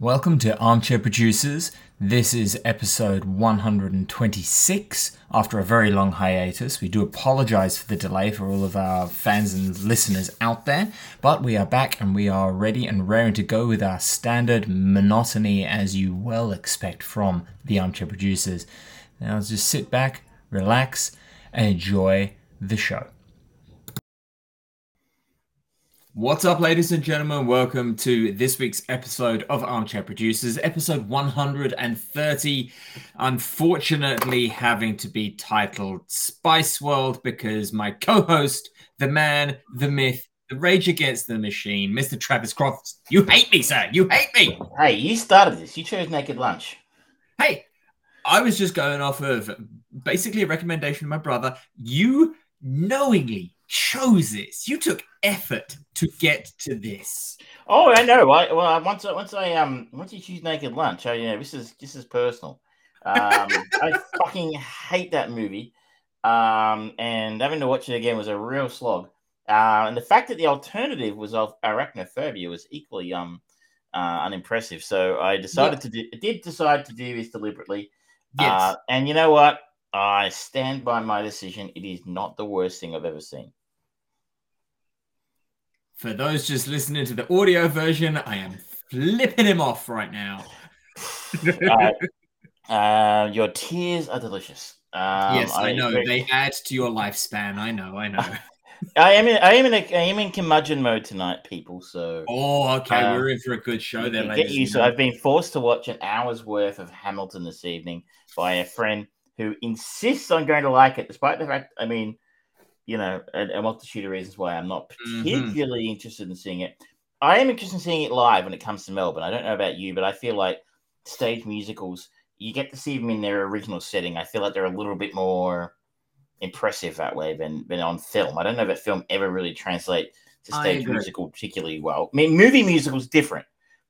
Welcome to Armchair Producers. This is episode 126 after a very long hiatus. We do apologize for the delay for all of our fans and listeners out there, but we are back and we are ready and raring to go with our standard monotony as you well expect from the Armchair Producers. Now just sit back, relax, and enjoy the show. What's up, ladies and gentlemen? Welcome to this week's episode of Armchair Producers, episode 130. Unfortunately, having to be titled Spice World because my co host, the man, the myth, the rage against the machine, Mr. Travis Croft, you hate me, sir. You hate me. Hey, you started this. You chose Naked Lunch. Hey, I was just going off of basically a recommendation of my brother. You knowingly chose this. You took effort to get to this. Oh, I know. I, well, once I, once I um once you choose Naked Lunch, I you know this is this is personal. Um, I fucking hate that movie. Um, and having to watch it again was a real slog. Uh, and the fact that the alternative was of arachnophobia was equally um uh, unimpressive. So I decided to do, did decide to do this deliberately. Yes. Uh, and you know what? I stand by my decision. It is not the worst thing I've ever seen. For those just listening to the audio version, I am flipping him off right now. uh, uh, your tears are delicious. Um, yes, I, know they add to your lifespan. I know, I know. I am in, I am in, a, I am in curmudgeon mode tonight, people. So, oh, okay, uh, we're in for a good show then. Get you. So, I've been forced to watch an hour's worth of Hamilton this evening by a friend who insists on going to like it, despite the fact, I mean, you know, a, a multitude of reasons why I'm not Mm-hmm. particularly interested in seeing it. I am interested in seeing it live when it comes to Melbourne. I don't know about you, but I feel like stage musicals, you get to see them in their original setting. I feel like they're a little bit more impressive that way than, than on film. I don't know that film ever really translate to stage musical particularly well. I mean, movie musicals different.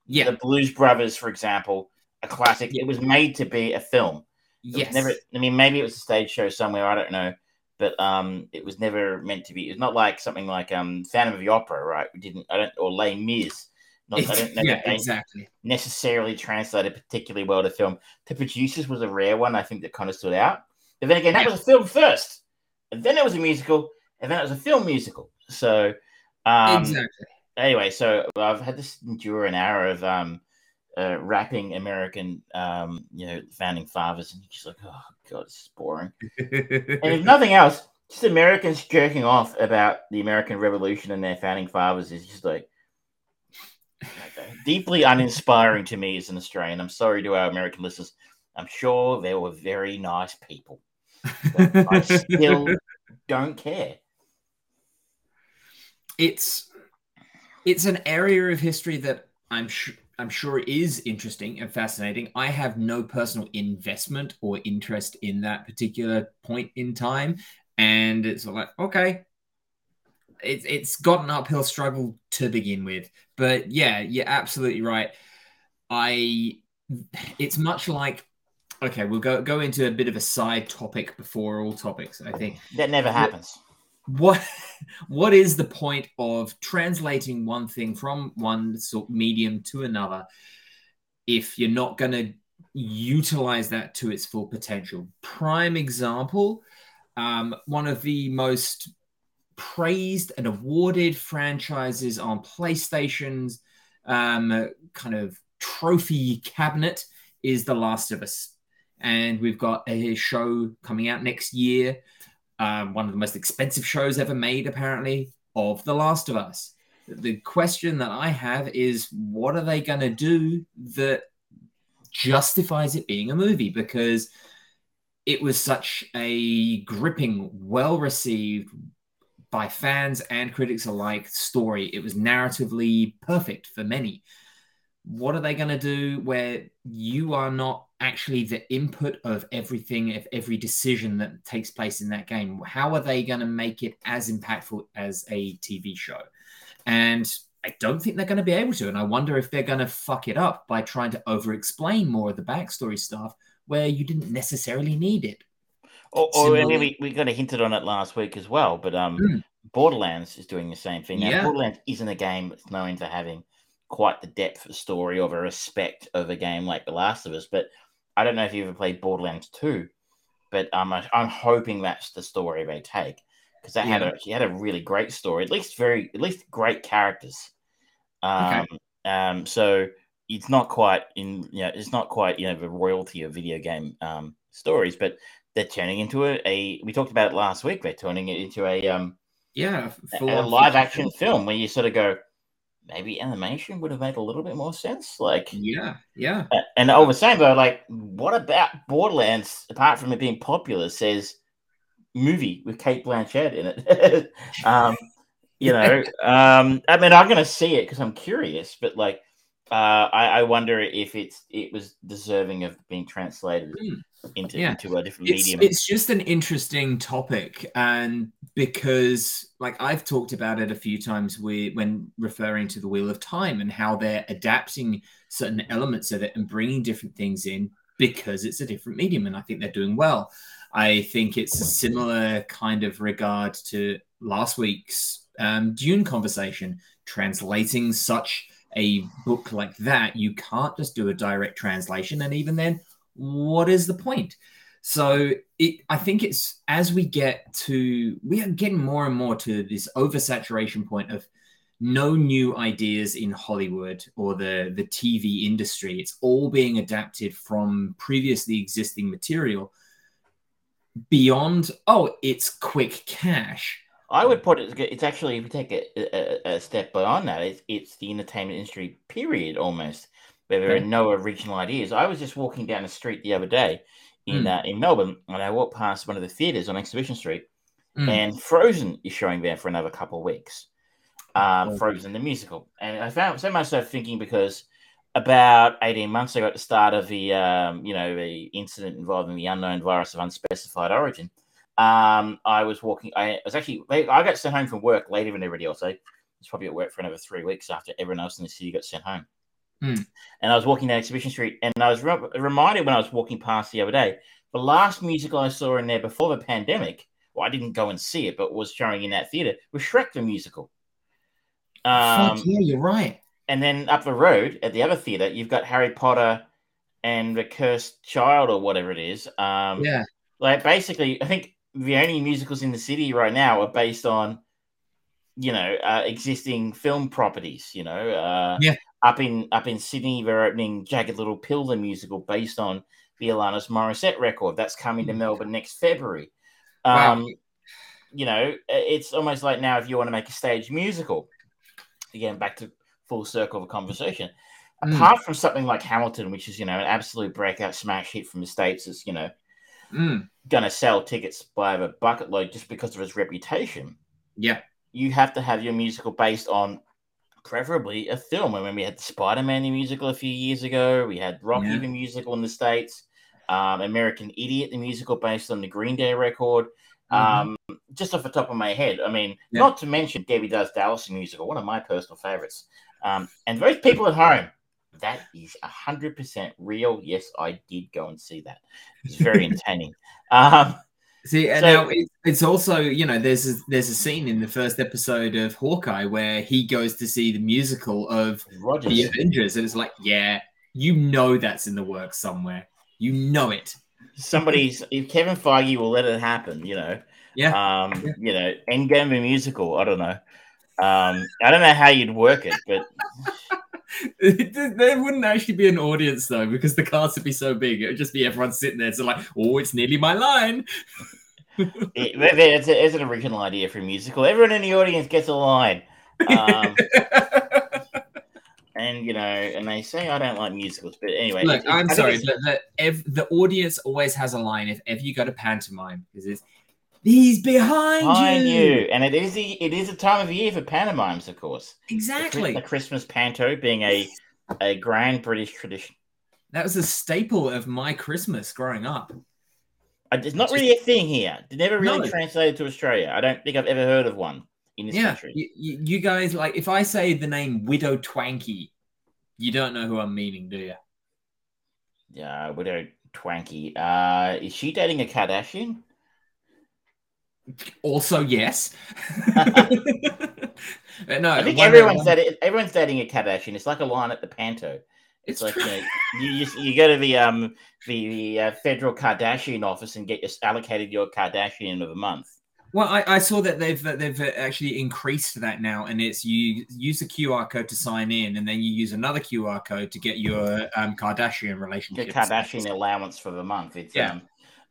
Yeah, The Blues Brothers, for example, a classic. It was made to be a film. It yes. Never. I mean, maybe it was a stage show somewhere. I don't know, but um, it was never meant to be. It's not like something like um, Phantom of the Opera, right? We didn't. I don't. Or Les Mis. Not, I don't know yeah, they exactly. necessarily translated particularly well to film. The producers was a rare one, I think, that kind of stood out. But then again, that Yeah. was a film first, and then it was a musical, and then it was a film musical. So, um, exactly. anyway, so I've had to endure an hour of um, uh, rapping American, um, you know, founding fathers, and you're just like, oh god, this is boring. And if nothing else, just Americans jerking off about the American Revolution and their founding fathers is just like deeply uninspiring to me as an Australian. I'm sorry to our American listeners. I'm sure they were very nice people. But I still don't care. it's it's an area of history that I'm sure I'm sure is interesting and fascinating. I have no personal investment or interest in that particular point in time, and it's like okay, it's it's got an uphill struggle to begin with. But yeah, you're absolutely right. I it's much like okay, we'll go go into a bit of a side topic before all topics. I think That never happens. What what is the point of translating one thing from one sort medium to another if you're not going to utilize that to its full potential? Prime example um, one of the most praised and awarded franchises on playstation's um, kind of trophy cabinet is the last of us. And we've got a show coming out next year um, one of the most expensive shows ever made, apparently, of The Last of Us. The question that I have is what are they going to do that justifies it being a movie? Because it was such a gripping, well received by fans and critics alike story. It was narratively perfect for many. What are they going to do where you are not actually the input of everything, of every decision that takes place in that game? How are they going to make it as impactful as a TV show? And I don't think they're going to be able to. And I wonder if they're going to fuck it up by trying to over explain more of the backstory stuff where you didn't necessarily need it. Or, or I mean, we, we kind of hinted on it last week as well, but um, Mm. Borderlands is doing the same thing. Now, Yeah. Borderlands isn't a game that's known for having quite the depth of story or the respect of a game like The Last of Us. But I don't know if you ever played Borderlands 2, but um, I, I'm hoping that's the story they take because that had a she had a really great story, at least very at least great characters. Um, um, so it's not quite in you know it's not quite you know the royalty of video game um stories, but they're turning into a, a we talked about it last week. They're turning it into a um Yeah, a- a live action film where you sort of go, maybe animation would have made a little bit more sense. Like, Yeah, yeah. and all the same though, like, what about Borderlands? Apart from it being popular, says movie with Cate Blanchett in it. um, you know, um, I mean, I'm gonna see it because I'm curious, but like, uh, I, I wonder if it's it was deserving of being translated Mm. Into Yeah. into a different it's, medium. it's just an interesting topic and because like i've talked about it a few times we, when referring to the wheel of time and how they're adapting certain elements of it and bringing different things in because it's a different medium and i think they're doing well i think it's a similar kind of regard to last week's um, dune conversation translating such a book like that you can't just do a direct translation and even then what is the point so it, I think it's as we get to we are getting more and more to this oversaturation point of no new ideas in Hollywood or the the TV industry. It's all being adapted from previously existing material. Beyond, oh, it's quick cash. I would put it. It's actually if you take a, a, a step beyond that, it's, it's the entertainment industry period almost, where there Okay. are no original ideas. I was just walking down the street the other day in Mm. uh, in Melbourne, and I walked past one of the theaters on Exhibition Street, Mm. and Frozen is showing there for another couple of weeks. Um, Oh. Frozen the musical, and I found found myself thinking because about eighteen months ago, at the start of the um, you know the incident involving the unknown virus of unspecified origin, um, I was walking. I was actually I got sent home from work later than everybody else. I was probably at work for another three weeks after everyone else in the city got sent home. Hmm. And I was walking down Exhibition Street, and I was re- reminded when I was walking past the other day, the last musical I saw in there before the pandemic. Well, I didn't go and see it, but was showing in that theater was Shrek the musical. Um, Fuck yeah, you're right. and then up the road at the other theater, you've got Harry Potter and the Cursed Child or whatever it is. Um, Yeah, like basically, I think the only musicals in the city right now are based on, you know, uh, existing film properties. You know, uh, Yeah. Up in up in Sydney, they're opening Jagged Little Pill, the musical based on the Alanis Morissette record. That's coming to Mm. Melbourne next February. Wow. Um, you know, it's almost like now if you want to make a stage musical, again back to full circle of a conversation. Mm. Apart from something like Hamilton, which is you know an absolute breakout smash hit from the states, is you know Mm. going to sell tickets by the bucket load just because of its reputation. yeah, You have to have your musical based on preferably a film. I mean, we had the Spider Man musical a few years ago. We had Rocky Yeah. the musical in the states. Um, American Idiot the musical based on the Green Day record. Mhm. Um, just off the top of my head, I mean, Yeah. not to mention Debbie Does Dallas the musical, one of my personal favorites. Um, and those people at home, that is hundred percent real. Yes, I did go and see that. It's very entertaining. Um, See, and So- now it, it's also you know there's a, there's a scene in the first episode of Hawkeye where he goes to see the musical of the Avengers, and it's like, yeah, you know that's in the works somewhere. You know it. Somebody's if Kevin Feige will let it happen, you know. Yeah. Um, Yeah. you know, Endgame the musical. I don't know. Um, I don't know how you'd work it, but there wouldn't actually be an audience though, because the cast would be so big. It would just be everyone sitting there, so like, oh, it's nearly my line. it, it's, a, it's an original idea for a musical. Everyone in the audience gets a line. Um, and you know, and they say I don't like musicals, but anyway. Look, it- I'm sorry. The, the, the audience always has a line if ever you go to pantomime because it's he's behind, behind you. you, and it is the it is a time of year for pantomimes, of course. Exactly. the Christmas panto being a a grand British tradition. That was a staple of my Christmas growing up. It's not really a thing here. It never really No. translated to Australia. I don't think I've ever heard of one in this yeah, country. you, you, you guys like if I say the name Widow Twanky, you don't know who I'm meaning, do you? Yeah, Widow Twanky. Uh, is she dating a Kardashian? Also, yes. no, I think everyone's one- everyone's dating a Kardashian. It's like a line at the Panto. It's It's like you, know, you, you, you go to the um the, the uh, federal Kardashian office and get your, allocated your Kardashian of the month. Well, I, I saw that they've that they've actually increased that now, and it's you use the QR code to sign in, and then you use another QR code to get your um, Kardashian Your relationship. Kardashian allowance for the month. It's Yeah. um,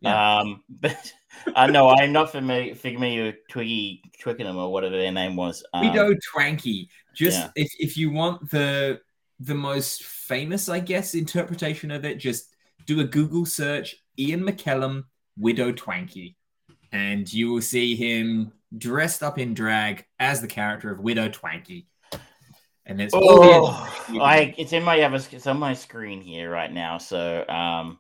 Yeah. um but I uh, know I'm not familiar, familiar with Twiggy Twickenham or whatever their name was. Um, Widow Twanky. Just yeah. if, if you want the the most famous, I guess, interpretation of it, just do a Google search Ian McKellen Widow Twanky. And you will see him dressed up in drag as the character of Widow Twanky. And it's Oh, I it's in my it's on my screen here right now. So um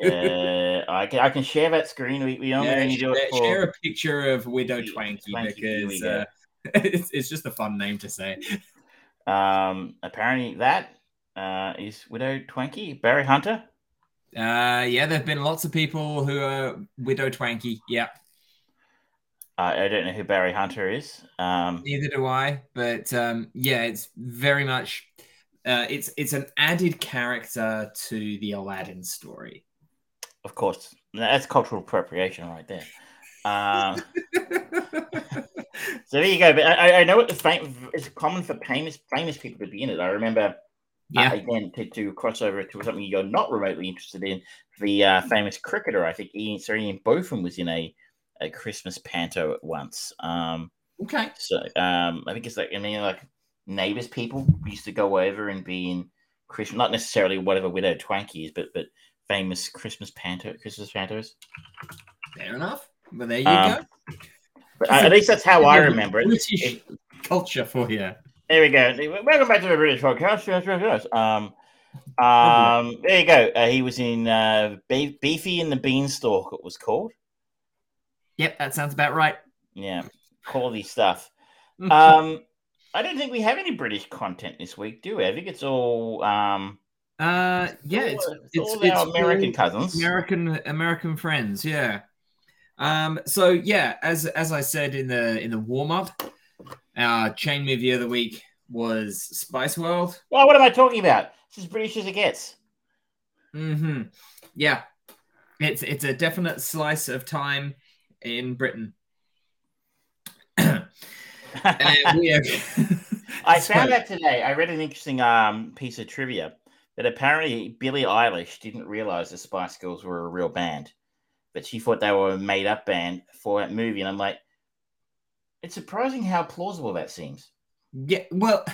uh, I can I can share that screen. We, we only Yeah, do it share, for share a picture of Widow Twanky, Twanky, because uh, it's, it's just a fun name to say. um apparently that uh is Widow Twanky Barry Hunter. Uh, yeah, there have been lots of people who are Widow Twanky. Yeah, I don't know who Barry Hunter is. Um neither do I. But um, yeah, it's very much uh, it's it's an added character to the Aladdin story. of course that's cultural appropriation right there. Um so there you go. But I, I- know what the fam- it's common for famous famous people to be in it. I remember yeah, uh, again to, to cross over to something you're not remotely interested in. The uh, famous cricketer, I think Ian Sir Ian Botham was in a, a Christmas panto at once. Um, okay. so um, I think it's like I mean like neighbors people used to go over and be in Christmas, not necessarily whatever Widow Twanky is, but but famous Christmas panto Christmas pantos. Fair enough. But there you Um, go. But at least that's how I remember it. British It- culture for you. There we go. Welcome back to the British podcast. Yes, yes, yes. Um, um, there you go. Uh, he was in uh, Be- Beefy and the Beanstalk. It was called. Yep, that sounds about right. Yeah, quality stuff. Um, I don't think we have any British content this week, do we? I think it's all um, uh, yeah, all- it's it's, it's, all it's our American cousins. American American friends, yeah. Um, so yeah, as as I said in the in the warm up, our chain movie of the week was Spice World. Well, what am I talking about? It's as British as it gets. hmm Yeah, it's it's a definite slice of time in Britain. And we have, I found out today. I read an interesting um, piece of trivia that apparently Billie Eilish didn't realize the Spice Girls were a real band, but she thought they were a made-up band for that movie. And I'm like, it's surprising how plausible that seems. Yeah, well,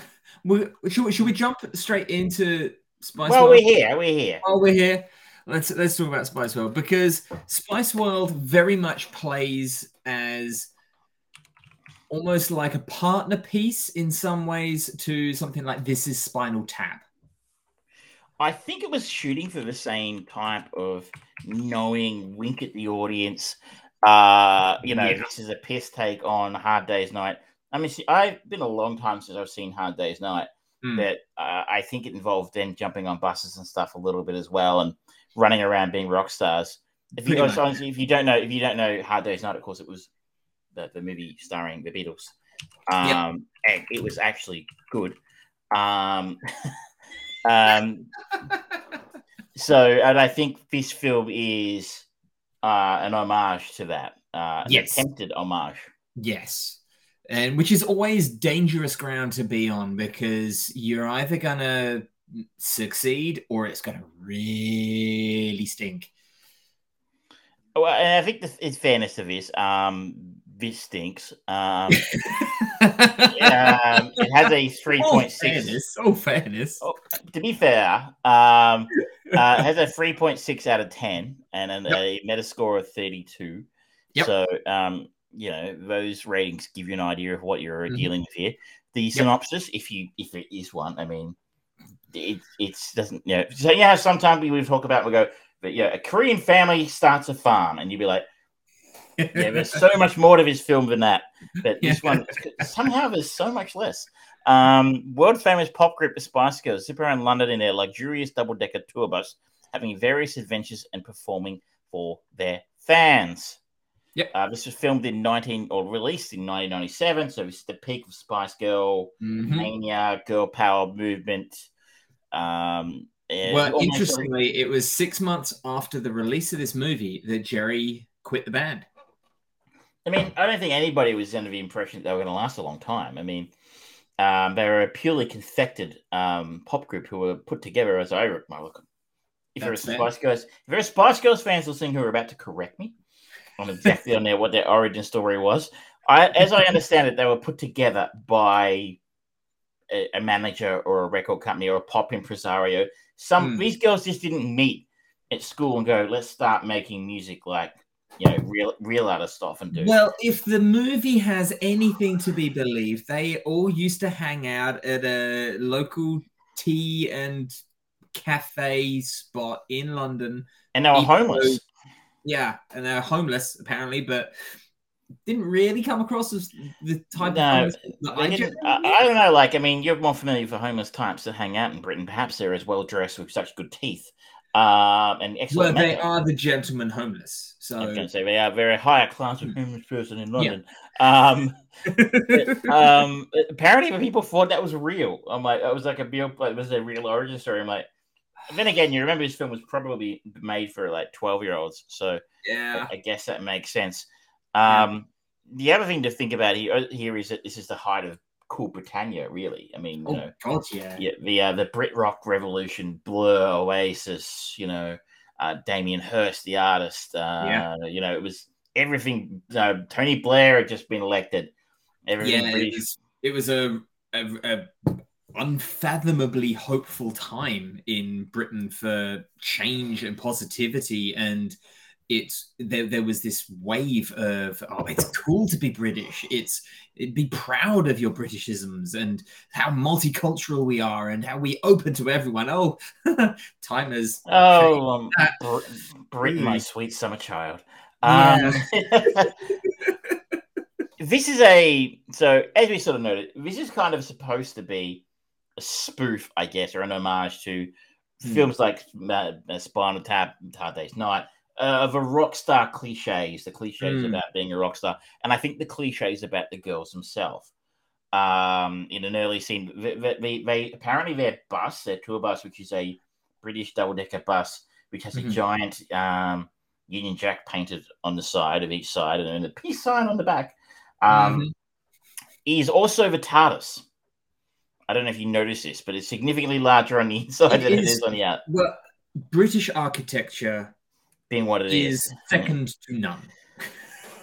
we, should we, should we jump straight into Spice well, World? we're here. We're here. While we're here, let's let's talk about Spice World because Spice World very much plays as almost like a partner piece in some ways to something like This Is Spinal Tap. I think it was shooting for the same type of knowing wink at the audience. Uh, you know, Yeah. this is a piss take on Hard Day's Night. I mean, see, I've been a long time since I've seen Hard Day's Night. Hmm. That uh, I think it involved them jumping on buses and stuff a little bit as well, and running around being rock stars. If you, Pretty much. so honestly, if you don't know, if you don't know Hard Day's Night, of course, it was the, the movie starring the Beatles. Um, and it was actually good. Um, um, so, and I think this film is uh, an homage to that, uh, an Yes. attempted homage. Yes. And which is always dangerous ground to be on because you're either gonna succeed or it's gonna really stink. Well, and I think the, in fairness to this, um, this stinks. Um, um, it has a three Oh, point six. fairness. Oh, fairness. Oh, to be fair, um, uh, it has a 3.6 out of 10 and an, Yep. a Metascore of 32. Yep. So, um, you know, those ratings give you an idea of what you're Mhm. dealing with here. The synopsis, if you if it is one, I mean, it it's doesn't you know. So yeah, sometimes we would talk about we go, but yeah, a Korean family starts a farm, and you'd be like, yeah, there's so much more to this film than that. But this one somehow there's so much less. Um, world famous pop group the Spice Girls zip around London in their luxurious double decker tour bus, having various adventures and performing for their fans. Yep. Uh, this was filmed in 19 or released in 1997. So it's the peak of Spice Girl Mhm. mania, girl power movement. Um, Well, interestingly, it was six months after the release of this movie that Geri quit the band. I mean, I don't think anybody was under the impression that they were going to last a long time. I mean, um, they were a purely confected um, pop group who were put together as I look. If you're a That's. Spice Girls, if you're a Spice Girls fans listening who are about to correct me on exactly on their what their origin story was, I, as I understand it, they were put together by a, a manager or a record company or a pop impresario. Some Hmm. these girls just didn't meet at school and go, let's start making music like you know real real artist stuff and do. Well, if the movie has anything to be believed, they all used to hang out at a local tea and cafe spot in London. and they were homeless. though- Yeah, and they're homeless apparently, but didn't really come across as the type No, of homeless that I didn't- I, I don't know. Like, I mean, you're more familiar with homeless types that hang out in Britain. Perhaps they're as well dressed with such good teeth um, and Well, they are the gentlemen homeless. So I was going to say they are very higher class of homeless person in London. Um, but, um, apparently, people thought that was real, I'm like, it was like a real, like, was a real origin story. I'm like, then again, you remember this film was probably made for like 12 year olds, so yeah, I guess that makes sense. Yeah. Um, The other thing to think about here, here is that this is the height of cool Britannia, really. I mean, you oh know, god, yeah, yeah, the uh, the Brit rock revolution, Blur, Oasis, you know, uh, Damien Hirst, the artist. Uh, Yeah. You know, it was everything. Uh, Tony Blair had just been elected. Everything yeah. It was, it was a, a, a unfathomably hopeful time in Britain for change and positivity, and it's there. There was this wave of oh, it's cool to be British. It's be proud of your Britishisms and how multicultural we are and how we open to everyone. Oh, time has Oh, um, Br- Britain, my mm. sweet summer child. Yeah. Um, this is a so as we sort of noted, this is kind of supposed to be a spoof, I guess, or an homage to Hmm. films like uh, uh, Spinal Tap, Hard Day's Night, uh, of a rock star cliches, the cliches Hmm. about being a rock star, and I think the cliches about the girls themselves. Um, in an early scene, they, they, they apparently their bus, their tour bus, which is a British double decker bus, which has Mhm. a giant um, Union Jack painted on the side of each side and then a peace sign on the back. Um, Mhm. Is also the TARDIS. I don't know if you noticed this, but it's significantly larger on the inside It than it is. is on the out. well, British architecture Being what it is, is second to none.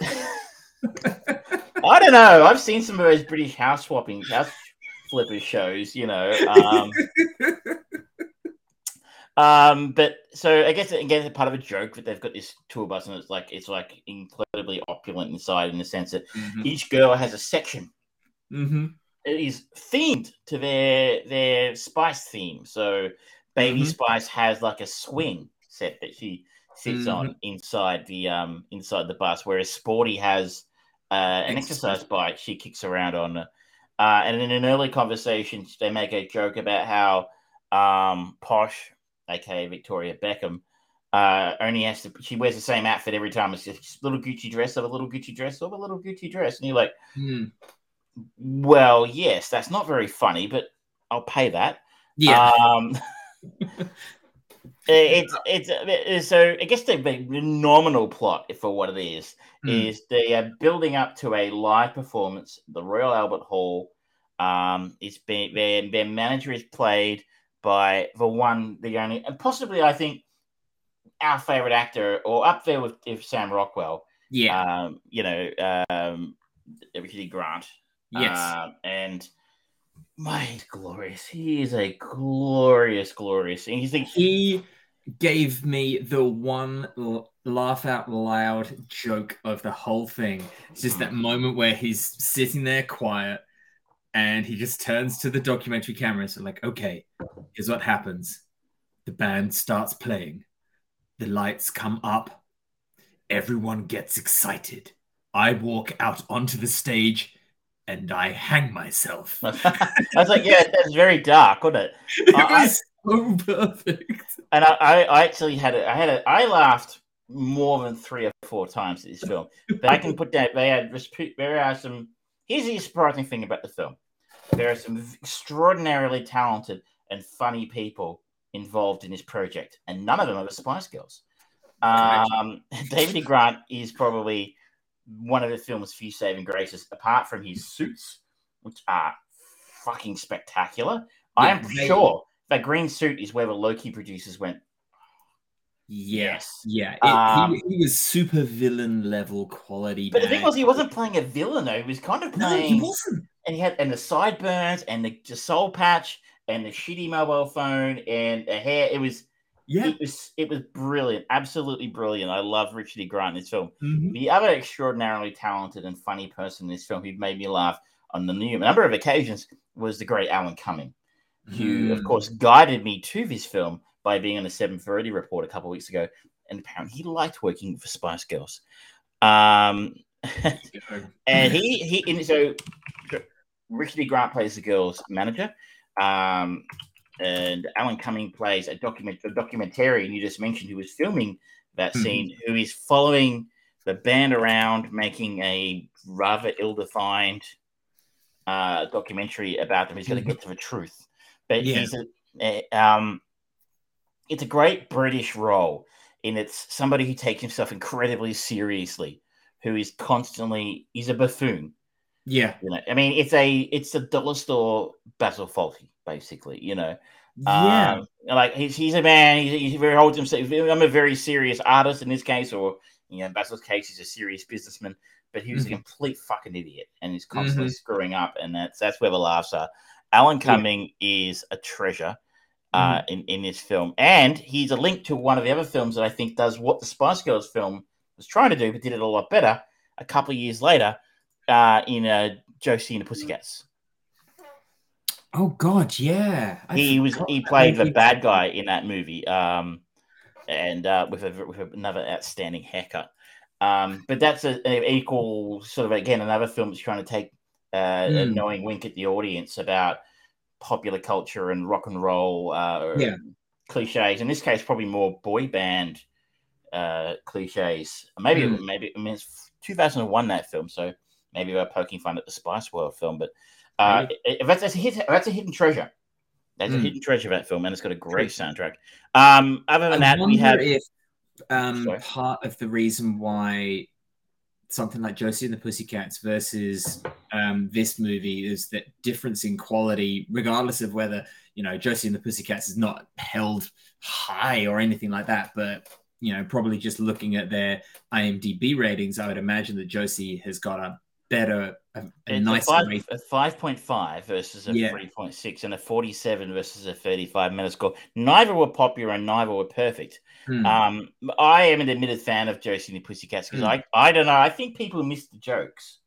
I don't know. I've seen some of those British house swapping, house flipper shows. You know. Um, Um, but so I guess again, it's part of a joke that they've got this tour bus and it's like it's like incredibly opulent inside in the sense that Mhm. each girl has a section. Mhm. It is themed to their their Spice theme. So Baby Mhm. Spice has like a swing set that she sits on inside the um inside the bus, whereas Sporty has uh, an Exercise. exercise bike she kicks around on. Uh, and in an early conversation, they make a joke about how um, Posh, aka Victoria Beckham, uh, only has to. She wears the same outfit every time. It's just a little Gucci dress of a little Gucci dress of a little Gucci dress, and you're like, Hmm. well, yes, that's not very funny, but I'll pay that. Yeah. Um, it's it's uh, so I guess the, the nominal plot for what it is Hmm. is they are building up to a live performance. The Royal Albert Hall. Um, it's been their their manager is played by the one, the only, and possibly I think our favorite actor, or up there with, with Sam Rockwell. yeah. Um, you know, um. Grant. yes. Um, and my glorious. He is a glorious, glorious. And you think he gave me the one l- laugh out loud joke of the whole thing. It's just that hmm. moment where he's sitting there quiet and he just turns to the documentary cameras and like, okay, here's what happens. The band starts playing. The lights come up. Everyone gets excited. I walk out onto the stage and I hang myself. I was like, yeah, that's very dark, wasn't it? it I- was so perfect. And I, I, I actually had a, I had a, I laughed more than three or four times in this film. But I can put that they had there are some. Here's the surprising thing about the film: there are some extraordinarily talented and funny people involved in this project, and none of them are the Spice Girls. Um, David e. Grant is probably one of the film's few saving graces, apart from his suits, which are fucking spectacular. Yeah, I am sure that green suit is where the Loki producers went. Yes, yeah, it, um, he, he, was super villain level quality. But the thing was, he wasn't playing a villain though. He was kind of playing. No, he wasn't. And he had and the sideburns and the, the soul patch and the shitty mobile phone and the hair. It was yeah, it was it was brilliant, absolutely brilliant. I love Richard E. Grant in this film. Mm-hmm. The other extraordinarily talented and funny person in this film who made me laugh on the new, number of occasions was the great Alan Cumming, who mm. of course guided me to this film by being on the Seven Thirty report a couple of weeks ago, and apparently he liked working for Spice Girls. Um, and he he and so Richard. Grant plays the girl's manager. Um, and Alan Cumming plays a document a documentarian you just mentioned who was filming that mm-hmm. scene, who is following the band around, making a rather ill-defined uh, documentary about them. He's going to mm-hmm. get to the truth, but yeah. he's a, um, it's a great British role, and it's somebody who takes himself incredibly seriously, who is constantly he's a buffoon. Yeah, you know, I mean, it's a it's a dollar store Basil Fawlty basically, you know. Yeah. Um, like he's, he's a man, he, he very holds himself. I'm a very serious artist in this case, or, you know, Basil's case, he's a serious businessman, but he was mm-hmm. a complete fucking idiot and he's constantly mm-hmm. screwing up. And that's, that's where the laughs are. Alan Cumming yeah. is a treasure. Uh, mm-hmm. in, in this film, and he's a link to one of the other films that I think does what the Spice Girls film was trying to do, but did it a lot better. A couple of years later, uh, in uh, Josie and the Pussycats. Oh God, yeah. I he was he played the bad guy in that movie, um, and uh, with, a, with another outstanding haircut. Um, but that's an equal sort of again another film that's trying to take uh, mm. knowing wink at the audience about popular culture and rock and roll uh, yeah. cliches. In this case, probably more boy band uh, cliches. Maybe mm. maybe I mean it's 2001 that film, so maybe we're poking fun at the Spice World film, but uh, that's, that's, a hit, that's a hidden treasure. That's mm. a hmm. hidden treasure that film, and it's got a great soundtrack. Um, other than I that, we have if um, part of the reason why something like Josie and the Pussycats versus um, this movie is that difference in quality, regardless of whether you know Josie and the Pussycats is not held high or anything like that, but you know probably just looking at their IMDb ratings, I would imagine that Josie has got a better, a, a nicer a, five, a 5.5 versus a yeah. 3.6 and a 47 versus a 35 minute Metascore. Neither were popular and neither were perfect. Hmm. Um, I am an admitted fan of Josie and the Pussycats because hmm. I, I don't know, I think people missed the jokes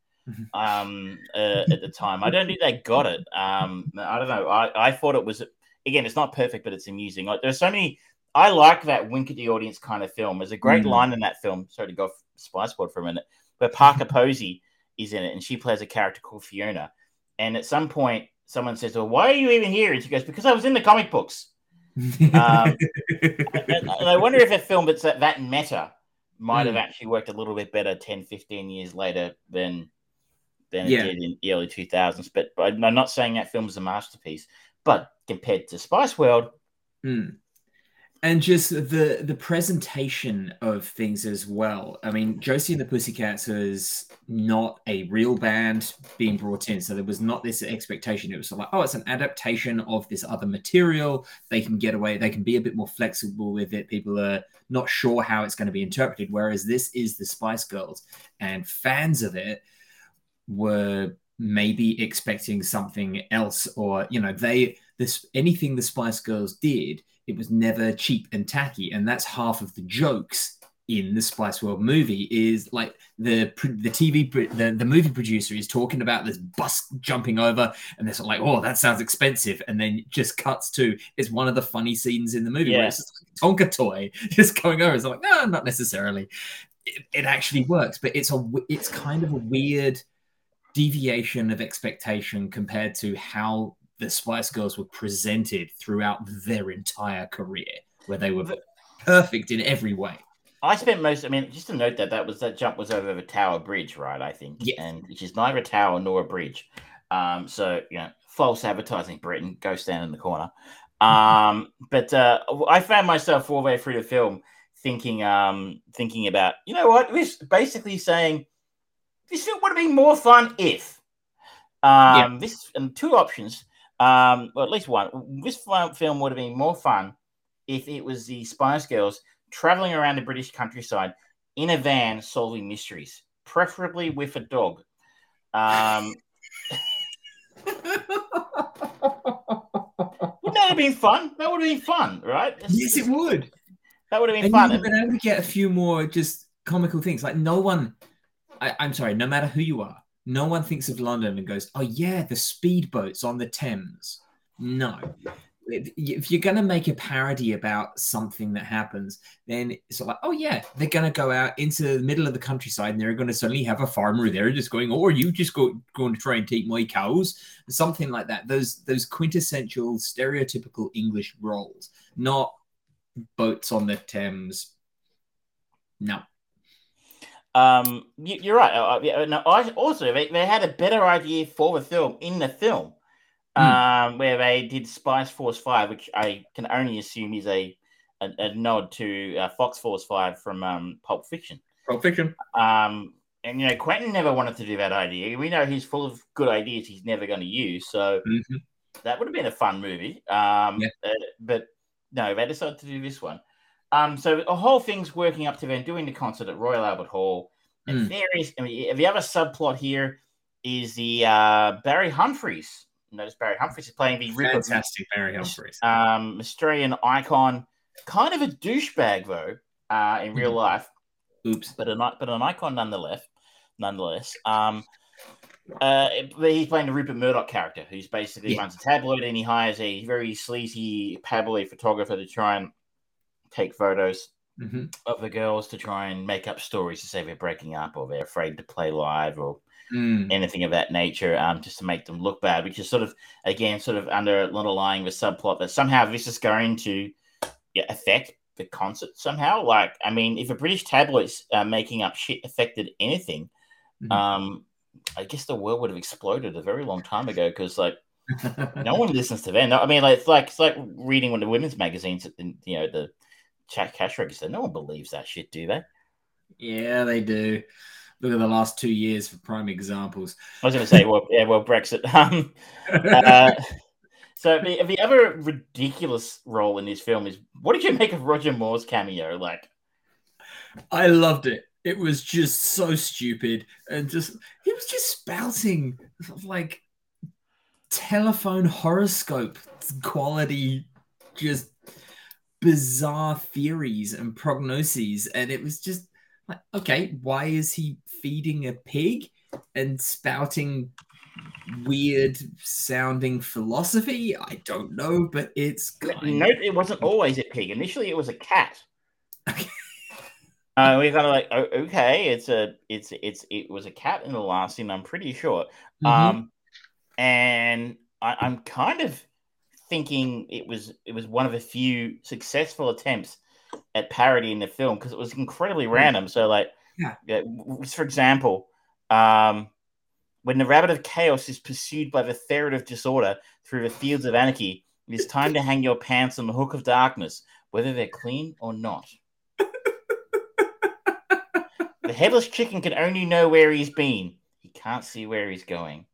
um, uh, at the time. I don't think they got it. Um, I don't know. I, I thought it was, again, it's not perfect, but it's amusing. Like, there's so many. I like that wink at the audience kind of film. There's a great mm. line in that film. Sorry to go Spice World for a minute, where Parker Posey is in it, and she plays a character called Fiona. And at some point, someone says, "Well, why are you even here?" And she goes, "Because I was in the comic books." um, and, and, I wonder if a film that's that, that meta might mm. have hmm. actually worked a little bit better 10, 15 years later than than yeah. it did in the early 2000s. But, but I'm not saying that film is a masterpiece, but compared to Spice World, mm and just the the presentation of things as well. I mean, Josie and the Pussycats is not a real band being brought in, so there was not this expectation. It was like, oh, it's an adaptation of this other material. They can get away. They can be a bit more flexible with it. People are not sure how it's going to be interpreted. Whereas this is the Spice Girls, and fans of it were maybe expecting something else, or you know, they this anything the Spice Girls did it was never cheap and tacky, and that's half of the jokes in the Spice World movie is like the the TV the, the movie producer is talking about this bus jumping over and they're sort of like oh that sounds expensive. And then just cuts to it's one of the funny scenes in the movie yeah. where it's just like Tonka toy just going over. It's like no not necessarily. It, it actually works but it's a it's kind of a weird deviation of expectation compared to how the Spice Girls were presented throughout their entire career, where they were perfect in every way. I spent most. I mean, just to note that that was that jump was over the Tower Bridge, right? I think, Yes. and which is neither a tower nor a bridge. Um, so you know, false advertising, Britain. Go stand in the corner. Um, but uh, I found myself all the way through the film thinking, um, thinking about, you know what? This basically saying this film would have been more fun if. Um, this and two options. Um, or at least one. This film would have been more fun if it was the Spice Girls traveling around the British countryside in a van solving mysteries, preferably with a dog. Um, wouldn't that have been fun? That would have been fun, right? Yes, it would. That would have been And fun. you would have been able to get a few more just comical things. Like no one, I, I'm sorry, no matter who you are, no one thinks of London and goes, "Oh yeah, the speedboats on the Thames." No, If- you're going to make a parody about something that happens, then it's like, "Oh yeah, they're going to go out into the middle of the countryside and they're going to suddenly have a farmer there just going, "Oh, are you just go, going to try and take my cows?" Something like that. Those those quintessential stereotypical English roles, not boats on the Thames. No. Um, you, you're right. Uh, uh, yeah, no, I also they, they had a better idea for the film in the film, Hmm. um, where they did Spice Force Five, which I can only assume is a a, a nod to uh, Fox Force Five from um, Pulp Fiction. Pulp Fiction. Um, and you know, Quentin never wanted to do that idea. We know he's full of good ideas he's never going to use. So Mhm. that would have been a fun movie. Um, Yeah. uh, but no, they decided to do this one. Um, so the whole thing's working up to them doing the concert at Royal Albert Hall. And Mm. there is, I mean, the other subplot here is the uh, Barry Humphries. Notice Barry Humphries is playing the Rupert Fantastic Barry Humphries. um, Australian icon, kind of a douchebag though, uh, in real Mhm. life Oops. but an but an icon nonetheless. Nonetheless, um, uh, he's playing the Rupert Murdoch character, who's basically Yeah. runs a tabloid and he hires a very sleazy tabloid photographer to try and take photos hmm of the girls to try and make up stories to say they're breaking up or they're afraid to play live or Mm. anything of that nature, um, just to make them look bad, which is sort of again sort of under underlying the subplot that somehow this is going to yeah, affect the concert somehow. Like, I mean, if a British tabloid's uh, making up shit affected anything, Mhm. um, I guess the world would have exploded a very long time ago because like no one listens to them. No, I mean, like it's like it's like reading one of the women's magazines, in, you know, the cash register. No one believes that shit, do they? yeah, they do. Look at the last two years for prime examples. I was going to say, well, yeah, well, Brexit. Um, uh, so the, the other ridiculous role in this film is what did you make of Roger Moore's cameo? Like, I loved it. It was just so stupid and just he was just spouting like telephone horoscope quality, just bizarre theories and prognoses, and it was just like, okay, why is he feeding a pig and spouting weird sounding philosophy? I don't know, but it's no, it wasn't always a pig. Initially, it was a cat. Uh, we're kind of like, oh, okay, it's a, it's, it's, it was a cat in the last scene. I'm pretty sure. Mhm. Um, and I, I'm kind of thinking it was, it was one of a few successful attempts at parody in the film because it was incredibly random. So, like, Yeah. w- for example, um, when the rabbit of chaos is pursued by the ferret of disorder through the fields of anarchy, it is time to hang your pants on the hook of darkness, whether they're clean or not. the headless chicken can only know where he's been. He can't see where he's going.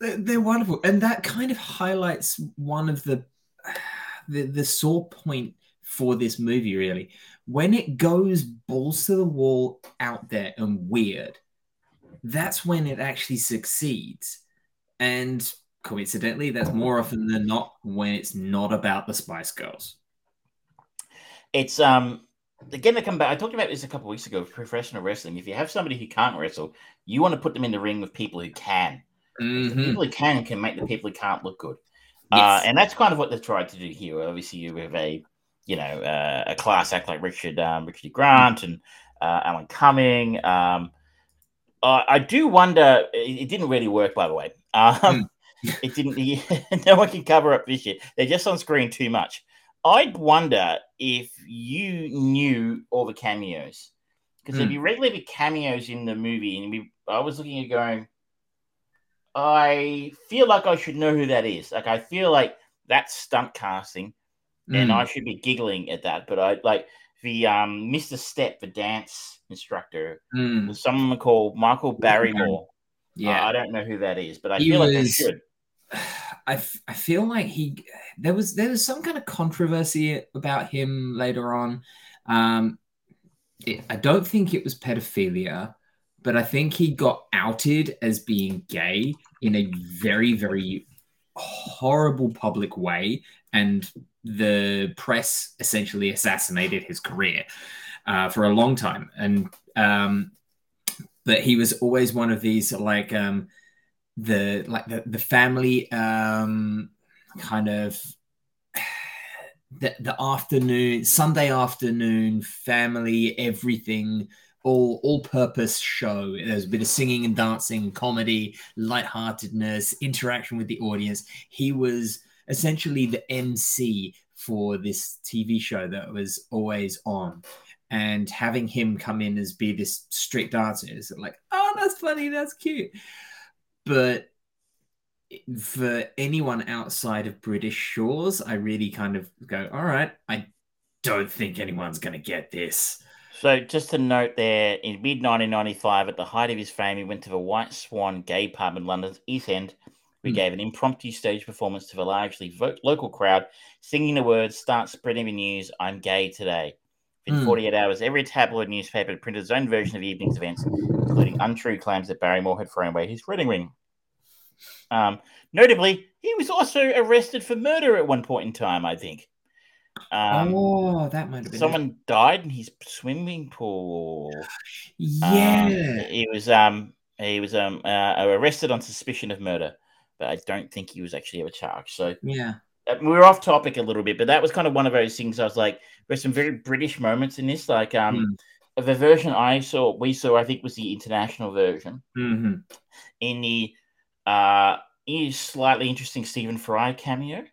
They're, wonderful, and that kind of highlights one of the the the sore point for this movie. Really, when it goes balls to the wall, out there and weird, that's when it actually succeeds. And coincidentally, that's more often than not when it's not about the Spice Girls. It's um again to come back. I talked about this a couple weeks ago professional wrestling. If you have somebody who can't wrestle, you want to put them in the ring with people who can. The Mhm. people who can can make the people who can't look good. Uh, and that's kind of what they've tried to do here. Obviously, you have a you know uh, a class act like Richard um, Richard. Grant and uh, Alan Cumming. Um, uh, I do wonder. It, it didn't really work, by the way. Um, it didn't. no one can cover up this shit. They're just on screen too much. I'd wonder if you knew all the cameos because there'd Hmm. be regularly cameos in the movie, and we, I was looking at going, I feel like I should know who that is. Like I feel like that's stunt casting, and Mm. I should be giggling at that. But I like the um Mr. Step, the dance instructor, Mm. someone called Michael Barrymore. yeah. Uh, I don't know who that is, but I He feel like I should. I, f- I feel like he there was there was some kind of controversy about him later on. Um, it, I don't think it was pedophilia, but I think he got outed as being gay in a very very horrible public way, and the press essentially assassinated his career uh, for a long time. And um, but he was always one of these like um, the like the, the family um kind of the, the afternoon sunday afternoon family everything all all purpose show. There's a bit of singing and dancing comedy lightheartedness interaction with the audience. He was essentially the mc for this tv show that was always on. And having him come in as be this strict dancer is like oh that's funny that's cute. But for anyone outside of British shores, I really kind of go, all right, I don't think anyone's going to get this. So, just to note there, in mid 1995, at the height of his fame, he went to the White Swan gay pub in London's East End. We Hmm. gave an impromptu stage performance to the largely vo- local crowd, singing the words, Start spreading the news, I'm gay today. In Hmm. 48 hours, every tabloid newspaper printed its own version of the evening's events, including untrue claims that Barrymore had thrown away his wedding ring. Um, notably, he was also arrested for murder at one point in time, I think. Um, oh, that might have been. it. someone died in his swimming pool. Yeah. Um, he was um he was um uh, arrested on suspicion of murder, but I don't think he was actually ever charged. So yeah. uh, we were off topic a little bit, but that was kind of one of those things. I was like, there's some very British moments in this. Like um the version I saw, we saw, I think was the international version. hmm In the uh, slightly interesting Stephen Fry cameo.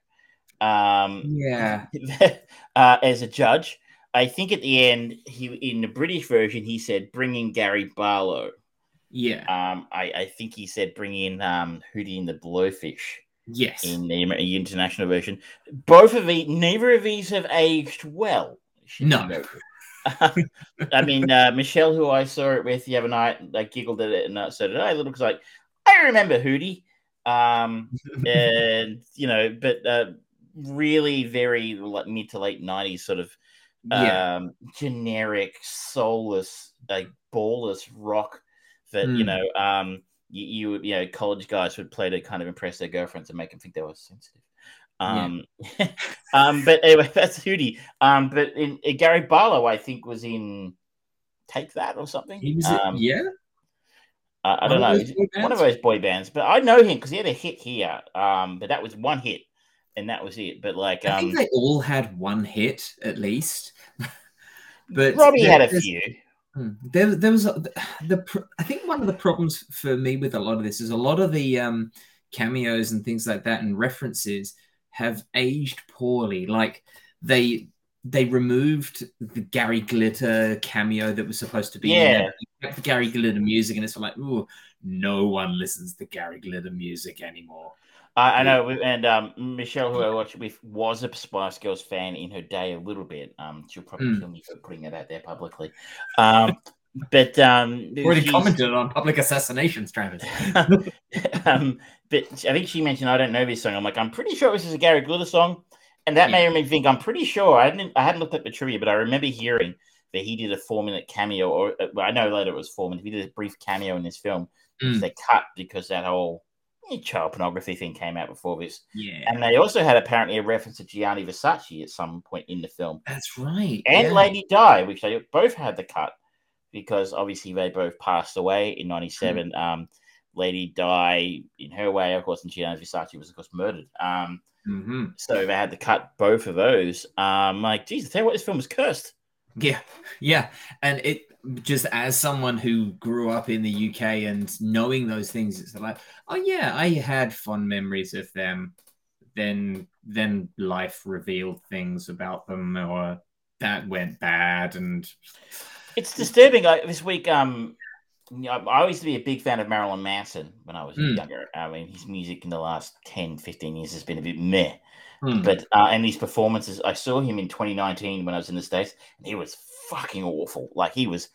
Um, Yeah. uh, as a judge. I think at the end, he in the British version, he said, "Bring in Gary Barlow." Yeah. Um, I, I think he said, "Bring in um, Hootie and the Blowfish." Yes. In the, international version, both of these, neither of these have aged well. No. I mean, uh, Michelle, who I saw it with the other night, like giggled at it, and uh, so did I. It looks like I remember Hootie, um, and you know, but uh, really very like mid to late nineties sort of yeah. um, generic, soulless, like ballless rock that you Mm. know, um, you, you you know, college guys would play to kind of impress their girlfriends and make them think they were sensitive. Yeah. Um, um, but anyway, that's Hootie. Um, but in, in Gary Barlow, I think was in Take That or something. He was, um, yeah. I, I don't know, one of those boy bands. But I know him because he had a hit here. Um, but that was one hit, and that was it. But like, I um, think they all had one hit at least. but Robbie had a few. Hmm. There, there was a, the. I think one of the problems for me with a lot of this is a lot of the um, cameos and things like that and references have aged poorly. Like they they removed the Gary Glitter cameo that was supposed to be Yeah. there. The Gary Glitter music, and it's like, ooh, no one listens to Gary Glitter music anymore. I, I know, and um, Michelle, who I watched with, was a Spice Girls fan in her day a little bit. Um, she'll probably Mm. kill me for putting it out there publicly. Um, but um, Already she's- commented on public assassinations, Travis. um, but I think she mentioned I don't know this song. I'm like, I'm pretty sure this is a Gary Glitter song, and that made me think. I'm pretty sure I didn't. I hadn't looked at the trivia, but I remember hearing that he did a four minute cameo, or uh, well, I know later it was four minutes. He did a brief cameo in this film, which Mm. they cut because that whole child pornography thing came out before this. Yeah, And they also had apparently a reference to Gianni Versace at some point in the film, that's right. and yeah. Lady Di, which they both had the cut because obviously they both passed away in '97. Um, Lady Di, in her way, of course, and Gianni Versace was of course murdered. Um, Mhm. so they had to cut both of those. Um, like, geez, I tell you what, this film was cursed. Yeah, yeah, and it just as someone who grew up in the UK and knowing those things, it's like, oh yeah, I had fond memories of them. then then life revealed things about them, or that went bad, and it's disturbing. Like this week, um, you know, I used to be a big fan of Marilyn Manson when I was mm. younger. I mean, his music in the last 10, 15 years has been a bit meh. Mm. But uh, and these performances, I saw him in 2019 when I was in the States, and he was fucking awful. Like he was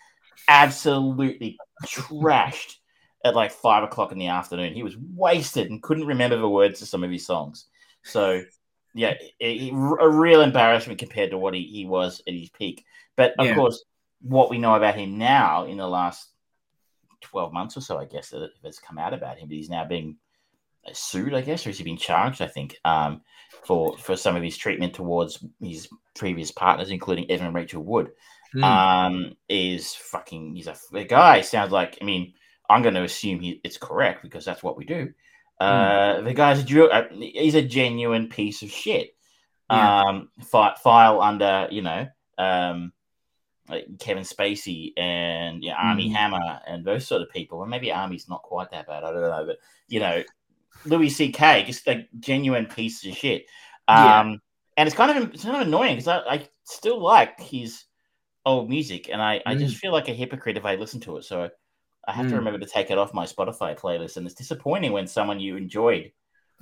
absolutely trashed at like five o'clock in the afternoon. He was wasted and couldn't remember the words to some of his songs. So, yeah, a, a real embarrassment compared to what he, he was at his peak. But of yeah. course, what we know about him now in the last 12 months or so, I guess, that has come out about him, but he's now being sued, I guess, or has he been charged, I think, um, for, for some of his treatment towards his previous partners, including Evan and Rachel Wood. Mm. Um, is fucking, he's a, a guy, sounds like, I mean, I'm going to assume he, it's correct because that's what we do. Uh, mm. The guy's a uh, he's a genuine piece of shit. Yeah. Um, fi- file under you know um, like Kevin Spacey and yeah, Armie mm. Hammer and those sort of people. Well, maybe Armie's not quite that bad. I don't know, but you know, Louis C.K. just a genuine piece of shit. Um, yeah. and it's kind of it's kind of annoying because I, I, still like his old music, and I, I just mm. feel like a hypocrite if I listen to it. So I have mm. to remember to take it off my Spotify playlist. And it's disappointing when someone you enjoyed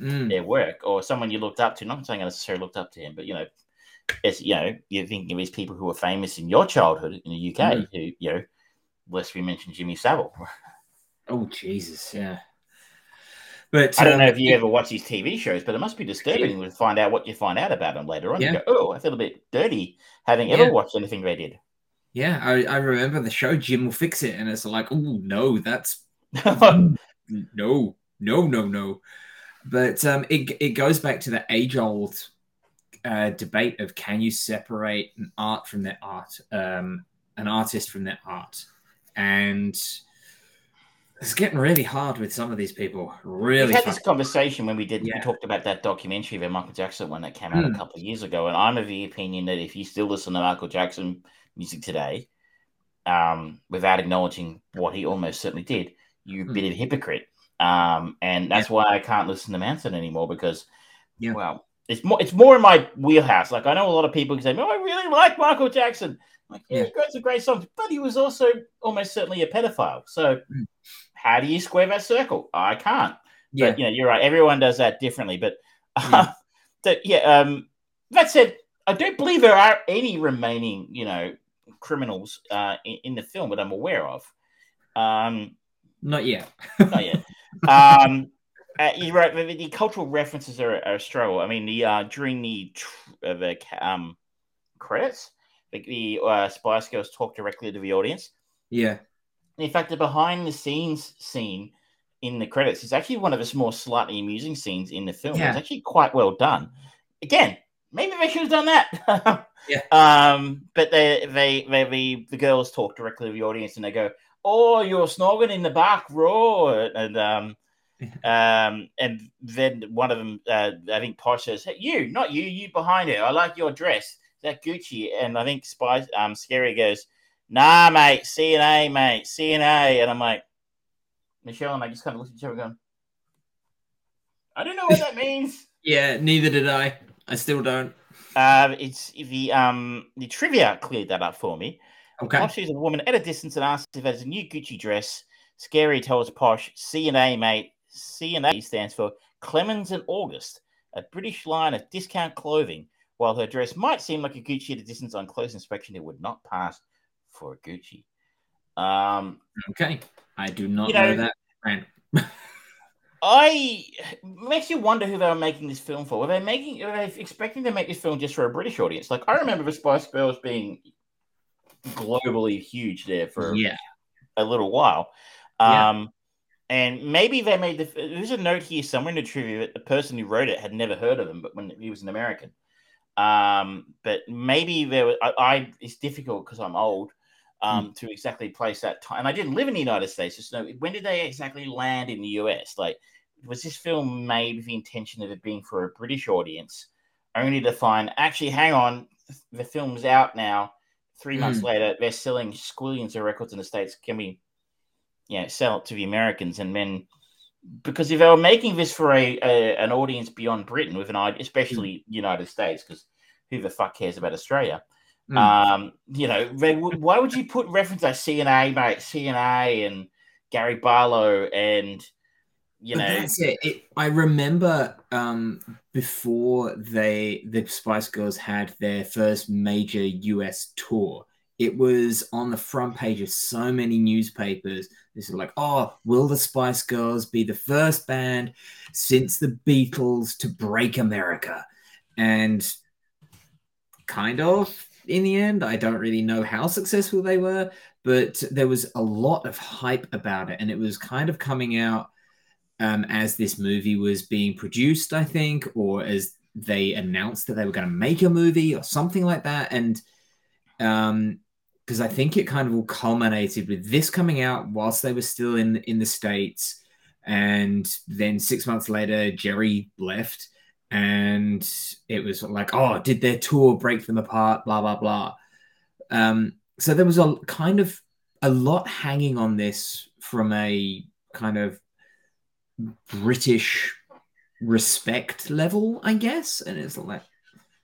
mm. their work or someone you looked up to, not saying I necessarily looked up to him, but you know, as you know, you're thinking of these people who were famous in your childhood in the UK, mm. who, you know, lest we mention Jimmy Savile. Oh Jesus, yeah. But I don't um, know if you it, ever watch these TV shows, but it must be disturbing to find out what you find out about them later on. Yeah. You go, oh, I feel a bit dirty having yeah. ever watched anything they did. Yeah, I, I remember the show Jim will fix it, and it's like, oh no, that's no, no, no, no. But um, it it goes back to the age old uh, debate of can you separate an art from their art, um, an artist from their art, and it's getting really hard with some of these people. Really, we had fun. this conversation when we did. Yeah. We talked about that documentary of Michael Jackson one that came out mm. a hmm. couple of years ago, and I'm of the opinion that if you still listen to Michael Jackson music today, um, without acknowledging what he almost certainly did, you mm. bit of hypocrite. Um, and that's yeah. why I can't listen to Manson anymore because, yeah. well, it's more it's more in my wheelhouse. Like I know a lot of people can say, "Oh, I really like Michael Jackson." I'm like, yeah, yeah. he got some great songs, but he was also almost certainly a pedophile. So, mm. how do you square that circle? I can't. Yeah, but, you know, you're right. Everyone does that differently. But, uh, that, yeah. Um, that said, I don't believe there are any remaining, you know, criminals uh, in, in, the film that I'm aware of. Um, not yet. not yet. Um, uh, you're right. The, the, cultural references are, are, a struggle. I mean, the uh, during the uh, the um, credits, the, the uh, Spice Girls talk directly to the audience. Yeah. In fact, the behind the scenes scene in the credits is actually one of the more slightly amusing scenes in the film. Yeah. It's actually quite well done. Again, maybe they should have done that. yeah. Um, but they, they, they, the, the girls talk directly to the audience and they go, "Oh, you're snogging in the back row," and um, um, and then one of them, uh, I think Posh says, hey, "You, not you, you behind her. I like your dress. Is that Gucci?" And I think Spice, um, Scary goes, "Nah, mate, C and A, mate, C and A," and I'm like, Michelle and I just kind of look at each other, going, "I don't know what that means." yeah, neither did I. I still don't. Uh, it's the um the trivia cleared that up for me. Okay. Posh sees a woman at a distance and asks if there's a new Gucci dress. Scary tells Posh, C and A, mate. C and A stands for Clemens and August, a British line of discount clothing. While her dress might seem like a Gucci at a distance on close inspection, it would not pass for a Gucci. Um, okay, I do not you know, know that. I makes you wonder who they were making this film for. Were they making? Were they expecting to make this film just for a British audience? Like I remember the Spice Girls being globally huge there for yeah. a little while. Um, yeah. and maybe they made the. There's a note here somewhere in the trivia that the person who wrote it had never heard of them, but when he was an American. Um, but maybe there was. I, I it's difficult because I'm old. Um, mm. to exactly place that time, and I didn't live in the United States. Just know when did they exactly land in the US? Like, was this film made with the intention of it being for a British audience, only to find actually, hang on, the film's out now. Three months mm. later, they're selling squillions of records in the states. Can we, you know, sell it to the Americans? And then because if they were making this for a, a an audience beyond Britain with an idea, especially United States, because who the fuck cares about Australia? Mm. Um, you know, why would you put reference like CNA, mate, CNA, and Gary Barlow, and you But know, that's it. it. I remember um, before they the Spice Girls had their first major US tour. It was on the front page of so many newspapers. This is like, oh, will the Spice Girls be the first band since the Beatles to break America? And kind of in the end, I don't really know how successful they were, but there was a lot of hype about it, and it was kind of coming out um, as this movie was being produced, I think, or as they announced that they were going to make a movie or something like that. And because I think it kind of all culminated with this coming out whilst they were still in in the states, and then six months later, Geri left, and it was like, oh, did their tour break them apart? Blah blah blah. Um, so there was a kind of a lot hanging on this from a kind of British respect level, I guess. And it's like,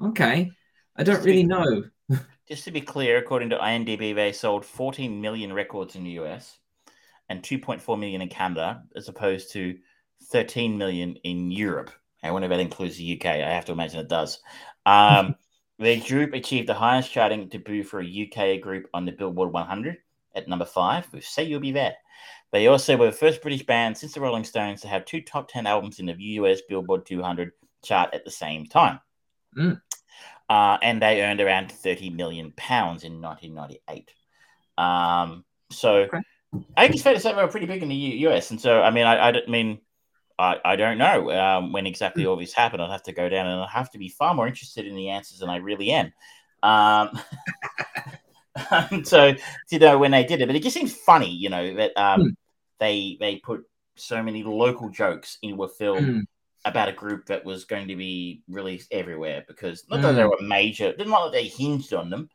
okay, I don't really know. just to be clear, according to IMDb, they sold 14 million records in the US and 2.4 million in Canada, as opposed to 13 million in Europe. I wonder if that includes the UK. I have to imagine it does. Um, the group achieved the highest charting debut for a UK group on the Billboard 100 at number five with Say You'll Be There. They also were the first British band since the Rolling Stones to have two top 10 albums in the US Billboard 200 chart at the same time. Mm. Uh, and they earned around 30 million pounds in 1998. Um, so Okay. I think it's fair to say they were pretty big in the U- US. And so, I mean, I, I don't mean, I, I don't know um, when exactly all this happened. I'll have to go down and I'll have to be far more interested in the answers than I really am. Um, so, you know, when they did it, but it just seems funny, you know, that um, Hmm. they they put so many local jokes into a film Mm. about a group that was going to be released everywhere because not that Mm. they were major, not that they hinged on them,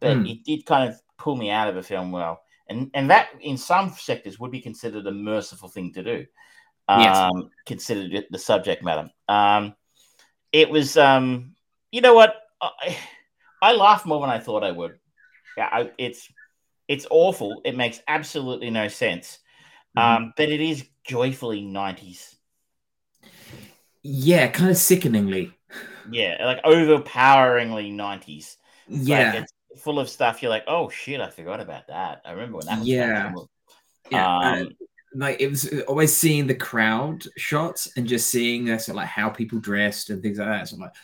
but Mm. it did kind of pull me out of the film well. And and that in some sectors would be considered a merciful thing to do. Yes. Um, considered it the subject matter. Um, it was um, you know what? I, I laughed more than I thought I would. Yeah, I, it's it's awful. It makes absolutely no sense. Mhm. Um, but it is joyfully 90s. Yeah, kind of sickeningly. Yeah, like overpoweringly 90s. Like, Yeah, it's full of stuff you're like, oh shit, I forgot about that. I remember when that was Yeah. yeah. Um, like it was always seeing the crowd shots and just seeing sort like how people dressed and things like that. So I'm like,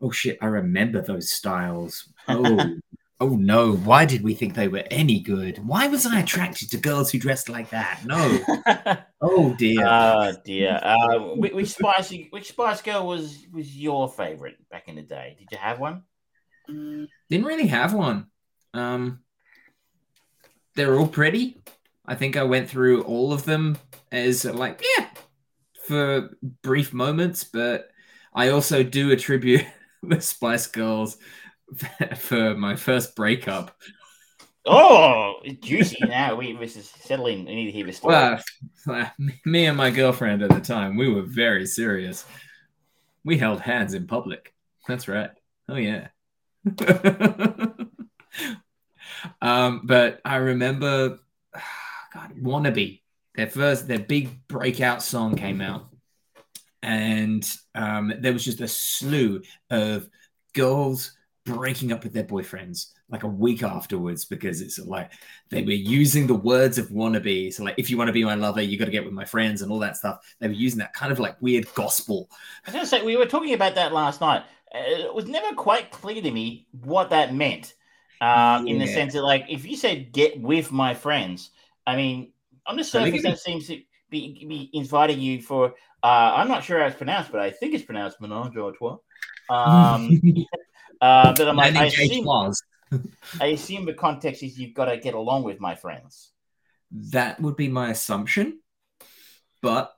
oh shit, I remember those styles. Oh, oh no, why did we think they were any good? Why was I attracted to girls who dressed like that? No. Oh dear. oh dear. Uh, which, which Spice which Spice Girl was was your favorite back in the day? Did you have one? Didn't really have one. Um, they're all pretty. I think I went through all of them as like, yeah, for brief moments, but I also do attribute the Spice Girls for my first breakup. Oh, juicy now. We this is settling. We need to hear this story. Well, me and my girlfriend at the time, we were very serious. We held hands in public. That's right. Oh yeah. um, but I remember, God, "Wannabe." Their first, their big breakout song came out, and um, there was just a slew of girls breaking up with their boyfriends like a week afterwards because it's like they were using the words of wannabe. So, like, if you want to be my lover, you got to get with my friends and all that stuff. They were using that kind of like weird gospel. I was going to say, we were talking about that last night. Uh, It was never quite clear to me what that meant. Um, In the sense that, like, if you said "get with my friends," I mean, on the surface, that seems to be, be inviting you for. Uh, I'm not sure how it's pronounced, but I think it's pronounced "menage a trois." Um, uh, but I'm like, I assume, I assume the context is you've got to get along with my friends. That would be my assumption, but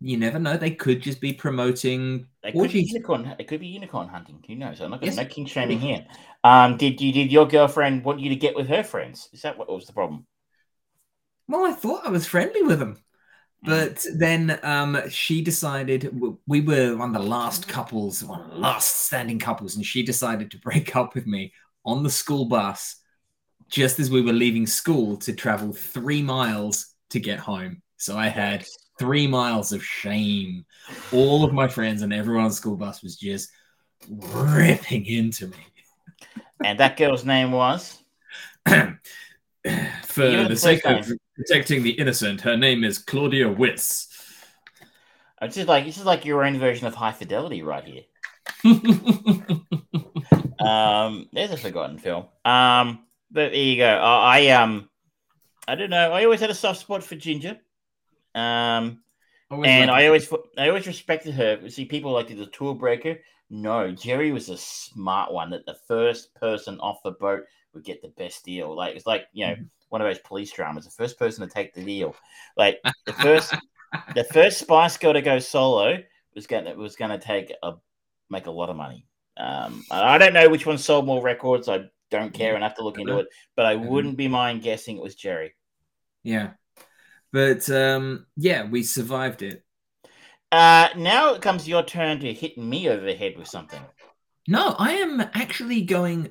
you never know. They could just be promoting It could be unicorn. It could be unicorn hunting. Who knows? I'm not going Yes. to no king shaming here. Um, did you did your girlfriend want you to get with her friends? Is that what was the problem? Well, I thought I was friendly with them. But then um, she decided we were one of the last couples, one of the last standing couples, and she decided to break up with me on the school bus just as we were leaving school to travel three miles to get home. So I had three miles of shame. All of my friends and everyone on the school bus was just ripping into me. And that girl's name was? For the sake of protecting the innocent, her name is Claudia Wiss. It's just like this is like your own version of high fidelity right here. um, there's a forgotten film. Um, but there you go. I, I um, I don't know. I always had a soft spot for Ginger. Um, always and I always I always respected her. See, people like the tour breaker. No, Geri was a smart one. That the first person off the boat would get the best deal. Like it's like you know mm-hmm. one of those police dramas. The first person to take the deal. Like the first the first Spice Girl to go solo was gonna was gonna take a make a lot of money. Um, I don't know which one sold more records. I don't care and have to look into it, but I mm-hmm. wouldn't be mind guessing it was Geri. Yeah, but um, yeah, we survived it. Uh, now it comes your turn to hit me over the head with something. No, I am actually going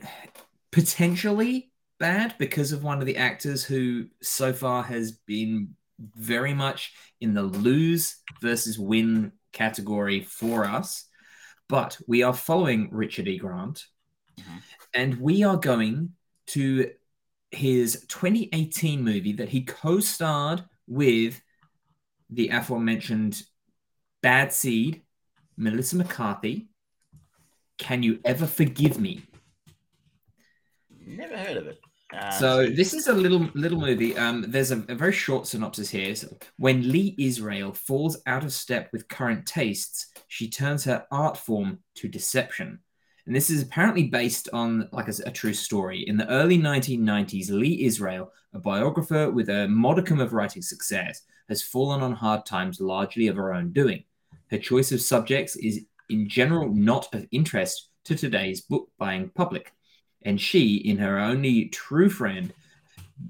potentially bad because of one of the actors who so far has been very much in the lose versus win category for us. But we are following Richard E. Grant, mm-hmm. and we are going to his 2018 movie that he co starred with the aforementioned Bad Seed, Melissa McCarthy. Can you ever forgive me? Never heard of it. Uh, so this is a little little movie. Um, there's a, a, very short synopsis here. So when Lee Israel falls out of step with current tastes, she turns her art form to deception. And this is apparently based on like a, a true story. In the early 1990s, Lee Israel, a biographer with a modicum of writing success, has fallen on hard times largely of her own doing. Her choice of subjects is in general not of interest to today's book buying public and she, in her only true friend,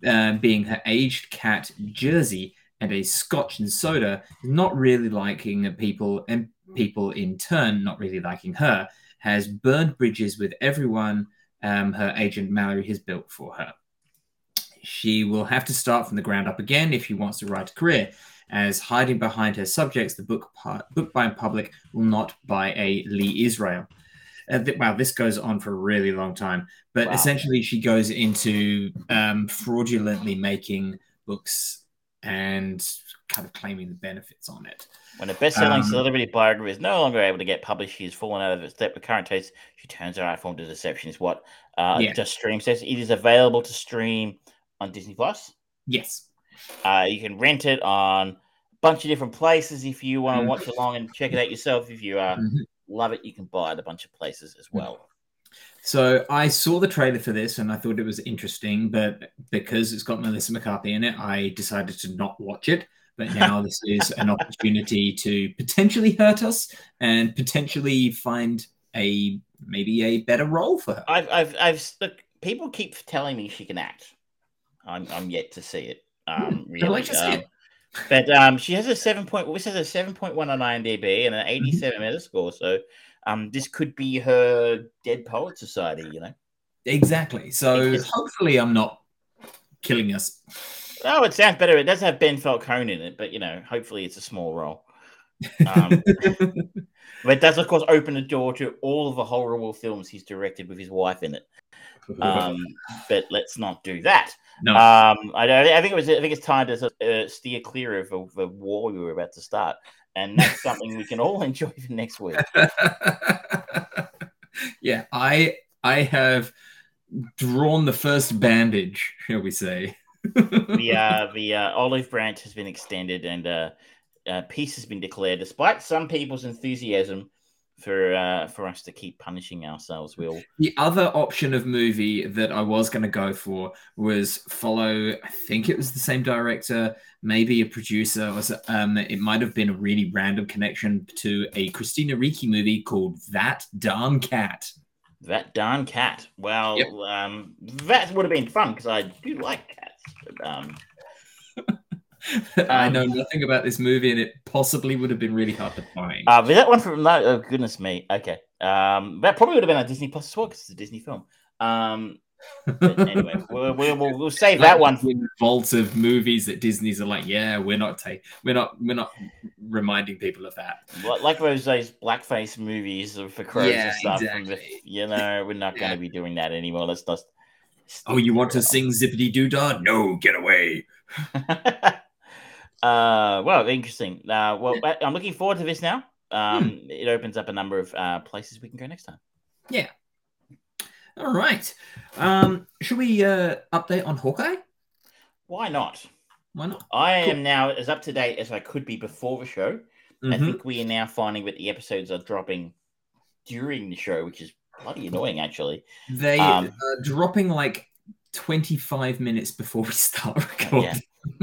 uh, being her aged cat Jersey and a scotch and soda, not really liking people, and people in turn not really liking her, has burned bridges with everyone um, her agent Mallory has built for her. She will have to start from the ground up again if she wants to write a career, as hiding behind her subjects, the book, book by public will not buy a Lee Israel. Uh, th- wow, this goes on for a really long time. But wow. essentially, she goes into um, fraudulently making books and kind of claiming the benefits on it. When a best-selling um, celebrity biography is no longer able to get published, she's fallen out of step with current taste. She turns her art form to deception. Is what uh, yeah. Just Stream says. It is available to stream on Disney Plus. Yes, uh, you can rent it on a bunch of different places if you want to mm-hmm. watch along and check it out yourself. If you are mm-hmm love it. You can buy it a bunch of places as well. So I saw the trailer for this and I thought it was interesting, but because it's got Melissa McCarthy in it, I decided to not watch it. But now this is an opportunity to potentially hurt us and potentially find a maybe a better role for her. I've, I've, I've look, people keep telling me she can act. I'm, I'm yet to see it. Um, really. Like um, it. But um, she has a seven point. This has a seven point one on IMDb and an mm-hmm. eighty-seven mm-hmm. Metascore. So, um, this could be her Dead Poet Society. You know. Exactly. So hopefully, I'm not killing us. Oh, it sounds better. It does have Ben Falcone in it, but you know, hopefully, it's a small role. Um, but it does, of course, open the door to all of the horrible films he's directed with his wife in it. Um, but let's not do that. No, um, I, I think it was. I think it's time to uh, steer clear of the, the war we were about to start, and that's something we can all enjoy for next week. yeah, I I have drawn the first bandage, shall we say? the uh, the uh, olive branch has been extended, and uh, uh, peace has been declared, despite some people's enthusiasm for uh, for us to keep punishing ourselves. Will the other option of movie that I was going to go for was follow. I think it was the same director, maybe a producer. Was um, it might have been a really random connection to a Christina Ricci movie called That Darn Cat. That darn cat. Well, yep. um, that would have been fun because I do like cats. But, um, I Um, know nothing about this movie, and it possibly would have been really hard to find. Uh, but that one from that, oh goodness me. Okay, um, that probably would have been on Disney Plus as well because it's a Disney film. Um, anyway, we'll, we'll, we'll, save that one. vault of movies that Disney's are like, yeah, we're not take, we're not, we're not reminding people of that. Like those those blackface movies for crows Yeah, and stuff. and the- you know, we're not going to be doing that anymore. Let's just. Oh, you want to sing Zippity Doo Dah? No, get away. uh, well, interesting. Uh, well, I'm looking forward to this now. Um, It opens up a number of uh, places we can go next time. Yeah. All right. Um, should we uh, update on Hawkeye? Why not? Why not? I Cool. am now as up to date as I could be before the show. I Mhm. think we are now finding that the episodes are dropping during the show, which is bloody annoying, actually. They um, are dropping like 25 minutes before we start recording. Yeah.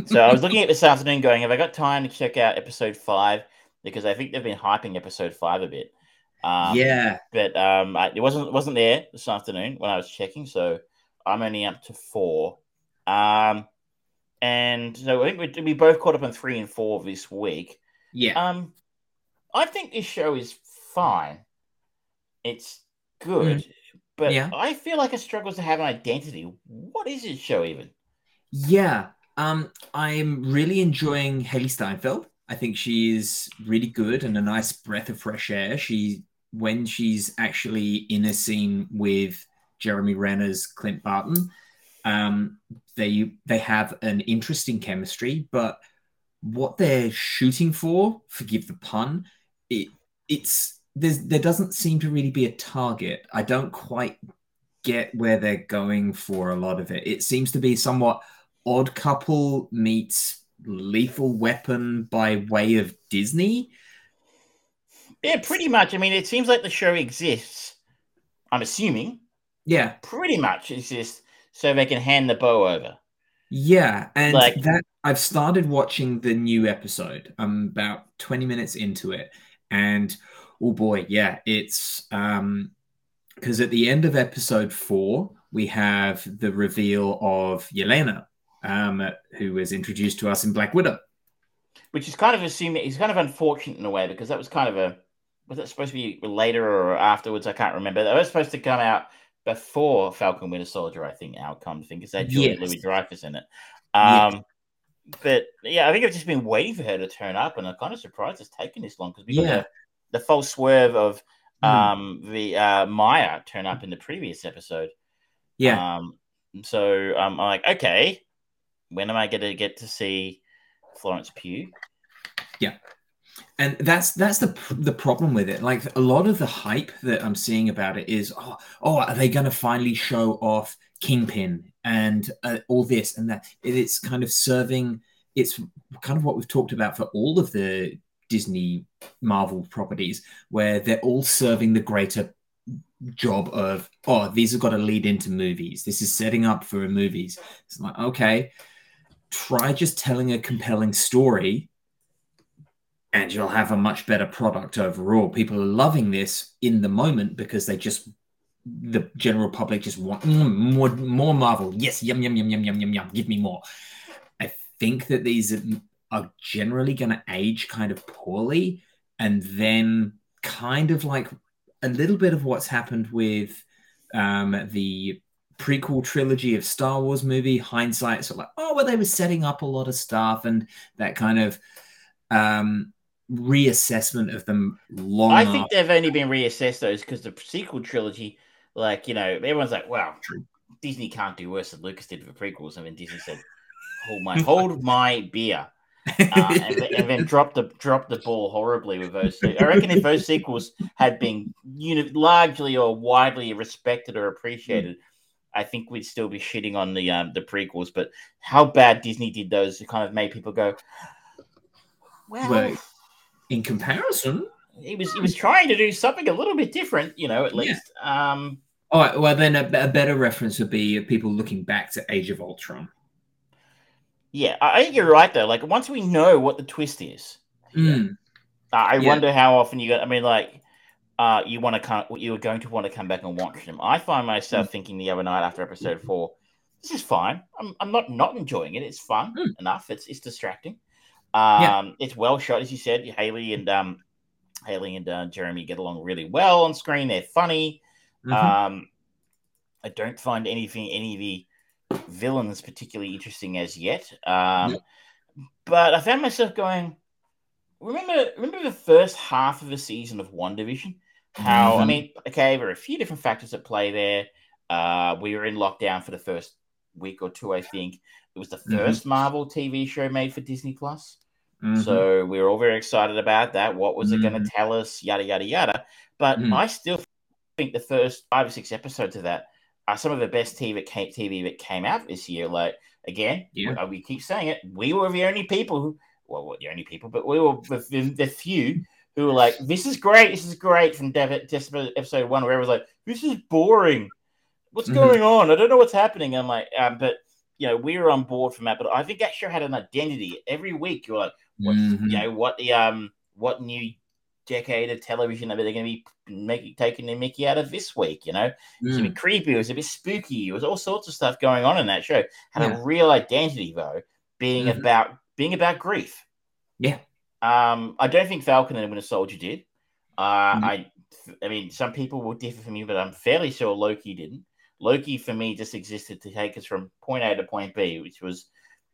So I was looking at this afternoon, going, "Have I got time to check out episode five? Because I think they've been hyping episode five a bit." Um, yeah. but um, I, it wasn't wasn't there this afternoon when I was checking, so I'm only up to four. Um, and so I think we, we both caught up on three and four this week. Yeah. Um, I think this show is fine. It's good, but Yeah. I feel like it struggles to have an identity. What is this show even? Yeah. Um, I'm really enjoying Hailee Steinfeld. I think she is really good and a nice breath of fresh air. She when she's actually in a scene with Jeremy Renner's Clint Barton, um, they they have an interesting chemistry, but what they're shooting for, forgive the pun, it it's there's there doesn't seem to really be a target. I don't quite get where they're going for a lot of it. It seems to be somewhat odd couple meets lethal weapon by way of Disney. Yeah, pretty much. I mean, it seems like the show exists. I'm assuming Yeah, pretty much exists so they can hand the bow over. yeah, and Like- that I've started watching the new episode. I'm about 20 minutes into it, and oh boy, yeah, it's um because at the end of episode four we have the reveal of Yelena, um, who was introduced to us in Black Widow. which is kind of assuming he's kind of unfortunate in a way because that was kind of a was that supposed to be later or afterwards? I can't remember. That was supposed to come out before Falcon Winter Soldier, I think. Outcome thing because they had Yes. Louis Dreyfus in it. Yes. Um, but yeah, I think I've just been waiting for her to turn up, and I'm kind of surprised it's taken this long because we got Yeah. the, the false swerve of Hmm. um the uh Maya turn up in the previous episode. Yeah, Um, so um, I'm like, okay, when am I going to get to see Florence Pugh? Yeah. And that's that's the the problem with it like a lot of the hype that i'm seeing about it is oh, oh are they going to finally show off kingpin and uh, all this and that It- it's kind of serving it's kind of what we've talked about for all of the disney marvel properties where they're all serving the greater job of oh these have got to lead into movies this is setting up for movies it's like okay try just telling a compelling story and you'll have a much better product overall. People are loving this in the moment because they just the general public just want mm, more more Marvel. Yes, yum yum yum yum yum yum yum. Give me more. I think that these are generally going to age kind of poorly, and then kind of like a little bit of what's happened with um, the prequel trilogy of Star Wars movie. Hindsight, so like, oh, well, they were setting up a lot of stuff and that kind of um, reassessment of them long. I think after- they've only been reassessed those because the sequel trilogy, like you know, everyone's like, "Wow, True. Disney can't do worse than Lucas did for prequels." And then Disney said, "Hold my, hold my beer," uh, and, then, and then dropped the dropped the ball horribly with those. Two. I reckon if those sequels had been uni- largely or widely respected or appreciated. I think we'd still be shitting on the um, the prequels, but how bad Disney did those, it kind of made people go, "Well, Well, in comparison, he was he was trying to do something a little bit different, you know, at Yeah. least. Um, all right. Well, then a, a better reference would be people looking back to Age of Ultron. yeah, I, I think you're right though. Like once we know what the twist is, Mm, uh, I Yeah. wonder how often you got. I mean, like, uh, you want to come, you were going to want to come back and watch them. I find myself Mm. thinking the other night after episode four, this is fine. I'm, I'm not not enjoying it. It's fun Mm. enough. It's it's distracting. Um, Yeah. it's well shot, as you said. Hailee and um, Hailee and uh, Jeremy get along really well on screen. They're funny. Mhm. Um, I don't find anything any of the villains particularly interesting as yet. Um, Yep. But I found myself going. Remember, remember the first half of the season of WandaVision. How I Mhm. mean, okay, there are a few different factors at play there. Uh, we were in lockdown for the first week or two, I think. It was the Mhm. 1st Marvel TV show made for Disney Plus. Mhm. So we were all very excited about that. What was it going to tell us? Yada yada yada. But Mm. I still think the first five or six episodes of that are some of the best TV that came, TV that came out this year. Like again, Yeah. we, we keep saying it. We were the only people who, well, the only people, but we were the, the few who were like, "This is great. This is great." From Dev- episode one, where was like, "This is boring. What's Mhm. going on? I don't know what's happening." I'm like, um, but you know, we were on board from that. But I think that show had an identity. Every week, you're like what's Mhm. you know what the um what new decade of television are they going to be making taking the Mickey out of this week? You know, it was a Mm. bit creepy, it was a bit spooky, it was all sorts of stuff going on in that show. Had Yeah. a real identity though, being Mhm. about being about grief. Yeah. Um, I don't think Falcon and Winter Soldier did. Uh, Mhm. I, I mean, some people will differ from me, but I'm fairly sure Loki didn't. Loki for me just existed to take us from point A to point B, which was,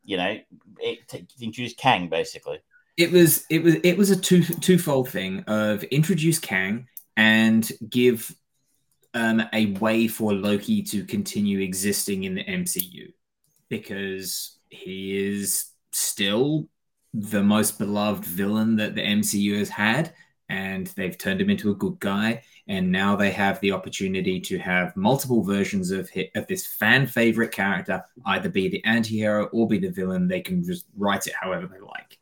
you know, it, to introduce Kang basically. it was it was it was a two twofold thing of introduce Kang and give um, a way for Loki to continue existing in the MCU because he is still the most beloved villain that the MCU has had and they've turned him into a good guy and now they have the opportunity to have multiple versions of of this fan favorite character either be the anti-hero or be the villain they can just write it however they like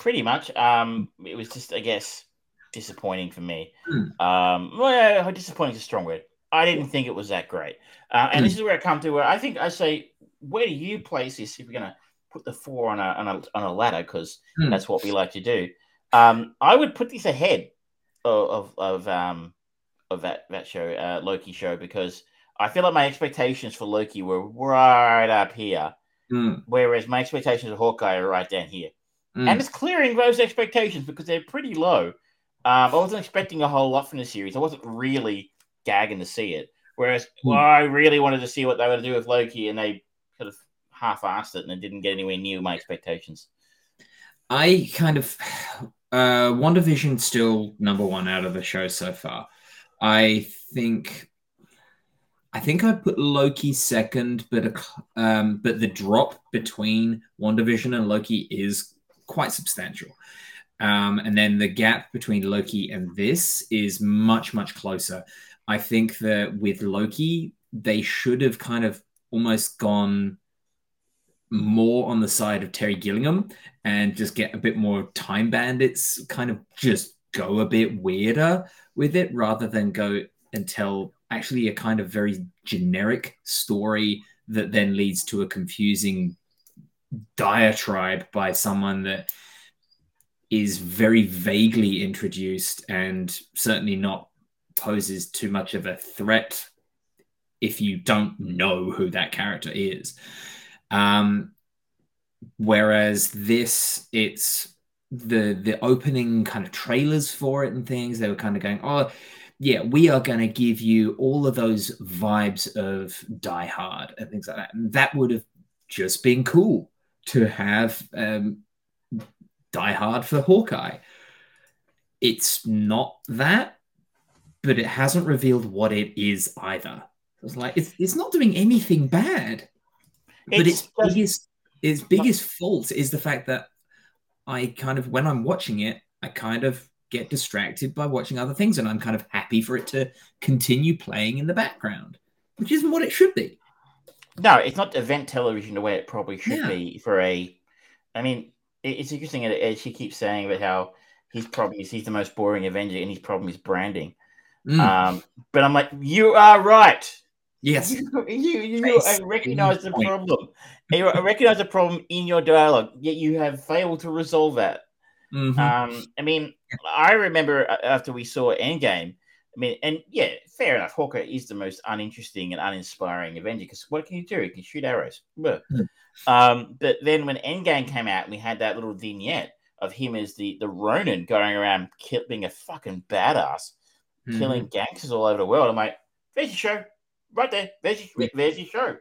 Pretty much. Um, it was just, I guess, disappointing for me. Hmm. Um, well, disappointing is a strong word. I didn't think it was that great. Uh, and Hmm. this is where I come to where I think I say, where do you place this if you're going to put the four on a, on a, on a ladder? Because Hmm. that's what we like to do. Um, I would put this ahead of, of, of, um, of that, that show, uh, Loki show, because I feel like my expectations for Loki were right up here, Mm, whereas my expectations of Hawkeye are right down here mm. and it's clearing those expectations because they're pretty low. Um, I wasn't expecting a whole lot from the series. I wasn't really gagging to see it. Whereas Hmm. well, I really wanted to see what they were going to do with Loki, and they sort of half-assed it, and it didn't get anywhere near my expectations. I kind of uh WandaVision still number one out of the show so far. I think I think I'd put Loki second, but um, but the drop between WandaVision and Loki is quite substantial. Um, and then the gap between Loki and this is much, much closer. I think that with Loki, they should have kind of almost gone more on the side of Terry Gilliam and just get a bit more time bandits, kind of just go a bit weirder with it rather than go and tell actually a kind of very generic story that then leads to a confusing diatribe by someone that is very vaguely introduced and certainly not poses too much of a threat if you don't know who that character is. Um, whereas this, it's the the opening kind of trailers for it and things. They were kind of going, oh, yeah, we are going to give you all of those vibes of Die Hard and things like that. And that would have just been cool to have um, Die Hard for Hawkeye. It's not that, but it hasn't revealed what it is either. It's like it's, it's not doing anything bad, but It's its just- biggest its biggest fault is the fact that I kind of when I'm watching it, I kind of get distracted by watching other things, and I'm kind of happy for it to continue playing in the background, which isn't what it should be. No, it's not event television the way it probably should Yeah. be for a. I mean, it's interesting as she keeps saying about how his problem is he's the most boring Avenger and his problem is branding. Mm, Um, but I'm like, you are right. Yes, You, you, you Face recognize the problem. You recognize the problem in your dialogue, yet you have failed to resolve that. Mhm. Um, I mean, I remember after we saw Endgame. I mean, and yeah, fair enough. Hawkeye is the most uninteresting and uninspiring Avenger because what can you do? He can shoot arrows. Hmm. Um, but then when Endgame came out, we had that little vignette of him as the the Ronin going around being a fucking badass, Mhm. killing gangsters all over the world. I'm like, there's your show, right there. There's your, Yeah. there's your show.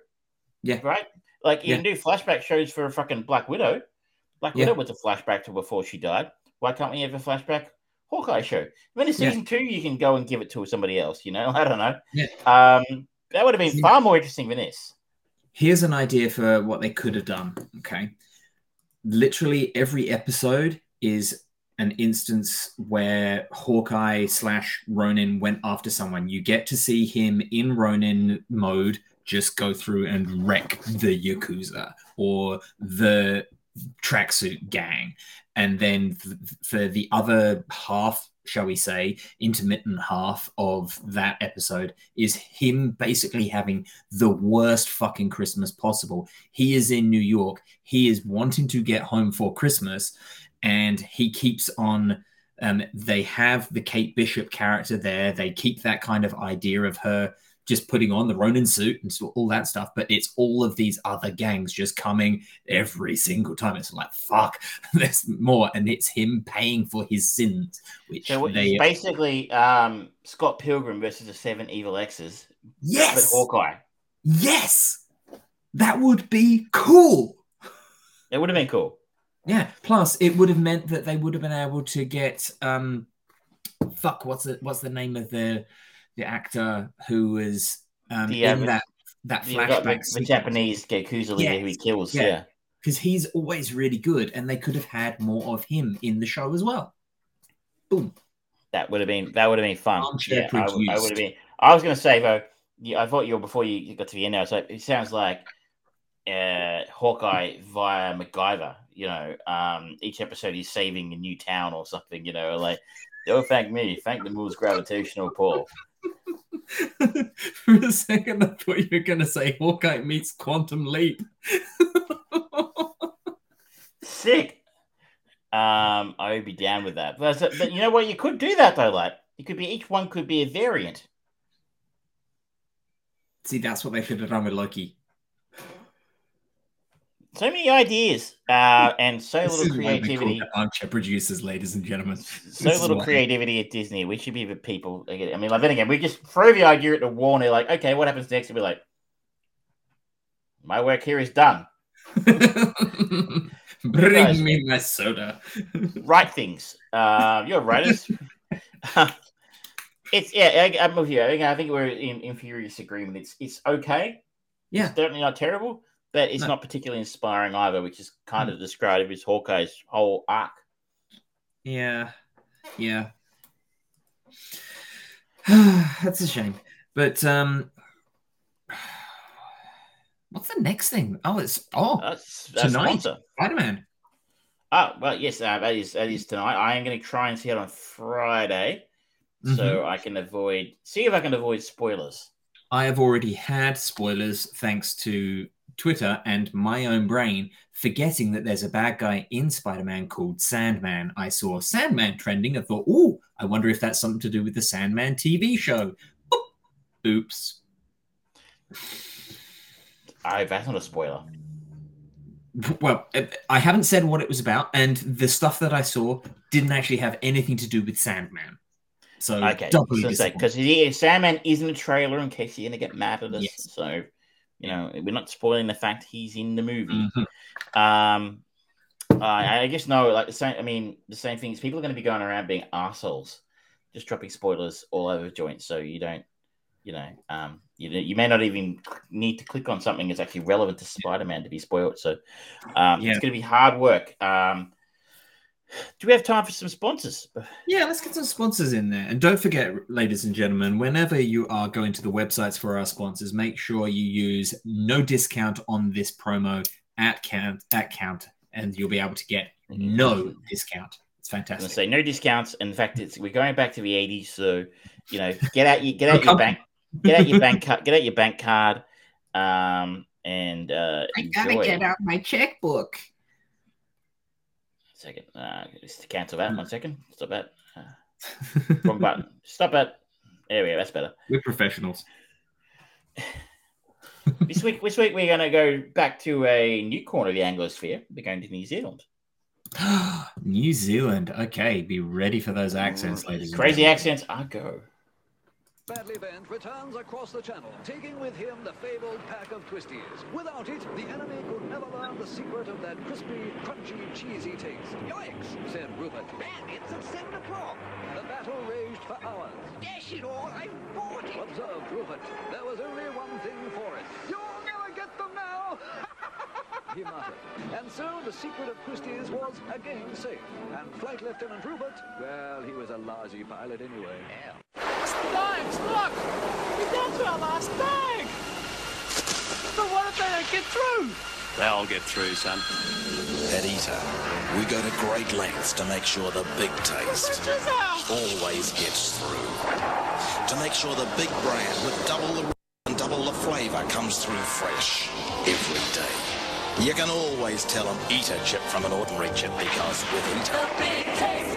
Yeah. Right. Like you Yeah. can do flashback shows for a fucking Black Widow. Black Yeah. Widow was a flashback to before she died. Why can't we have a flashback Hawkeye show? When it's season two, you can go and give it to somebody else. You know, I don't know. Yeah. Um, that would have been far more interesting than this. Here's an idea for what they could have done. Okay. Literally every episode is an instance where Hawkeye slash Ronin went after someone. You get to see him in Ronin mode just go through and wreck the Yakuza or the tracksuit gang. And then th- for the other half, shall we say, intermittent half of that episode is him basically having the worst fucking Christmas possible. He is in New York. He is wanting to get home for Christmas, and he keeps on. Um, they have the Kate Bishop character there. They keep that kind of idea of her just putting on the Ronin suit and so, all that stuff. But it's all of these other gangs just coming every single time. It's like fuck, there's more, and it's him paying for his sins, which So they basically um, Scott Pilgrim versus the Seven Evil Exes, but yes, Hawkeye. yes, that would be cool. It would have been cool. Yeah. Plus, it would have meant that they would have been able to get um, fuck. What's the what's the name of the the actor who was um, The, um, in that that You got the, flashback the Japanese Yakuza leader who he kills. Yeah. Yeah. because he's always really good, and they could have had more of him in the show as well. Boom. that would have been that would have been fun. Yeah, I, would- I would have been. I was going to say though, yeah, I thought you were before you got to the end. Now, so it sounds like uh, Hawkeye via MacGyver. You know, um, each episode he's saving a new town or something. You know, like don't thank me, thank the moon's gravitational pull. For a second, I thought you were going to say Hawkeye meets Quantum Leap. Sick. Um, I would be down with that. But, but you know what? You could do that though. Like, it could be each one could be a variant. See, that's what they should have done with Loki. So many ideas, uh, and so This little is why we call creativity. armchair producers, ladies and gentlemen. So This little creativity at Disney. We should be the people. I mean, like then again, we just throw the idea at the wall, and they're like, "Okay, what happens next?" And we're like, "My work here is done. Bring guys- me my soda. Write things. Uh, you're writers." it's yeah. I, I'm with you. I think, I think we're in, in furious agreement. It's it's okay. Yeah. It's certainly not terrible, but it's No. not particularly inspiring either, which is kind of described as Hawkeye's whole arc. Yeah. Yeah. That's a shame. But um what's the next thing? Oh, it's oh That's that's Tonight? sponsor. Spider-Man. Oh, well, yes, uh, that is that is tonight. I am going to try and see it on Friday, Mm-hmm. so I can avoid see if I can avoid spoilers. I have already had spoilers thanks to Twitter and my own brain forgetting that there's a bad guy in Spider-Man called Sandman. I saw Sandman trending. I thought, oh, I wonder if that's something to do with the Sandman TV show. Oop. Oops. I that's not a spoiler. Well, uh, I haven't said what it was about, and the stuff that I saw didn't actually have anything to do with Sandman. So Okay, because Sandman is in the trailer in case you're going to get mad at us. Yes. So you know we're not spoiling the fact he's in the movie. Mhm. Um, I, I just know like the same. I mean, the same thing is people are going to be going around being assholes, just dropping spoilers all over joints. So you don't, you know, um, you you may not even need to click on something that's actually relevant to Spider-Man to be spoiled. So um, Yeah. it's going to be hard work. Um, do we have time for some sponsors? Yeah, let's get some sponsors in there. And don't forget, ladies and gentlemen, whenever you are going to the websites for our sponsors, make sure you use no discount on this promo at count at count, and you'll be able to get no discount. It's I'm fantastic. say no discounts. In fact, it's we're going back to the 80s. So you know, get out your get out your bank, get out your bank card, get out your bank card, um, and uh, I gotta enjoy. Get out my checkbook. Second, uh, just to cancel that. One second. Stop that. Uh, wrong button. Stop it. There we go. That's better. We're professionals. this week, this week we're going to go back to a new corner of the Anglosphere. We're going to New Zealand. New Zealand. Okay, be ready for those accents, ladies. Crazy accents. I go. Badly Bent returns across the channel, taking with him the fabled pack of twisties. Without it, the enemy could never learn the secret of that crispy, crunchy, cheesy taste. Yikes, said Rupert. Man, it's at seven o'clock. The battle raged for hours. Dash it all, I've bought it. Observed Rupert. There was only one thing for it. You'll never get them now! He muttered. And so the secret of twisties was again safe. And Flight Lieutenant Rupert, well, he was a lousy pilot anyway. Yeah. Bags, look! We got to our last bag! But what if they don't get through? They'll get through, son. At ETA, we go to great lengths to make sure the big taste Switches always gets through. To make sure the big brand with double the and double the flavour comes through fresh every day. You can always tell them eat a chip from an ordinary chip because with ETA,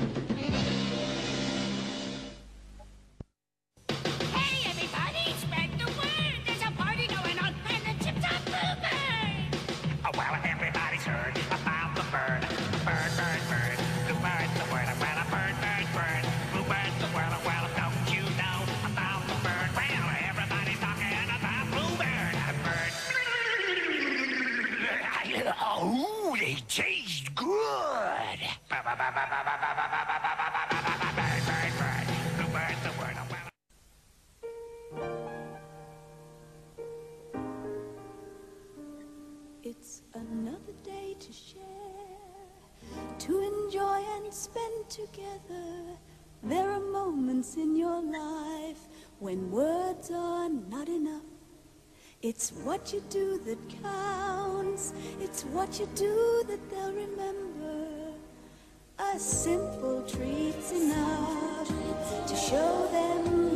what you do that counts, it's what you do that they'll remember. A simple treat's enough to show them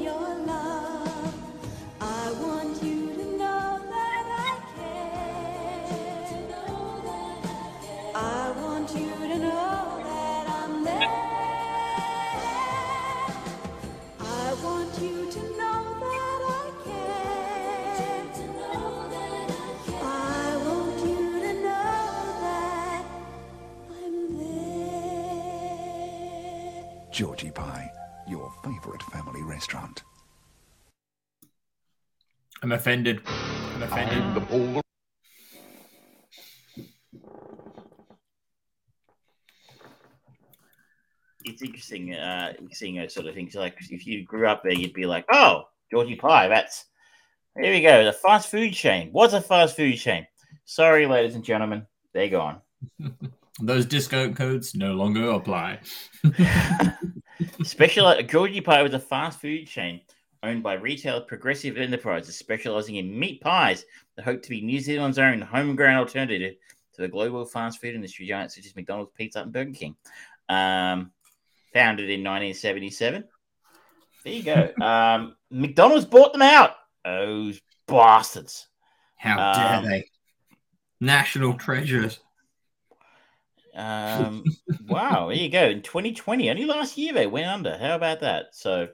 offended. I'm offended. It's interesting, uh, seeing those sort of things. Like if you grew up there, you'd be like, "Oh, Georgie Pie, that's here we go." The fast food chain. What's a fast food chain? Sorry, ladies and gentlemen, they're gone. Those discount codes no longer apply. Special Georgie Pie was a fast food chain owned by retail Progressive Enterprises, specializing in meat pies that hope to be New Zealand's own homegrown alternative to the global fast food industry giants such as McDonald's, Pizza Hut, and Burger King. Um, founded in 1977. There you go. um, McDonald's bought them out. Those bastards. How dare Um, they? National treasures. Um, wow, there you go. In 2020, only last year they went under. How about that? So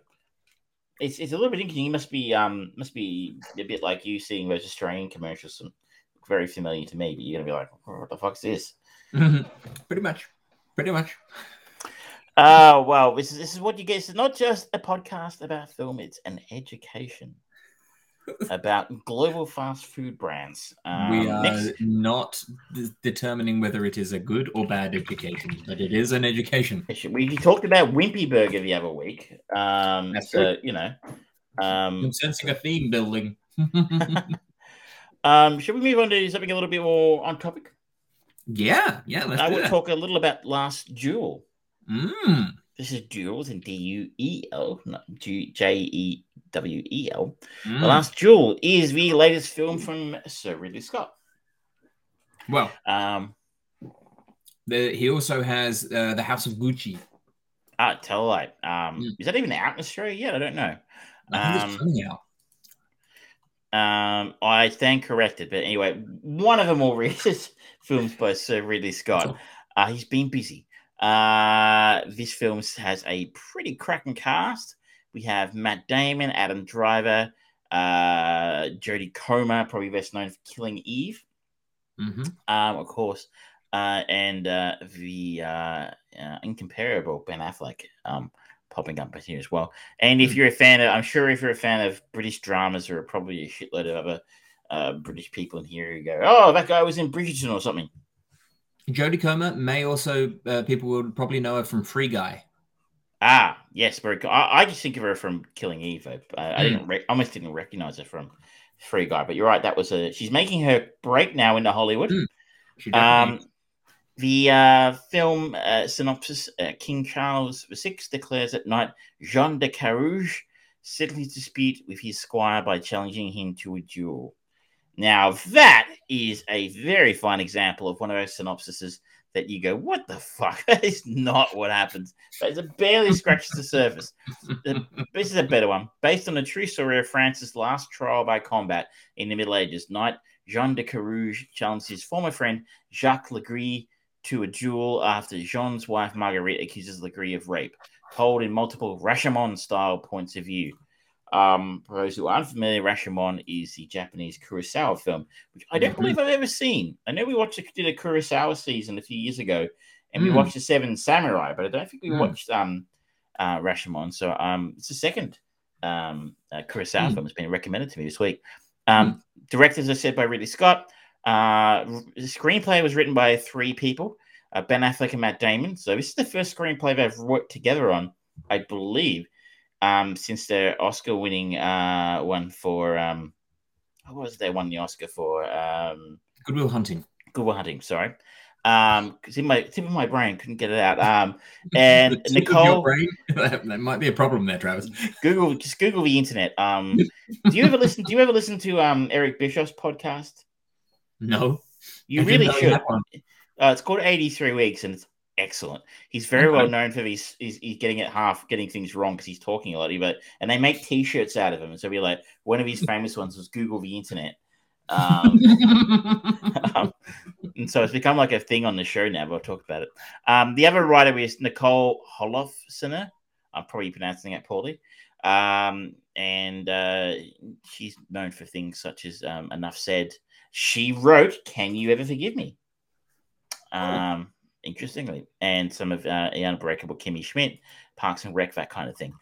it's, it's a little bit interesting. You must be um must be a bit like you seeing those Australian commercials. Some very familiar to me, but you're gonna be like, "Oh, what the fuck's this? Pretty much. Pretty much. Oh well, this is this is what you get. It's not just a podcast about film; it's an education about global fast food brands. Um, we are next- not d- determining whether it is a good or bad education, but it is an education. we talked about Wimpy Burger the other week. Um, That's so you know, um, I'm sensing a theme building. um, should we move on to something a little bit more on topic? yeah, yeah. Let's I will talk a little about Last Duel. Mm. This is Duels in D U E L, not J E W E L. Mm. The Last Duel is the latest film from Sir Ridley Scott. Well, Um, the, he also has uh, the House of Gucci. ah, tell lie. Um, Mm. is that even out in Australia yet? I don't know. I think Um, it's coming out. Um, I stand corrected, but anyway, one of them all is films by Sir Ridley Scott. Uh, he's been busy. Uh, this film has a pretty cracking cast. We have Matt Damon, Adam Driver, uh, Jodie Comer, probably best known for Killing Eve, hmm um, of course, uh, and uh, the uh, uh, incomparable Ben Affleck um, popping up here as well. And if Hmm. you're a fan of, I'm sure if you're a fan of British dramas, there are probably a shitload of other uh, British people in here who go, "Oh, that guy was in Bridgerton or something." Jodie Comer may also uh, people would probably know her from Free Guy. Ah, yes, very cool. I, I just think of her from Killing Eve. I, I Hmm. didn't, re- almost didn't recognize her from Free Guy, but you're right. That was a. She's making her break now into Hollywood. She Um, the uh, film uh, synopsis: uh, King Charles VI declares at night Jean de Carrouges settles his dispute with his squire by challenging him to a duel. Now that is a very fine example of one of those synopsises that you go, "What the fuck?" That is not what happens. But it barely scratches the surface. This is a better one, based on a true story of France's last trial by combat in the Middle Ages. Knight Jean de Carrouges challenged his former friend Jacques Legris to a duel after Jean's wife Marguerite accuses Legris of rape, told in multiple Rashomon style points of view. Um, for those who aren't familiar, Rashomon is the Japanese Kurosawa film, which I don't believe I've ever seen. I know we watched a, did a Kurosawa season a few years ago, and we Mm. watched the Seven Samurai, but I don't think we Mm. watched um uh, Rashomon. So um, it's the second um uh, Kurosawa Mm. film that's been recommended to me this week. Um, directed, as I said, by Ridley Scott. Uh, the screenplay was written by three people: uh, Ben Affleck and Matt Damon. So this is the first screenplay they've worked together on, I believe, um, since their Oscar-winning uh, one for um, what was it they won the Oscar for? Um, Good Will Hunting. Good Will Hunting. Sorry, um, because in my tip of my brain couldn't get it out. Um, and The tip of your Nicole, brain? that might be a problem there, Travis. Google just Google the internet. Um, do you ever listen? Do you ever listen to um Eric Bischoff's podcast? No, You I really should. Uh, it's called 83 Weeks and it's excellent. He's very well known for these. He's, he's getting it half, getting things wrong because he's talking a lot. But and they make T-shirts out of him. And so we like one of his famous ones was Google the internet. Um, um, and so it's become like a thing on the show now. But I'll talk about it. Um, the other writer is Nicole Holofcener. I'm probably pronouncing that poorly. Um, and uh, she's known for things such as um, Enough Said. She wrote Can You Ever Forgive Me? Um, interestingly, and some of uh, The Unbreakable Kimmy Schmidt, Parks and Rec, that kind of thing.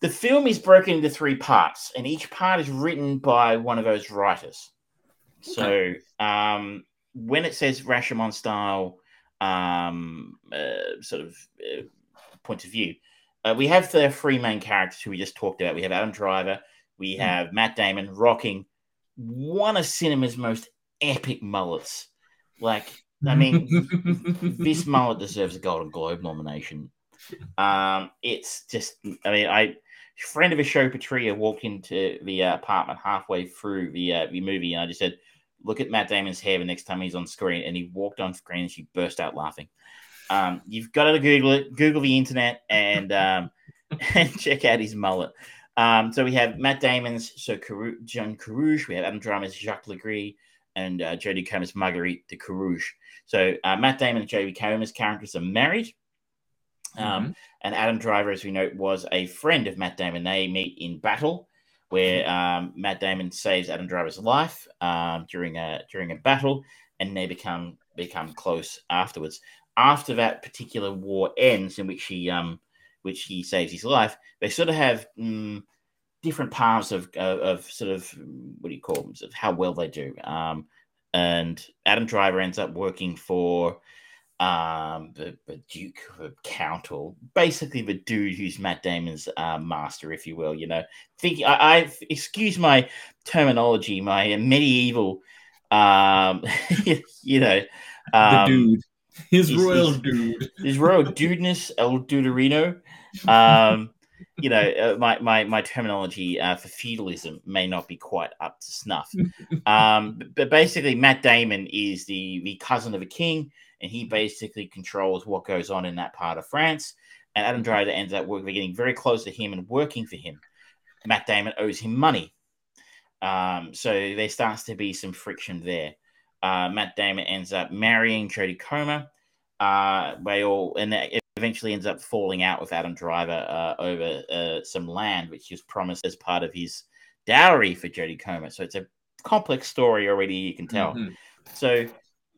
The film is broken into three parts, and each part is written by one of those writers. So, um, when it says Rashomon style um, uh, sort of uh, point of view, uh, we have the three main characters who we just talked about. We have Adam Driver, we Hmm. have Matt Damon rocking one of cinema's most epic mullets. Like, I mean, this mullet deserves a Golden Globe nomination. Um, it's just, I mean, I friend of a show, Patria, walked into the uh, apartment halfway through the uh, the movie, and I just said, "Look at Matt Damon's hair the next time he's on screen." And he walked on screen, and she burst out laughing. Um, you've got to Google it, Google the internet, and um, and check out his mullet. Um, so we have Matt Damon's so Caru- John Carrouges, we have Adam Driver's Jacques Legris, and uh, Jodie Comer's Marguerite de Carrouges. So uh, Matt Damon and Jodie Comer's characters are married. Um, And Adam Driver, as we know, was a friend of Matt Damon. They meet in battle, where um, Matt Damon saves Adam Driver's life um, during a during a battle, and they become become close afterwards. after that particular war ends, in which he um, which he saves his life, they sort of have mm, different paths of, of of sort of what do you call them? Sort of how well they do. Um, and Adam Driver ends up working for um, the, the Duke, the Count, or basically the dude who's Matt Damon's uh, master, if you will. You know, think I, I excuse my terminology, my medieval, um, you know, um, the dude, his he's- royal he's- dude. his royal dudeness, El Duderino. Um, you know, uh, my, my, my terminology uh, for feudalism may not be quite up to snuff. Um, but, but basically, Matt Damon is the, the cousin of a king, and he basically controls what goes on in that part of France. And Adam Driver ends up working, getting very close to him and working for him. Matt Damon owes him money. Um, so there starts to be some friction there. Uh, Matt Damon ends up marrying Jodie Comer. Uh, they all and it eventually ends up falling out with Adam Driver uh, over uh, some land, which was promised as part of his dowry for Jodie Comer. So it's a complex story already. You can tell. Mhm. So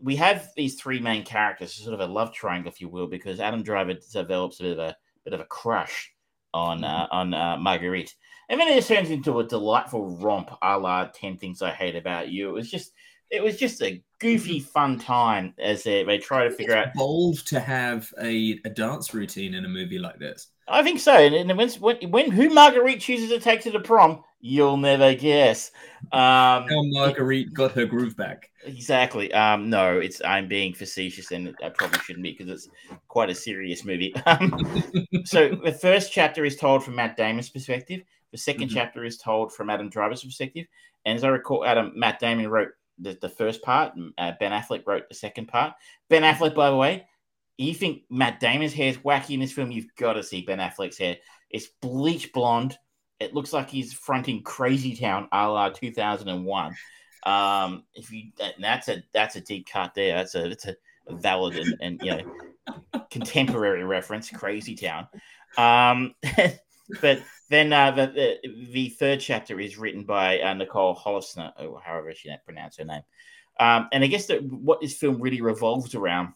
we have these three main characters, sort of a love triangle, if you will, because Adam Driver develops a bit of a bit of a crush on uh, on uh, Marguerite, and then it just turns into a delightful romp, a la Ten Things I Hate About You. It was just it was just a goofy, fun time as they, they try to figure out. Bold to have a, a dance routine in a movie like this. I think so. And, when, when when who Marguerite chooses to take to the prom, you'll never guess. Um, How Marguerite got her groove back. Exactly. Um, no, it's I'm being facetious, and I probably shouldn't be because it's quite a serious movie. Um, so the first chapter is told from Matt Damon's perspective. The 2nd Mhm. chapter is told from Adam Driver's perspective. And as I recall, Adam Matt Damon wrote the, the first part. Uh, ben Affleck wrote the second part. Ben Affleck, by the way, you think Matt Damon's hair is wacky in this film? You've got to see Ben Affleck's hair. It's bleach blonde. It looks like he's fronting Crazy Town, a la 2001. Um, if you that- that's a that's a deep cut there. That's a that's a valid and, and you know contemporary reference, Crazy Town. Um, but then uh, the, the the third chapter is written by uh, Nicole Hollisner, or however she pronounce her name. Um, and I guess that what this film really revolves around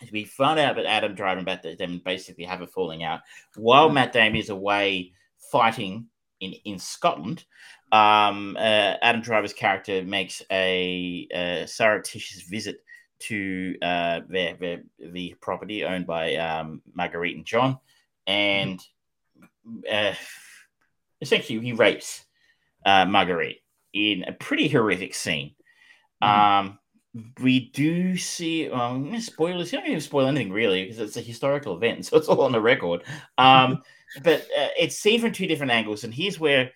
is we found out that Adam Driver and Matt Damon basically have a falling out while Matt Damon is away fighting in in Scotland. Um, uh, Adam Driver's character makes a, a surreptitious visit to uh, their, their the property owned by um, Marguerite and John, and uh, essentially he rapes uh, Marguerite in a pretty horrific scene. Um, we do see um, spoilers. You don't even spoil anything really because it's a historical event, so it's all on the record. Um, but uh, it's seen from two different angles, and here's where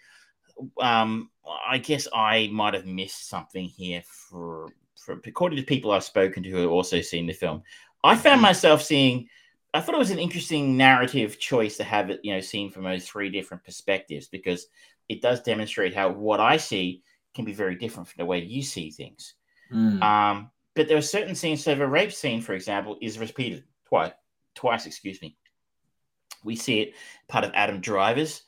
um, I guess I might have missed something here for, for according to people I've spoken to who have also seen the film. I found myself seeing. I thought it was an interesting narrative choice to have it, you know, seen from those three different perspectives because it does demonstrate how what I see can be very different from the way you see things. Mm. Um, but there are certain scenes. So the rape scene, for example, is repeated twice. Twice, excuse me. We see it part of Adam Driver's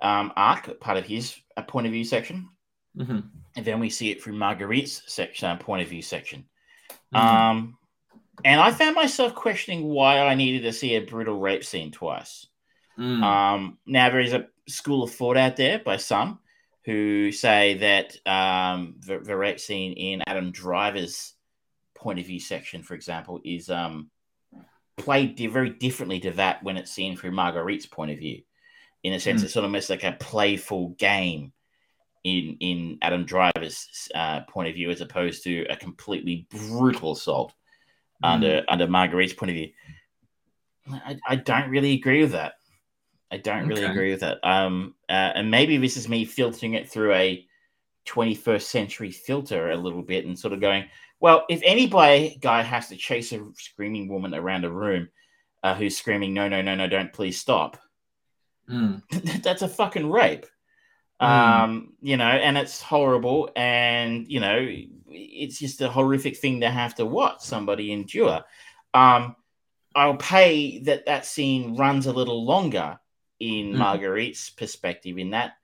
um, arc, part of his uh, point of view section, Mhm. and then we see it through Marguerite's section, uh, point of view section. Mhm. Um, and I found myself questioning why I needed to see a brutal rape scene twice. Mm. Um, now there is a school of thought out there by some who say that um, the, the rape scene in Adam Driver's point of view section, for example, is um, played very differently to that when it's seen through Marguerite's point of view. In a sense, Mm. it's sort of almost like a playful game in in Adam Driver's uh, point of view, as opposed to a completely brutal assault under under Marguerite's point of view. I, I don't really agree with that. I don't really agree with that. Um, uh, and maybe this is me filtering it through a 21st century filter a little bit and sort of going, well, if any guy has to chase a screaming woman around a room uh, who's screaming, no, no, no, no, don't please stop, Mm. that's a fucking rape. Mm. Um, you know, and it's horrible, and you know, it's just a horrific thing to have to watch somebody endure. Um, I'll pay that that scene runs a little longer in Mhm. Marguerite's perspective in that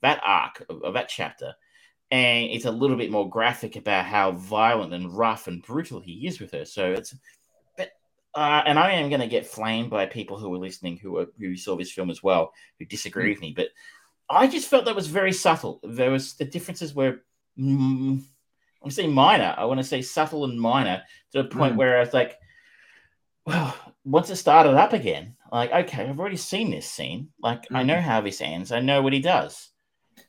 that arc of, of that chapter, and it's a little bit more graphic about how violent and rough and brutal he is with her. So it's, but uh, and I am going to get flamed by people who are listening who are, who saw this film as well, who disagree with me. But I just felt that was very subtle. There was the differences were, mm, I'm saying minor. I want to say subtle and minor to the point Mm. where I was like, well, once it started up again, like, okay, I've already seen this scene. Like, I know how this ends. I know what he does.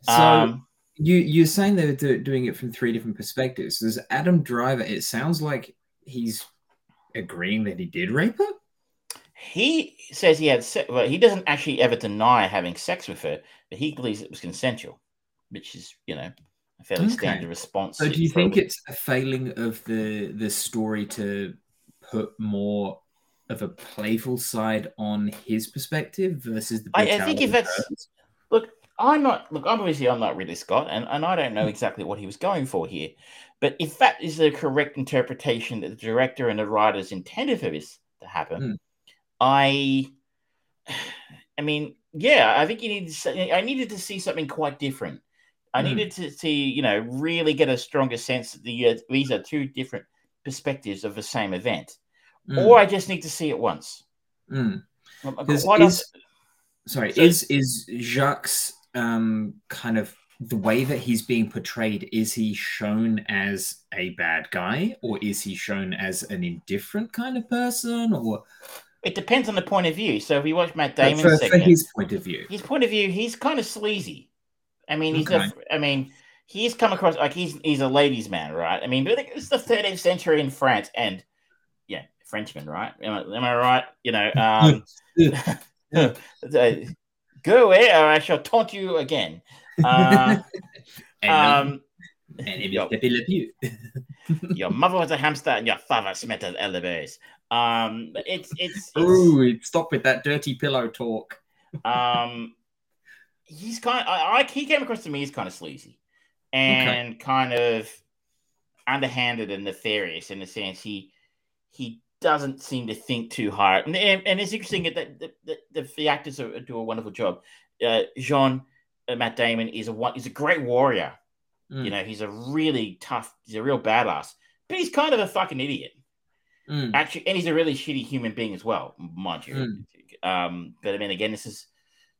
So Um, you you're saying they're do- doing it from three different perspectives. There's Adam Driver. It sounds like he's agreeing that he did rape her. He says he had sex. Well, he doesn't actually ever deny having sex with her, but he believes it was consensual, which is, you know, a fairly Okay. standard response. So do you for- think it's a failing of the the story to put more of a playful side on his perspective versus the I, I think if that's hers? look, I'm not look. Obviously, I'm not Ridley Scott, and, and I don't know exactly what he was going for here. But if that is the correct interpretation that the director and the writers intended for this to happen, Hmm. I, I mean, yeah, I think you need. I needed to see something quite different. I Hmm. needed to see, you know, really get a stronger sense that the uh, these are two different perspectives of the same event, Mm. or I just need to see it once. Mm. Is- sorry So- is is Jacques um kind of the way that he's being portrayed is he shown as a bad guy or is he shown as an indifferent kind of person or It depends on the point of view. So if you watch Matt But Damon's for, for his point of view his point of view, he's kind of sleazy. I mean, he's Okay. a, I mean, he's come across like he's he's a ladies' man, right? I mean, it's the 13th century in France, and yeah, Frenchman, right? Am I, am I right? You know, um, go away, or I shall taunt you again. Uh, um, and it Yo. was Pepe Le Pew. your mother was a hamster, and your father smelt of elderberries. Um, but it's it's, it's Ooh, stop with that dirty pillow talk. Um, he's kind. Of, I, I he came across to me as kind of sleazy, and kind of underhanded and nefarious in the sense he he doesn't seem to think too hard. And and, and it's interesting that the, the, the, the actors are, do a wonderful job. Uh, Jean uh, Matt Damon is a one. He's a great warrior. Mm. You know, he's a really tough. He's a real badass, but he's kind of a fucking idiot. Mm. Actually, and he's a really shitty human being as well, mind you. Mm. Um, but I mean, again, this is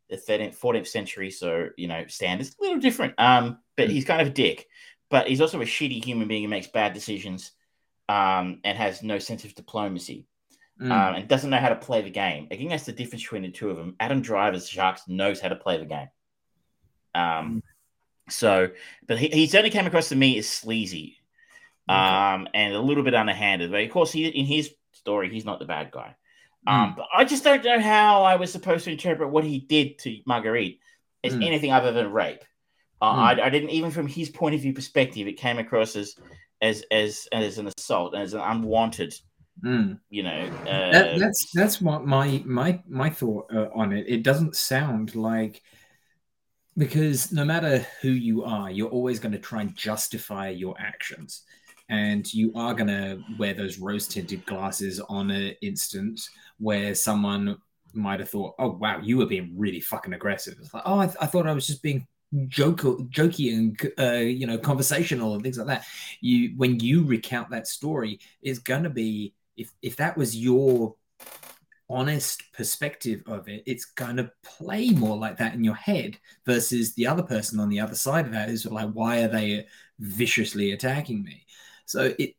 the 13th, 14th century, so you know, standards a little different. Um, but he's kind of a dick, but he's also a shitty human being who makes bad decisions, um, and has no sense of diplomacy, Mm. um, and doesn't know how to play the game. I think that's the difference between the two of them. Adam Driver's Jacques knows how to play the game. Um, so, but he, he certainly came across to me as sleazy, um, and a little bit underhanded. But of course, he in his story, he's not the bad guy. Um, but I just don't know how I was supposed to interpret what he did to Marguerite as Mm. anything other than rape. Uh, Mm. I, I didn't even from his point of view perspective, it came across as as as as an assault, as an unwanted, Mm. you know. Uh, That, that's that's what my my my thought uh, on it. It doesn't sound like because no matter who you are, you're always going to try and justify your actions, and you are going to wear those rose tinted glasses on an instance where someone might have thought, "Oh wow, you were being really fucking aggressive." It's like, "Oh, I, th- I thought I was just being." Joke, jokey and uh, you know conversational and things like that. You when you recount that story, it's gonna be if if that was your honest perspective of it, it's going to play more like that in your head versus the other person on the other side of that is like, why are they viciously attacking me? So it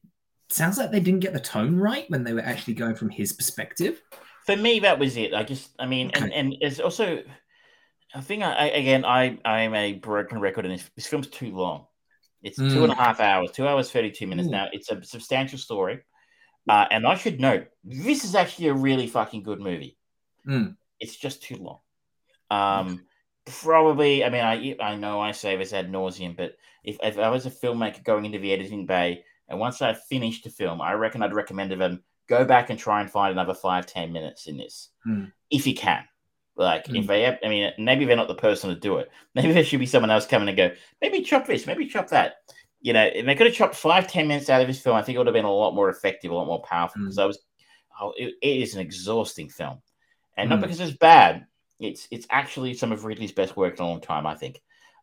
sounds like they didn't get the tone right when they were actually going from his perspective. for me that was it i just i mean and Okay. and it's also i think i I- again i i'm a broken record and this, this film's too long it's two and a Mm. half hours two hours 32 minutes Ooh. now it's a substantial story uh, and i should note this is actually a really fucking good movie Mm. it's just too long um probably i mean i i know i say this ad nauseum but if, if i was a filmmaker going into the editing bay and once i finished the film i reckon i'd recommend to them go back and try and find another five ten minutes in this Mm. if you can. Like Mm. if they, have, I mean, maybe they're not the person to do it. Maybe there should be someone else coming and go, maybe chop this, maybe chop that. You know, if they could have chopped five, ten minutes out of this film, I think it would have been a lot more effective, a lot more powerful. Because I was, oh, it, it is an exhausting film, and not Mm. because it's bad. It's it's actually some of Ridley's best work in a long time, I think.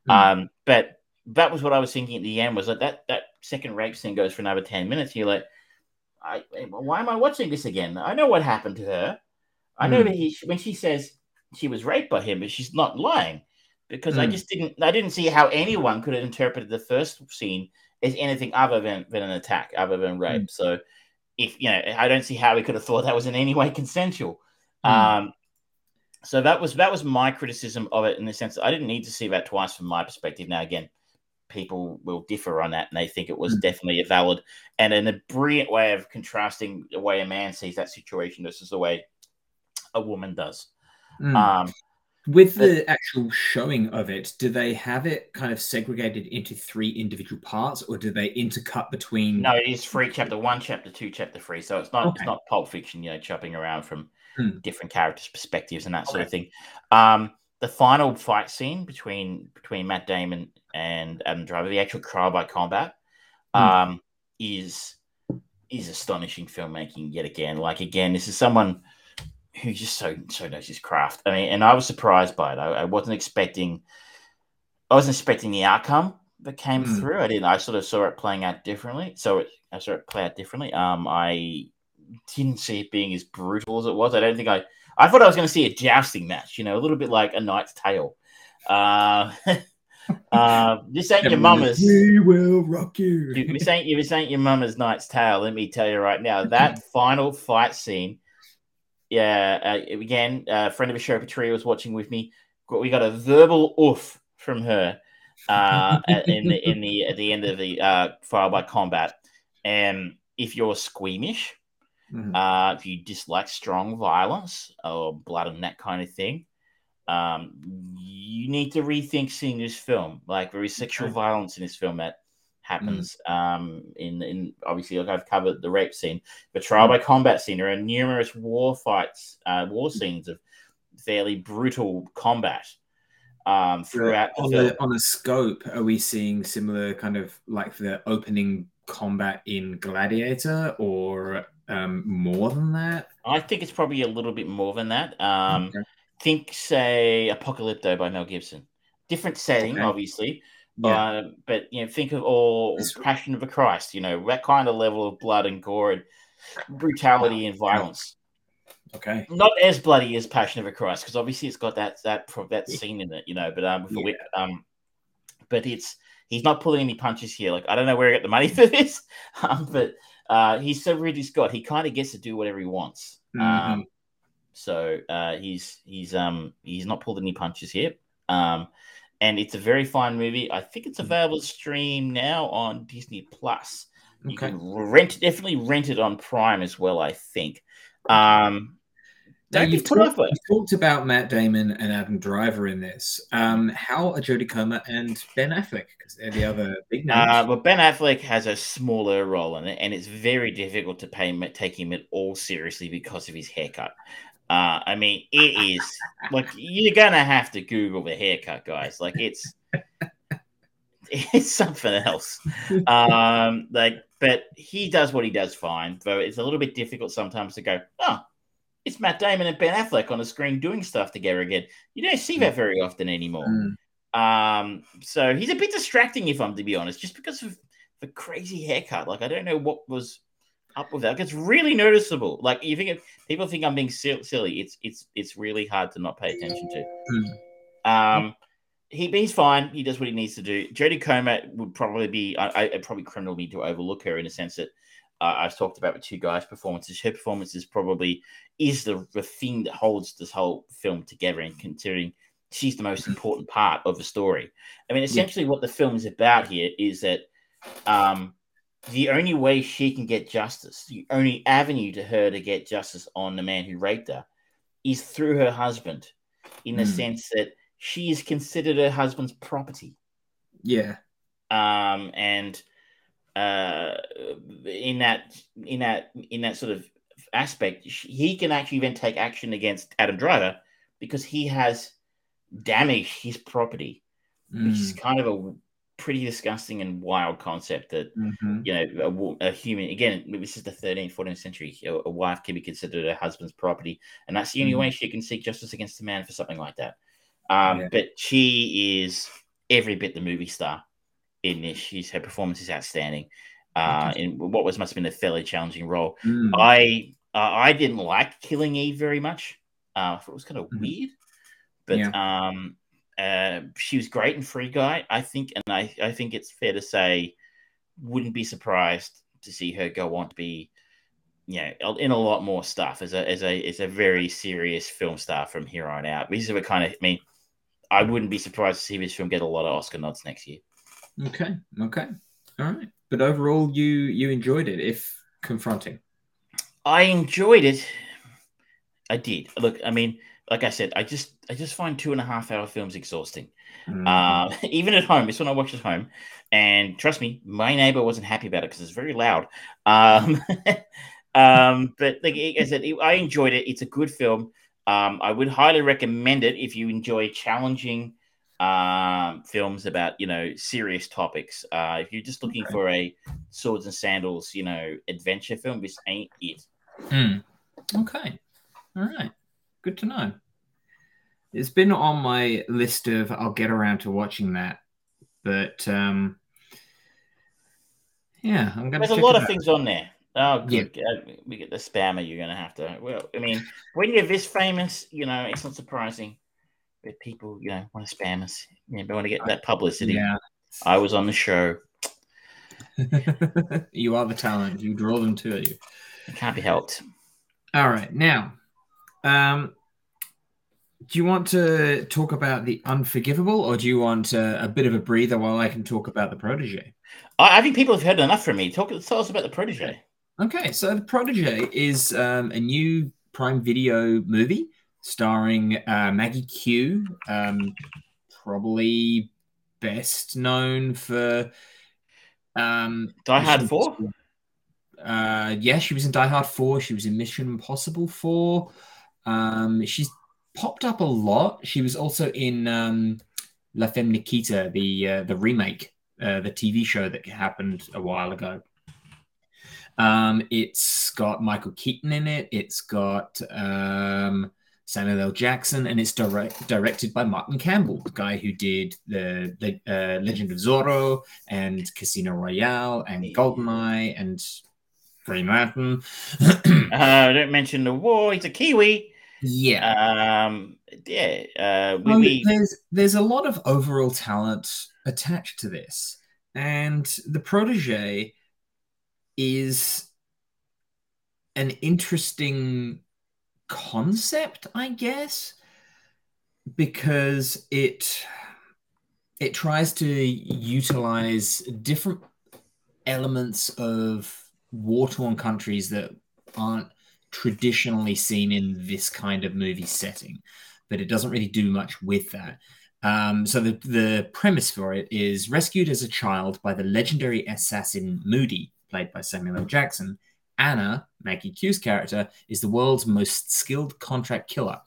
Mm. Um, but that was what I was thinking at the end was that that that second rape scene goes for another ten minutes. You're like, I, why am I watching this again? I know what happened to her. I know Hmm. that he, when she says she was raped by him, but she's not lying because I Hmm. just didn't, I didn't see how anyone could have interpreted the first scene as anything other than, than an attack, other than rape. So if, you know, I don't see how we could have thought that was in any way consensual. Hmm. Um, so that was that was my criticism of it in the sense that I didn't need to see that twice from my perspective. Now again, people will differ on that and they think it was definitely a valid and in a brilliant way of contrasting the way a man sees that situation versus the way a woman does. Hmm. Um, With the actual showing of it, do they have it kind of segregated into three individual parts, or do they intercut between? no, it is free chapter one, chapter two, chapter three. So it's not Okay. it's not pulp fiction, you know, chopping around from Hmm. different characters' perspectives and that sort of thing. Um, the final fight scene between between Matt Damon and Adam Driver, the actual trial by combat, Hmm. um, is is astonishing filmmaking yet again. Like again, this is someone who just so so knows his craft. I mean, and I was surprised by it. I, I wasn't expecting I wasn't expecting the outcome that came Mm. through. I didn't. I sort of saw it playing out differently. So it, I saw it play out differently. Um, I didn't see it being as brutal as it was. I don't think I. I thought I was going to see a jousting match. You know, a little bit like a Knight's Tale. Uh, uh, this ain't your mama's. We will rock you. Dude, this ain't this ain't your mama's Knight's Tale. Let me tell you right now, that final fight scene. Yeah, uh, again, a friend of the show, Patria, was watching with me. We got a verbal oof from her uh, in the in the at the end of the uh, trial by combat. And if you're squeamish, Mhm. uh, if you dislike strong violence or blood and that kind of thing, um, you need to rethink seeing this film. Like there is sexual Okay. violence in this film that happens. Um, in in obviously, like I've covered the rape scene, the trial by combat scene. There are numerous war fights, uh, war scenes of fairly brutal combat um, throughout on the on the scope, are we seeing similar kind of like the opening combat in Gladiator, or um, more than that? I think it's probably a little bit more than that. Um, Okay. Think, say, Apocalypto by Mel Gibson. Different setting, Okay. obviously, Yeah. uh, but you know, think of all Passion of the Christ. You know that kind of level of blood and gore, and brutality and violence. Okay. Not as bloody as Passion of the Christ, because obviously it's got that that that scene in it, you know. But um, whip, um, but it's he's not pulling any punches here. Like I don't know where he got the money for this, um, but uh, he's so Ridley Scott. He kind of gets to do whatever he wants. Mhm. Um, so uh, he's he's um he's not pulled any punches here. Um, and it's a very fine movie. I think it's available to stream now on Disney Plus. You Okay. can rent definitely rent it on Prime as well. I think. Um, Now you've talked, off by it. you've talked about Matt Damon and Adam Driver in this. Um, how are Jodie Comer and Ben Affleck? Because they're the other big names. Uh, but Ben Affleck has a smaller role in it, and it's very difficult to pay take him at all seriously because of his haircut. Uh, I mean, it is like you're gonna have to Google the haircut, guys. Like it's it's something else. Um, like, but he does what he does fine. Though it's a little bit difficult sometimes to go, oh, it's Matt Damon and Ben Affleck on the screen doing stuff together again. You don't see that very often anymore. Mm. Um, so he's a bit distracting, if I'm to be honest, just because of the crazy haircut. Like, I don't know what was up with that. It's really noticeable. Like, you think if people think I'm being silly, it's it's it's really hard to not pay attention to. Um, he he's fine. He does what he needs to do. Jodie Comer would probably be. I, I probably criminal me to overlook her in a sense that uh, I've talked about with two guys' performances. Her performance is probably is the the thing that holds this whole film together. And considering she's the most important part of the story. I mean, essentially, what the film is about here is that um, the only way she can get justice, the only avenue to her to get justice on the man who raped her, is through her husband, in the Hmm. sense that she is considered her husband's property. Yeah. Um, and uh, in that in that in that sort of aspect, he can actually then take action against Adam Driver because he has damaged his property, which is kind of a pretty disgusting and wild concept that Mhm. you know a, a human again this is the 13th 14th century a, a wife can be considered her husband's property and that's the only Mhm. way she can seek justice against a man for something like that um Yeah. but she is every bit the movie star in this she's her performance is outstanding uh, in what was must have been a fairly challenging role. Mm. I uh, I didn't like Killing Eve very much. Uh, I thought it was kind of Mhm. weird, but um, uh, she was great in Free Guy, I think, and I I think it's fair to say, wouldn't be surprised to see her go on to be, you know, in a lot more stuff as a as a as a very serious film star from here on out. This is a kind of I mean, I wouldn't be surprised to see this film get a lot of Oscar nods next year. Okay. Okay. All right. But overall, you you enjoyed it, if confronting. I enjoyed it. I did. Look, I mean, like I said, I just I just find two and a half hour films exhausting. Mm. Uh, even at home, it's when I watch at home, and trust me, my neighbor wasn't happy about it because it's very loud. Um, um, but like I said, it- I enjoyed it. It's a good film. Um, I would highly recommend it if you enjoy challenging um, films about you know serious topics. Uh, if you're just looking Okay. for a swords and sandals, you know, adventure film, this ain't it. Hmm. Okay. All right. Good to know. It's been on my list of I'll get around to watching that, but um, yeah, I'm gonna. There's a lot of out. things on there. Oh, good. Uh, We get the spammer. You're gonna have to. Well, I mean, when you're this famous, you know, it's not surprising that people, you know, want to spam us. Yeah, they want to get that publicity. Yeah. I was on the show. you are the talent. You draw them to you. It can't be helped. All right. Now, um, do you want to talk about the unforgivable, or do you want uh, a bit of a breather while I can talk about the protege? I, I think people have heard enough from me. Talk. Tell us about the protege. Okay, so The Protege is um, a new Prime Video movie starring uh, Maggie Q, um, probably best known for um, Die Hard 4? Impossible. Uh, yeah, she was in Die Hard 4. She was in Mission Impossible 4. Um, she's popped up a lot. She was also in um, La Femme Nikita, the uh, the remake, uh, the TV show that happened a while ago. Um, it's got Michael Keaton in it. It's got um, Samuel L. Jackson, and it's direct, directed by Martin Campbell, the guy who did the, the uh, Legend of Zorro and Casino Royale and Goldeneye and Green Lantern. Uh, don't mention the war. He's a Kiwi. Yeah. Um. Yeah. Uh. We, Well, we there's there's a lot of overall talent attached to this, and the protege is an interesting concept, I guess, because it it tries to utilize different elements of war-torn countries that aren't traditionally seen in this kind of movie setting but it doesn't really do much with that. Um, so the, the premise for it is rescued as a child by the legendary assassin moody played by samuel l. Jackson. Anna maggie q's character is the world's most skilled contract killer.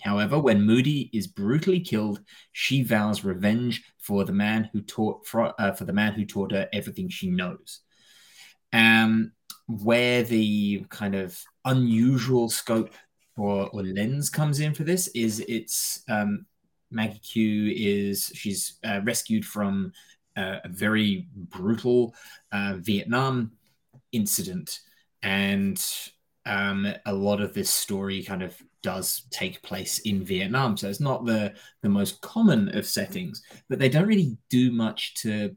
However, when Moody is brutally killed, she vows revenge for the man who taught for, uh, for the man who taught her everything she knows. Um, where the kind of unusual scope or, or lens comes in for this is it's um, Maggie Q is she's uh, rescued from uh, a very brutal uh, Vietnam incident, and um, a lot of this story kind of does take place in Vietnam. So it's not the the most common of settings, but they don't really do much to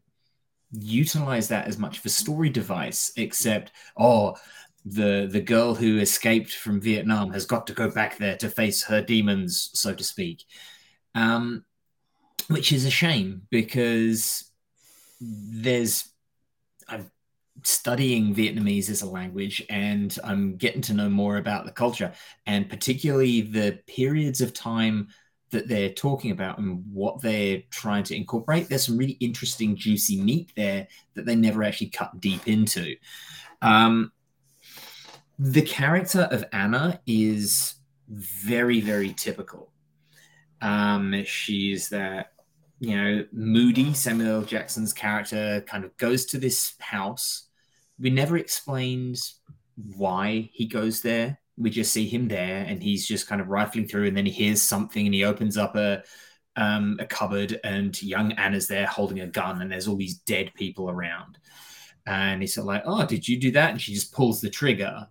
utilize that as much of a story device, except oh, the the girl who escaped from Vietnam has got to go back there to face her demons, so to speak. Um, which is a shame because there's I'm studying Vietnamese as a language and I'm getting to know more about the culture and particularly the periods of time that they're talking about and what they're trying to incorporate. There's some really interesting, juicy meat there that they never actually cut deep into. Um, the character of Anna is very, very typical. Um, she's that, you know, moody Samuel Jackson's character kind of goes to this house. We never explained why he goes there. We just see him there and he's just kind of rifling through and then he hears something and he opens up a um, a cupboard and young Anna's there holding a gun and there's all these dead people around. and he's like, "Oh, did you do that?" And she just pulls the trigger,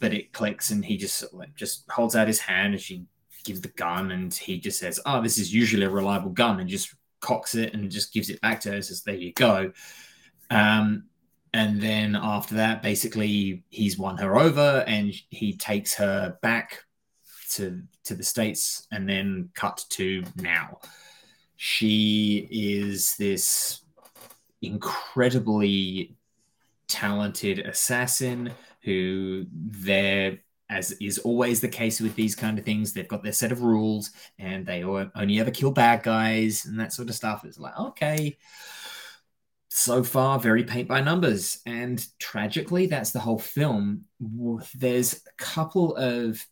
but it clicks, and he just like just holds out his hand, and she gives the gun, and he just says, "Oh, this is usually a reliable gun," and just cocks it and just gives it back to her. and Says, "There you go." Um, and then after that, basically, he's won her over, and he takes her back to to the states, and then cut to now. She is this incredibly talented assassin who they're as is always the case with these kind of things they've got their set of rules and they only ever kill bad guys and that sort of stuff it's like okay so far very paint by numbers and tragically that's the whole film there's a couple of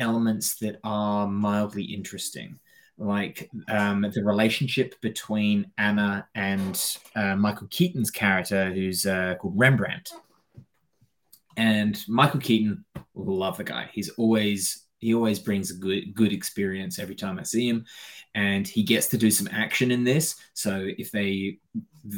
elements that are mildly interesting like um, the relationship between Anna and uh, Michael Keaton's character, who's uh, called Rembrandt. And Michael Keaton, love the guy. He's always he always brings a good good experience every time I see him, and he gets to do some action in this. So if they,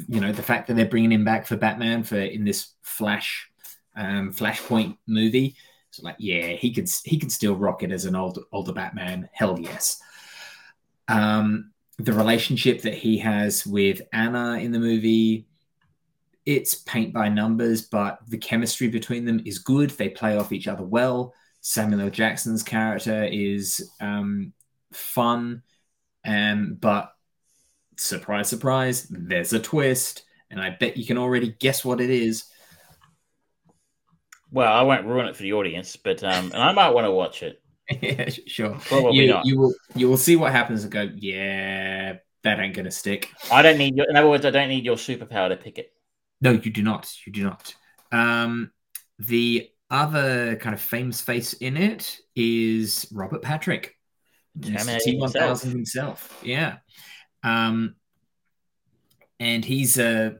you know, the fact that they're bringing him back for Batman for in this Flash, um, Flashpoint movie, it's like yeah, he could he could still rock it as an old older Batman. Hell yes um, the relationship that he has with Anna in the movie, it's paint by numbers, but the chemistry between them is good. They play off each other well. Samuel L. Jackson's character is um, fun, um, but surprise, surprise, there's a twist, and I bet you can already guess what it is. Well, I won't ruin it for the audience, but um, and I might want to watch it. yeah, sure. Probably you, not. you will you will see what happens and go, yeah, that ain't gonna stick. I don't need your. In other words, I don't need your superpower to pick it. No, you do not. You do not. Um, the other kind of famous face in it is Robert Patrick, Mr. T1000 himself. himself. Yeah. Um, and he's uh,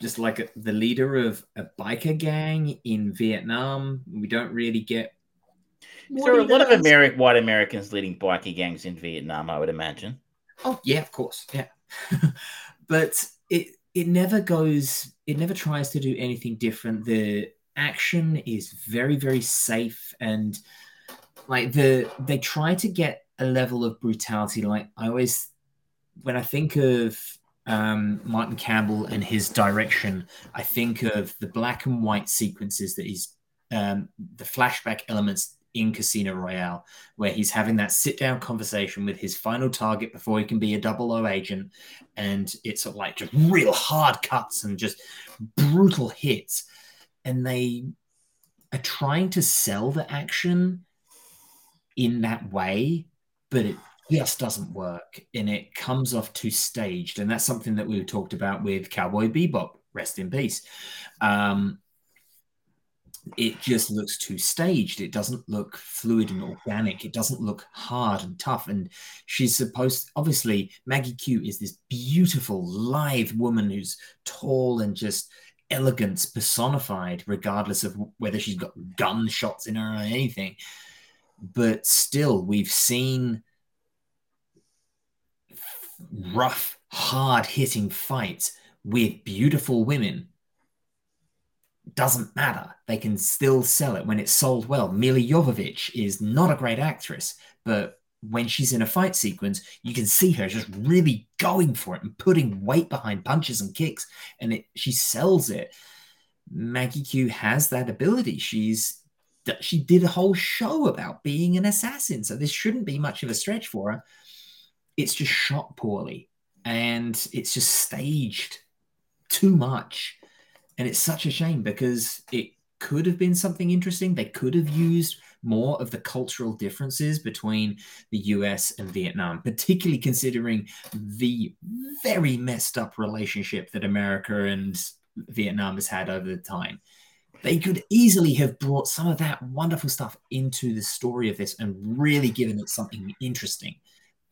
just like a, the leader of a biker gang in Vietnam. We don't really get. what There are a lot of does. Ameri- white Americans leading biker gangs in Vietnam, I would imagine. Oh yeah, of course, yeah. but it it never goes. It never tries to do anything different. The action is very very safe and like the they try to get a level of brutality. Like I always when I think of um, Martin Campbell and his direction, I think of the black and white sequences that he's um, the flashback elements in Casino Royale, where he's having that sit down conversation with his final target before he can be a double O agent. And it's sort of like just real hard cuts and just brutal hits. And they are trying to sell the action in that way, but it just doesn't work and it comes off too staged. And that's something that we talked about with Cowboy Bebop, rest in peace. Um, it just looks too staged. It doesn't look fluid and organic. It doesn't look hard and tough. And she's supposed, obviously, Maggie Q is this beautiful, lithe woman who's tall and just elegance personified, regardless of whether she's got gunshots in her or anything. But still, we've seen rough, hard hitting fights with beautiful women doesn't matter. They can still sell it when it's sold well. Milla Jovovich is not a great actress, but when she's in a fight sequence, you can see her just really going for it and putting weight behind punches and kicks, and it she sells it. Maggie Q has that ability. She's she did a whole show about being an assassin, so this shouldn't be much of a stretch for her. It's just shot poorly, and it's just staged too much and it's such a shame because it could have been something interesting. They could have used more of the cultural differences between the US and Vietnam, particularly considering the very messed up relationship that America and Vietnam has had over the time. They could easily have brought some of that wonderful stuff into the story of this and really given it something interesting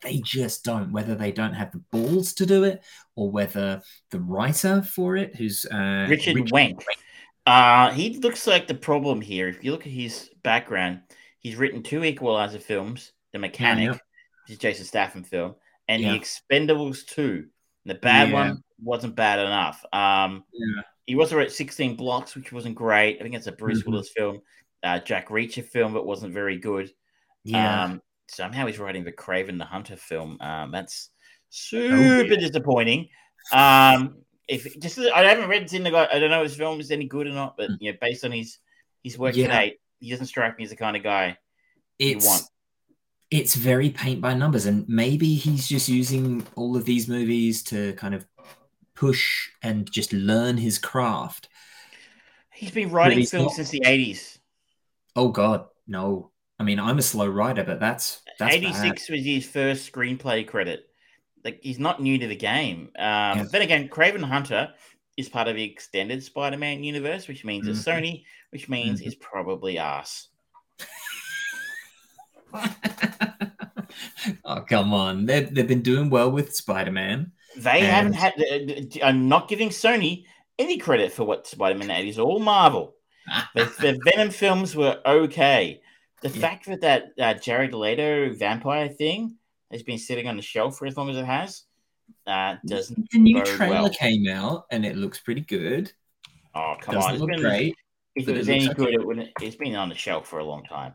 they just don't whether they don't have the balls to do it or whether the writer for it who's uh, Richard, Wenk. Uh, he looks like the problem here. If you look at his background, he's written two Equalizer films, The Mechanic, yeah. which is Jason Statham film, and Yeah. The Expendables 2. The bad Yeah. one wasn't bad enough. Um, Yeah. He also wrote 16 Blocks, which wasn't great. I think it's a Bruce Mhm. Willis film. Uh, Jack Reacher film, but wasn't very good. Yeah. Um, somehow he's writing the Kraven the Hunter film. Um, that's Oh, super disappointing. Um, if just I haven't read Syndergaard, I don't know if his film is any good or not, but you know, based on his his work. Yeah. today, he doesn't strike me as the kind of guy you it's want. it's very paint by numbers and maybe he's just using all of these movies to kind of push and just learn his craft He's been writing he's films not- since the 80s. oh god no i mean i'm a slow writer but that's that's 86 was his first screenplay credit. Like he's not new to the game. Um, Yeah. Then again, Kraven Hunter is part of the extended Spider-Man universe, which means it's Mhm. Sony, which means Mhm. it's probably us. oh come on they've, they've been doing well with spider-man They And- haven't had. uh, I'm not giving Sony any credit for what Spider-Man had. is. all Marvel. the, the Venom films were okay. The Yeah. fact that that uh, Jared Leto vampire thing has been sitting on the shelf for as long as it has uh, doesn't. the new trailer well. came out and it looks pretty good Oh come doesn't on! It's look been- great If it it was looks any okay. good, it wouldn't. It's been on the shelf for a long time.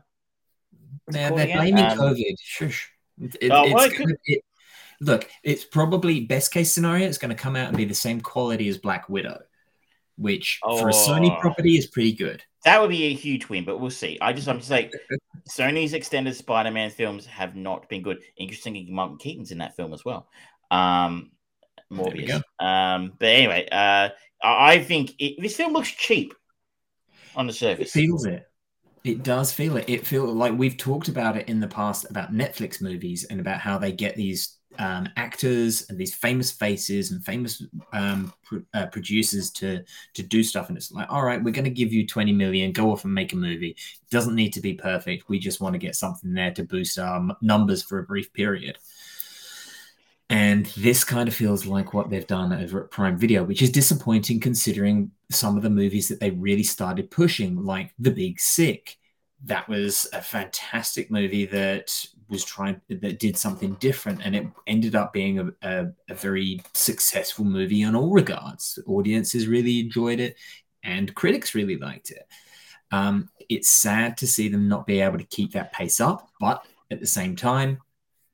It They're, blaming Um, COVID. Shush. It- it- Oh, well, it could- it- look, it's probably best case scenario. It's going to come out and be the same quality as Black Widow, which for a Sony Oh. property is pretty good. That would be a huge win, but we'll see. I just, I'm just like, Sony's extended Spider-Man films have not been good. Interestingly, Michael Keaton's in that film as well. Um, Morbius. Um, but anyway, uh, I think it, this film looks cheap on the It surface. feels it. It does feel it. It feels like we've talked about it in the past about Netflix movies and about how they get these um, actors and these famous faces and famous um, uh, producers to to do stuff, and it's like, all right, we're going to give you twenty million, go off and make a movie. It doesn't need to be perfect. We just want to get something there to boost our m- numbers for a brief period. And this kind of feels like what they've done over at Prime Video, which is disappointing considering some of the movies that they really started pushing, like The Big Sick. That was a fantastic movie that was trying that did something different, and it ended up being a, a, a very successful movie in all regards. Audiences really enjoyed it, and critics really liked it. Um, it's sad to see them not be able to keep that pace up, but at the same time,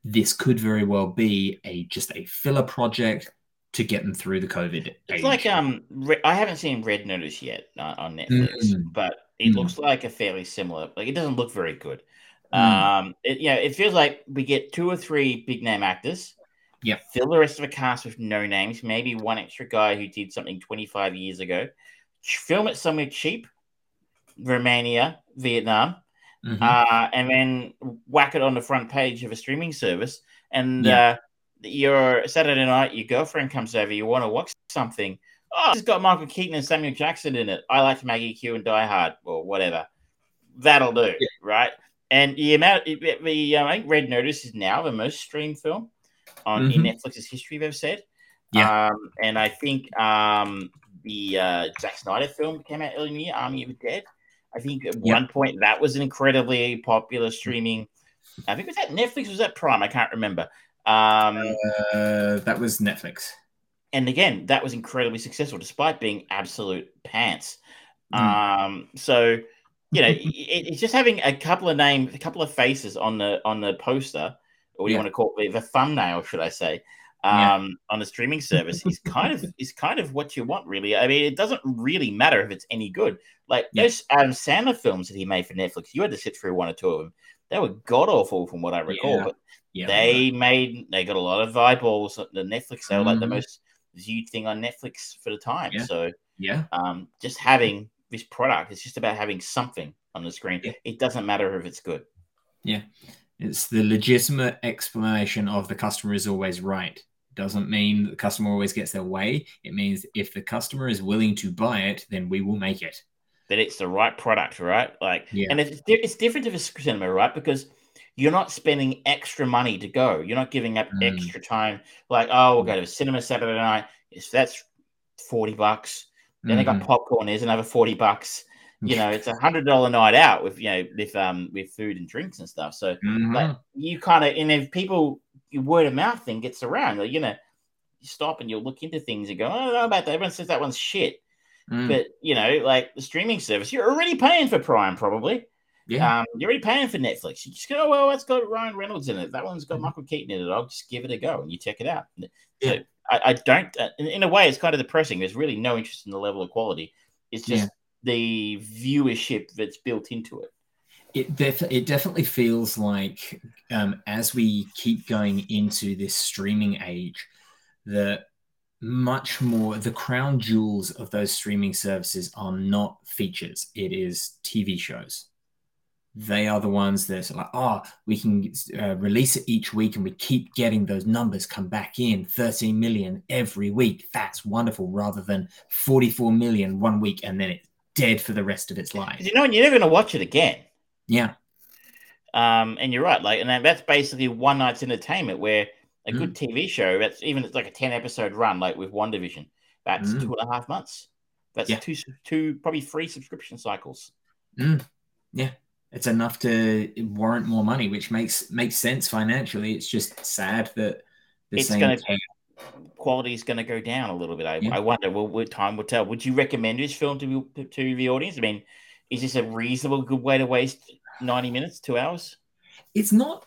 this could very well be a just a filler project to get them through the COVID. It's age. like um, Re- I haven't seen Red Notice yet uh, on Netflix, Mm. but it Mm. looks like a fairly similar. Like it doesn't look very good. Mm. Um, it, you know, it feels like we get two or three big name actors. Yeah. Fill the rest of the cast with no names. Maybe one extra guy who did something 25 years ago. Film it somewhere cheap, Romania, Vietnam, Mhm. uh, and then whack it on the front page of a streaming service. And Yeah. uh, your Saturday night, your girlfriend comes over, you want to watch something. Oh, it's got Michael Keaton and Samuel Jackson in it. I like Maggie Q and Die Hard, or whatever. That'll do, right? And the amount, the, the uh, I think Red Notice is now the most streamed film on in Mhm. Netflix's history. They've ever said, Yeah. Um, and I think um, the uh, Zack Snyder film came out earlier in the year, Army of the Dead. I think at Yeah. one point that was an incredibly popular streaming. I think it was that Netflix, was that Prime? I can't remember. Um, Uh, that was Netflix. and again, that was incredibly successful despite being absolute pants. Mm. Um, so you know, it, it's just having a couple of names, a couple of faces on the on the poster, or do you want to call it, the thumbnail, should I say? Yeah. Um, on the streaming service is kind of is kind of what you want, really. I mean, it doesn't really matter if it's any good. Like Yeah. those Adam Sandler films that he made for Netflix, you had to sit through one or two of them. They were god awful, from what I recall. Yeah. But Yeah, they made they got a lot of eyeballs. The Netflix they were like the Mhm. most viewed thing on Netflix for the time. Yeah. So yeah, um, just having this product, it's just about having something on the screen. Yeah. It doesn't matter if it's good. yeah. It's the legitimate explanation of the customer is always right. Doesn't mean the customer always gets their way. It means if the customer is willing to buy it, then we will make it. That it's the right product, right? Like, Yeah. and it's it's different if it's cinema, right? Because you're not spending extra money to go. You're not giving up Mm. extra time. Like, oh, we'll go to a cinema Saturday night. It's that's forty bucks. Then they got Mhm. popcorn. There's another forty bucks. You know, it's a hundred dollar night out with you know with um with food and drinks and stuff. So Mhm. like you kind of and if people your word of mouth thing gets around, like, you know, you stop and you'll look into things and go, I don't know about that. Everyone says that one's shit. Mm. But you know, like the streaming service, you're already paying for Prime, probably. Yeah. Um, you're already paying for Netflix. You just go, oh, well, that's got Ryan Reynolds in it. That one's got Michael Keaton in it. I'll just give it a go, and you check it out. So Yeah. I, I don't. Uh, in, in a way, it's kind of depressing. There's really no interest in the level of quality. It's just Yeah. the viewership that's built into it. it def- it definitely feels like um, as we keep going into this streaming age, that much more the crown jewels of those streaming services are not features; it is TV shows. They are the ones that are like, oh, we can uh, release it each week, and we keep getting those numbers come back in 13 million every week. That's wonderful, rather than 44 million one week and then it's dead for the rest of its life. you know, and you're never going to watch it again. Yeah. Um, and you're right, like, and that's basically one night's entertainment. Where a Mm. good TV show, that's even it's like a ten episode run, like with WandaVision, that's Mm. two and a half months. That's Yeah. two two probably three subscription cycles. Mm, yeah, it's enough to warrant more money, which makes makes sense financially. It's just sad that the It's same. gonna quality is going to go down a little bit. I, Yeah. I wonder. Well, what time will tell. Would you recommend this film to be- to the audience? I mean, is this a reasonable good way to waste ninety minutes, two hours? It's not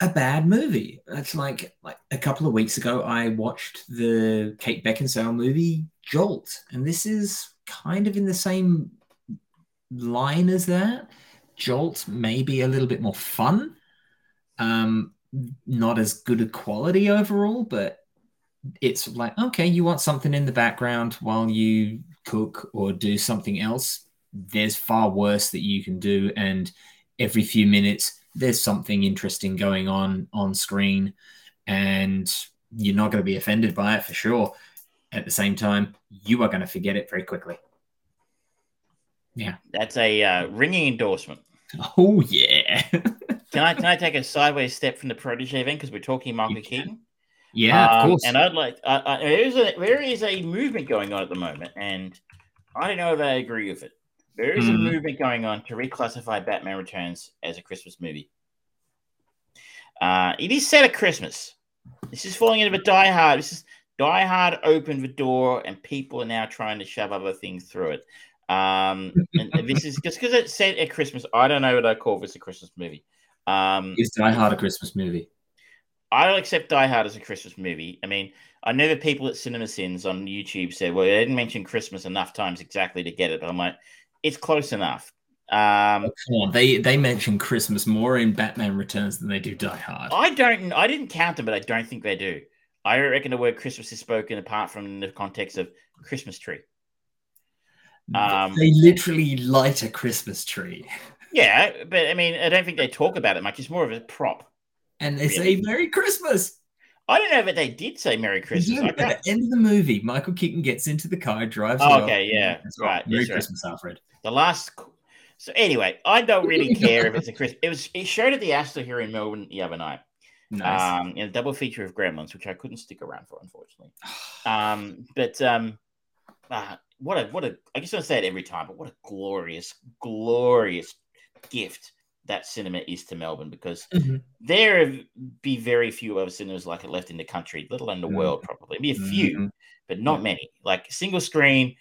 a bad movie. It's like like a couple of weeks ago, I watched the Kate Beckinsale movie Jolt, and this is kind of in the same line as that. Jolt may be a little bit more fun, um, not as good a quality overall, but it's like okay, you want something in the background while you cook or do something else. There's far worse that you can do, and every few minutes there's something interesting going on on screen, and you're not going to be offended by it for sure. At the same time, you are going to forget it very quickly. Yeah. That's a uh, ringing endorsement. Oh yeah. Can I can I take a sideways step from the protege event because we're talking Michael Keaton? Yeah, of Um, course. And I'd like uh, uh, there is a there is a movement going on at the moment, and I don't know if I agree with it. There is a Mhm. movement going on to reclassify Batman Returns as a Christmas movie. Uh, it is set at Christmas. This is falling into a Die Hard. This is Die Hard opened the door, and people are now trying to shove other things through it. Um, and this is just because it's set at Christmas. I don't know what I call this a Christmas movie. Um, Is Die Hard a Christmas movie? I don't accept Die Hard as a Christmas movie. I mean, I know the people at CinemaSins on YouTube said, well, they didn't mention Christmas enough times exactly to get it. But I'm like, it's close enough. Um, Come on, they they mention Christmas more in Batman Returns than they do Die Hard. I don't, I didn't count them, but I don't think they do. I reckon the word Christmas is spoken apart from the context of Christmas tree. Um, they literally light a Christmas tree, yeah, but I mean, I don't think they talk about it much. It's more of a prop. and they Really? say Merry Christmas. I don't know if they did say Merry Christmas. Yeah, at the end of the movie, Michael Keaton gets into the car, drives. Oh, okay, yeah, it's right, Merry that's right. Christmas, Alfred. The last. So anyway, I don't really care if it's a Christmas. It was. It showed at the Astor here in Melbourne the other night. Nice. Um, in a double feature of Gremlins, which I couldn't stick around for, unfortunately. Um, but um, uh, what a what a. I guess I say it every time, but what a glorious, glorious gift that cinema is to Melbourne because Mhm. there be very few other cinemas like it left in the country, let alone the Mhm. world. Probably be a few, Mhm. but not many. Like single screen,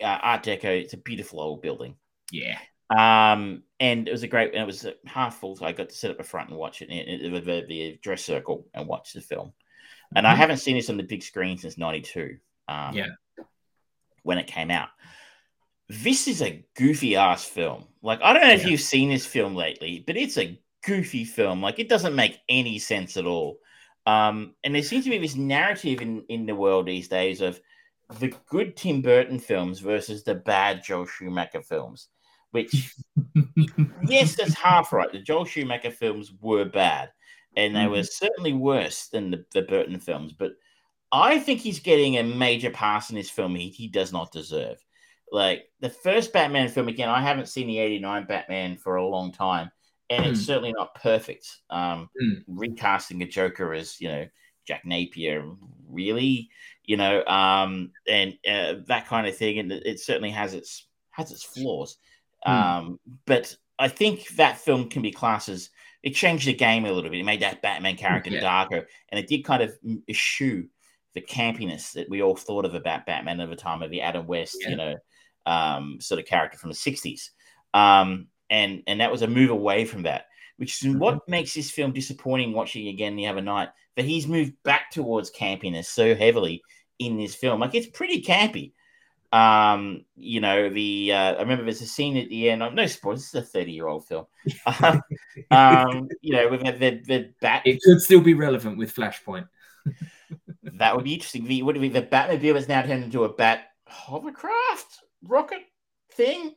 uh, Art Deco. It's a beautiful old building. Yeah. Um, and it was a great, and it was half full. So I got to sit up the front and watch it in, the, the, the dress circle and watch the film. And I Mhm. haven't seen this on the big screen since '92. Um, Yeah. When it came out. This is a goofy ass film. Like I don't know if you've seen this film lately, but it's a goofy film. Like it doesn't make any sense at all. Um, and there seems to be this narrative in in the world these days of the good Tim Burton films versus the bad Joel Schumacher films. Which, yes, that's half right. The Joel Schumacher films were bad, and they were certainly worse than the, the Burton films. But I think he's getting a major pass in this film he, he does not deserve. Like the first Batman film, again, I haven't seen the 89 Batman for a long time, and it's Hmm. certainly not perfect. Um, Hmm. Recasting a Joker as, you know, Jack Napier, really, you know, um, and uh, that kind of thing. And it, certainly has its has its flaws. Hmm. Um, but I think that film can be classed as it changed the game a little bit. It made that Batman character Yeah. darker, and it did kind of eschew the campiness that we all thought of about Batman at the time of the Adam West, Yeah. you know, um, sort of character from the '60s, um, and and that was a move away from that, which is what makes this film disappointing. Watching again the other night, that he's moved back towards campiness so heavily in this film. Like it's pretty campy. Um, you know, the uh, I remember there's a scene at the end. No spoilers. This is a 30 year old film. Um, um, you know, with the, the, the bat It could still be relevant with Flashpoint. that would be interesting. The would it be the Batmobile is now turned into a bat hovercraft rocket thing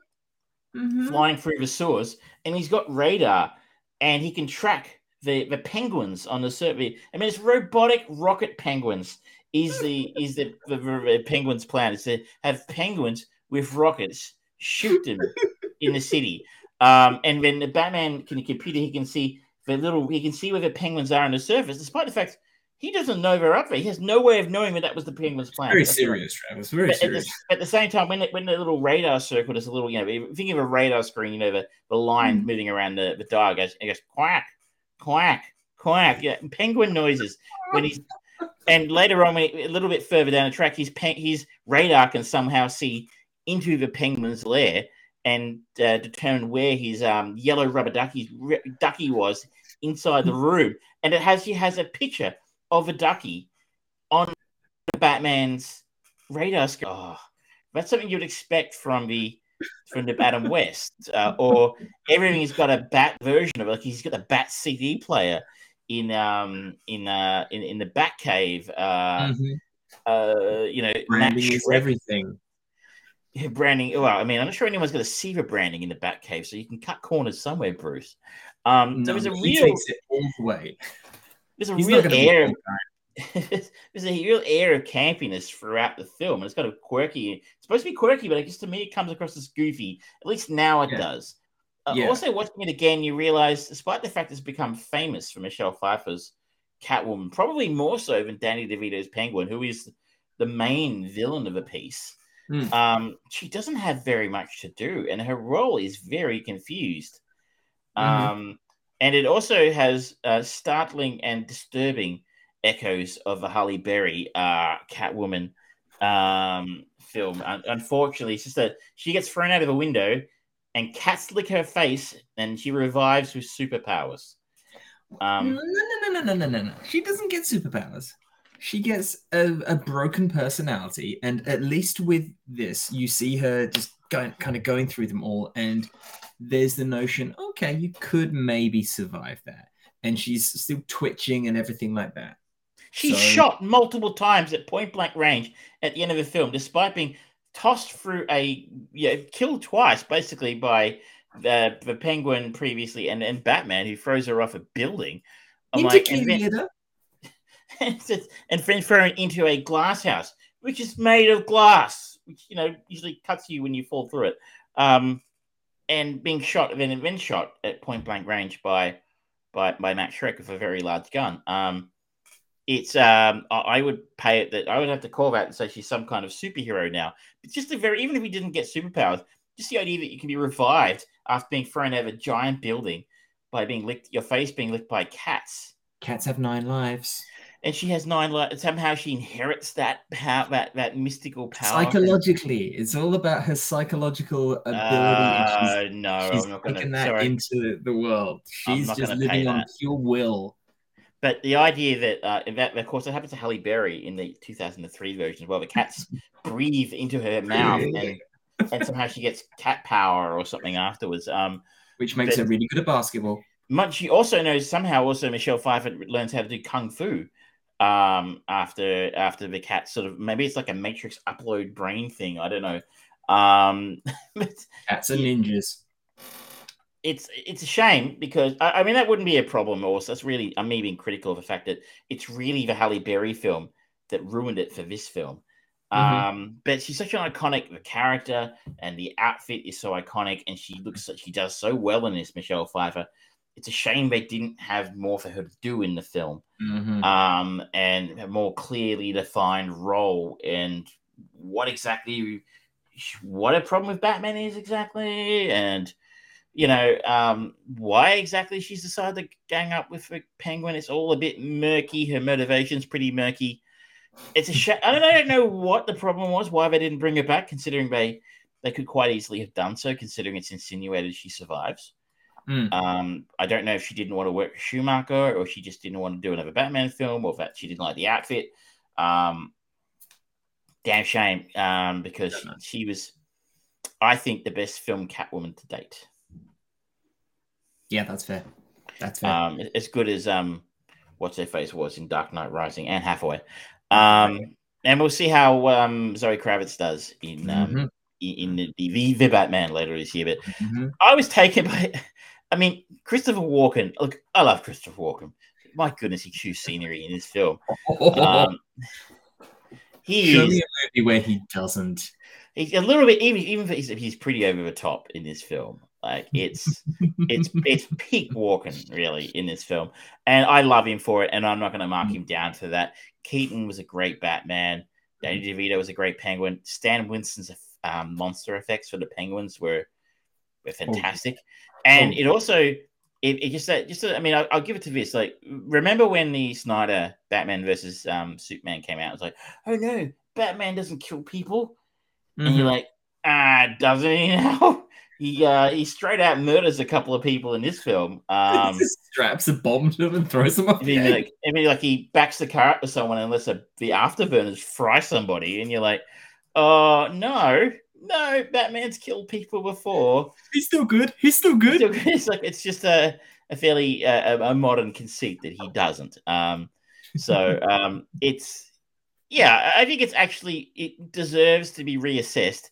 flying through the sewers, and he's got radar, and he can track the the penguins on the survey. I mean, it's robotic rocket penguins. Is the is the, the, the penguins plan? Is to have penguins with rockets shoot them in the city, um, and when the Batman can computer, he can see the little he can see where the penguins are on the surface, despite the fact he doesn't know they're up there. He has no way of knowing that that was the penguins' plan. Very serious, Travis. Very But at the, serious. at the same time, when it, when the little radar circle is a little, you know, if you think of a radar screen, you know, the, the line moving around the, the dial goes, it goes quack, quack, quack. Yeah, penguin noises when he's. And later on, when he- a little bit further down the track, his pen, his radar can somehow see into the penguin's lair and uh, determine where his um, yellow rubber ducky ducky was inside the room. And it has he has a picture of a ducky on the Batman's radar screen. Oh, that's something you'd expect from the from the Adam West, uh, or everything's got a bat version of it. Like he's got a bat CD player in um in uh in, in the Batcave. Uh, Mhm. uh, you know, Branding is everything. branding. Well, I mean, I'm not sure anyone's going to see the branding in the Bat Cave, so you can cut corners somewhere, Bruce. Um, No, there's a real, takes it all the way. There's a He's real not gonna be air. there's a real air of campiness throughout the film, and it's got a quirky. It's supposed to be quirky, but I guess to me it comes across as goofy. At least now it Yeah. does. Uh, Yeah. Also, watching it again, you realize, despite the fact it's become famous for Michelle Pfeiffer's Catwoman, probably more so than Danny DeVito's Penguin, who is the main villain of the piece. Mm. Um, she doesn't have very much to do, and her role is very confused. Mhm. Um, and it also has uh, startling and disturbing echoes of the Halle Berry uh, Catwoman um, film. Un- unfortunately, it's just that she gets thrown out of a window, and cats lick her face, and she revives with superpowers. Um, no, no, no, no, no, no, no. She doesn't get superpowers. She gets a, a broken personality, and at least with this, you see her just going, kind of going through them all, and there's the notion, okay, you could maybe survive that, and she's still twitching and everything like that. She's So- shot multiple times at point blank range at the end of the film, despite being tossed through a yeah, killed twice basically by the the Penguin previously and, and Batman, who throws her off a building. I'm like, and then, theater. and then thrown into a glass house, which is made of glass, which you know usually cuts you when you fall through it. Um, and being shot, then then shot at point blank range by by by Max Shreck with a very large gun. Um, it's um, I, I would pay it that I would have to call that and say she's some kind of superhero now. But just a very even if we didn't get superpowers, just the idea that you can be revived after being thrown out of a giant building by being licked, your face being licked by cats Cats have nine lives. And she has nine lives. Somehow she inherits that power, that that mystical power. Psychologically, it's all about her psychological ability. Uh, she's, no, she's I'm not gonna- that sorry. into the world. She's just living on pure will. But the idea that, uh, that of course, it happens to Halle Berry in the 2003 version as well. The cats breathe into her mouth, and, and somehow she gets cat power or something afterwards. Um, Which makes her really good at basketball. Much she also knows somehow. Also, Michelle Pfeiffer learns how to do kung fu um, after after the cat sort of maybe it's like a Matrix upload brain thing. I don't know. Um, Cats are ninjas. it's it's a shame because I, I mean that wouldn't be a problem. Also, that's really I'm me being critical of the fact that it's really the Halle Berry film that ruined it for this film. Mhm. Um, but she's such an iconic the character and the outfit is so iconic, and she looks she does so well in this. Michelle Pfeiffer. It's a shame they didn't have more for her to do in the film, Mhm. um, and a more clearly defined role and what exactly what a problem with Batman is exactly, and you know, um, why exactly she's decided to gang up with the penguin. It's all a bit murky. Her motivation's pretty murky. it's a shame. I I don't know what the problem was, why they didn't bring her back, considering they they could quite easily have done so, considering it's insinuated she survives. Mm. Um, I don't know if she didn't want to work with Schumacher or she just didn't want to do another Batman film or that she didn't like the outfit. Um, damn shame um, because she, she was, I think, the best film Catwoman to date. Yeah, that's fair. That's fair. Um, as good as um, what's her face was in Dark Knight Rising and Hathaway. Um, and we'll see how um, Zoe Kravitz does in um, Mhm. in, in the, the, the Batman later this year. But Mhm. I was taken by, I mean, Christopher Walken. Look, I love Christopher Walken. My goodness, he chews scenery in this film. Um, he Show is me a movie where he doesn't. he's a little bit even even if he's, he's pretty over the top in this film. Like it's it's it's peak Walken really in this film, and I love him for it. And I'm not going to mark him down for that. Keaton was a great Batman. Danny DeVito was a great Penguin. Stan Winston's um, monster effects for the Penguins were were fantastic, and it also it, it just uh, just uh, I mean I'll, I'll give it to this. Like remember when the Snyder Batman versus um, Superman came out? It was like, oh no, Batman doesn't kill people and you're Mhm. like, ah, doesn't he now? he uh, he straight out murders a couple of people in this film. Um, Just straps a bomb to him and throws him off. I mean, like, I mean, like he backs the car up to someone unless a, the afterburners fry somebody, and you're like, oh no, no, Batman's killed people before. He's still good. He's still good. Still- It's like it's just a, a fairly uh, a, a modern conceit that he doesn't. Um, so um, it's yeah, I think it's actually it deserves to be reassessed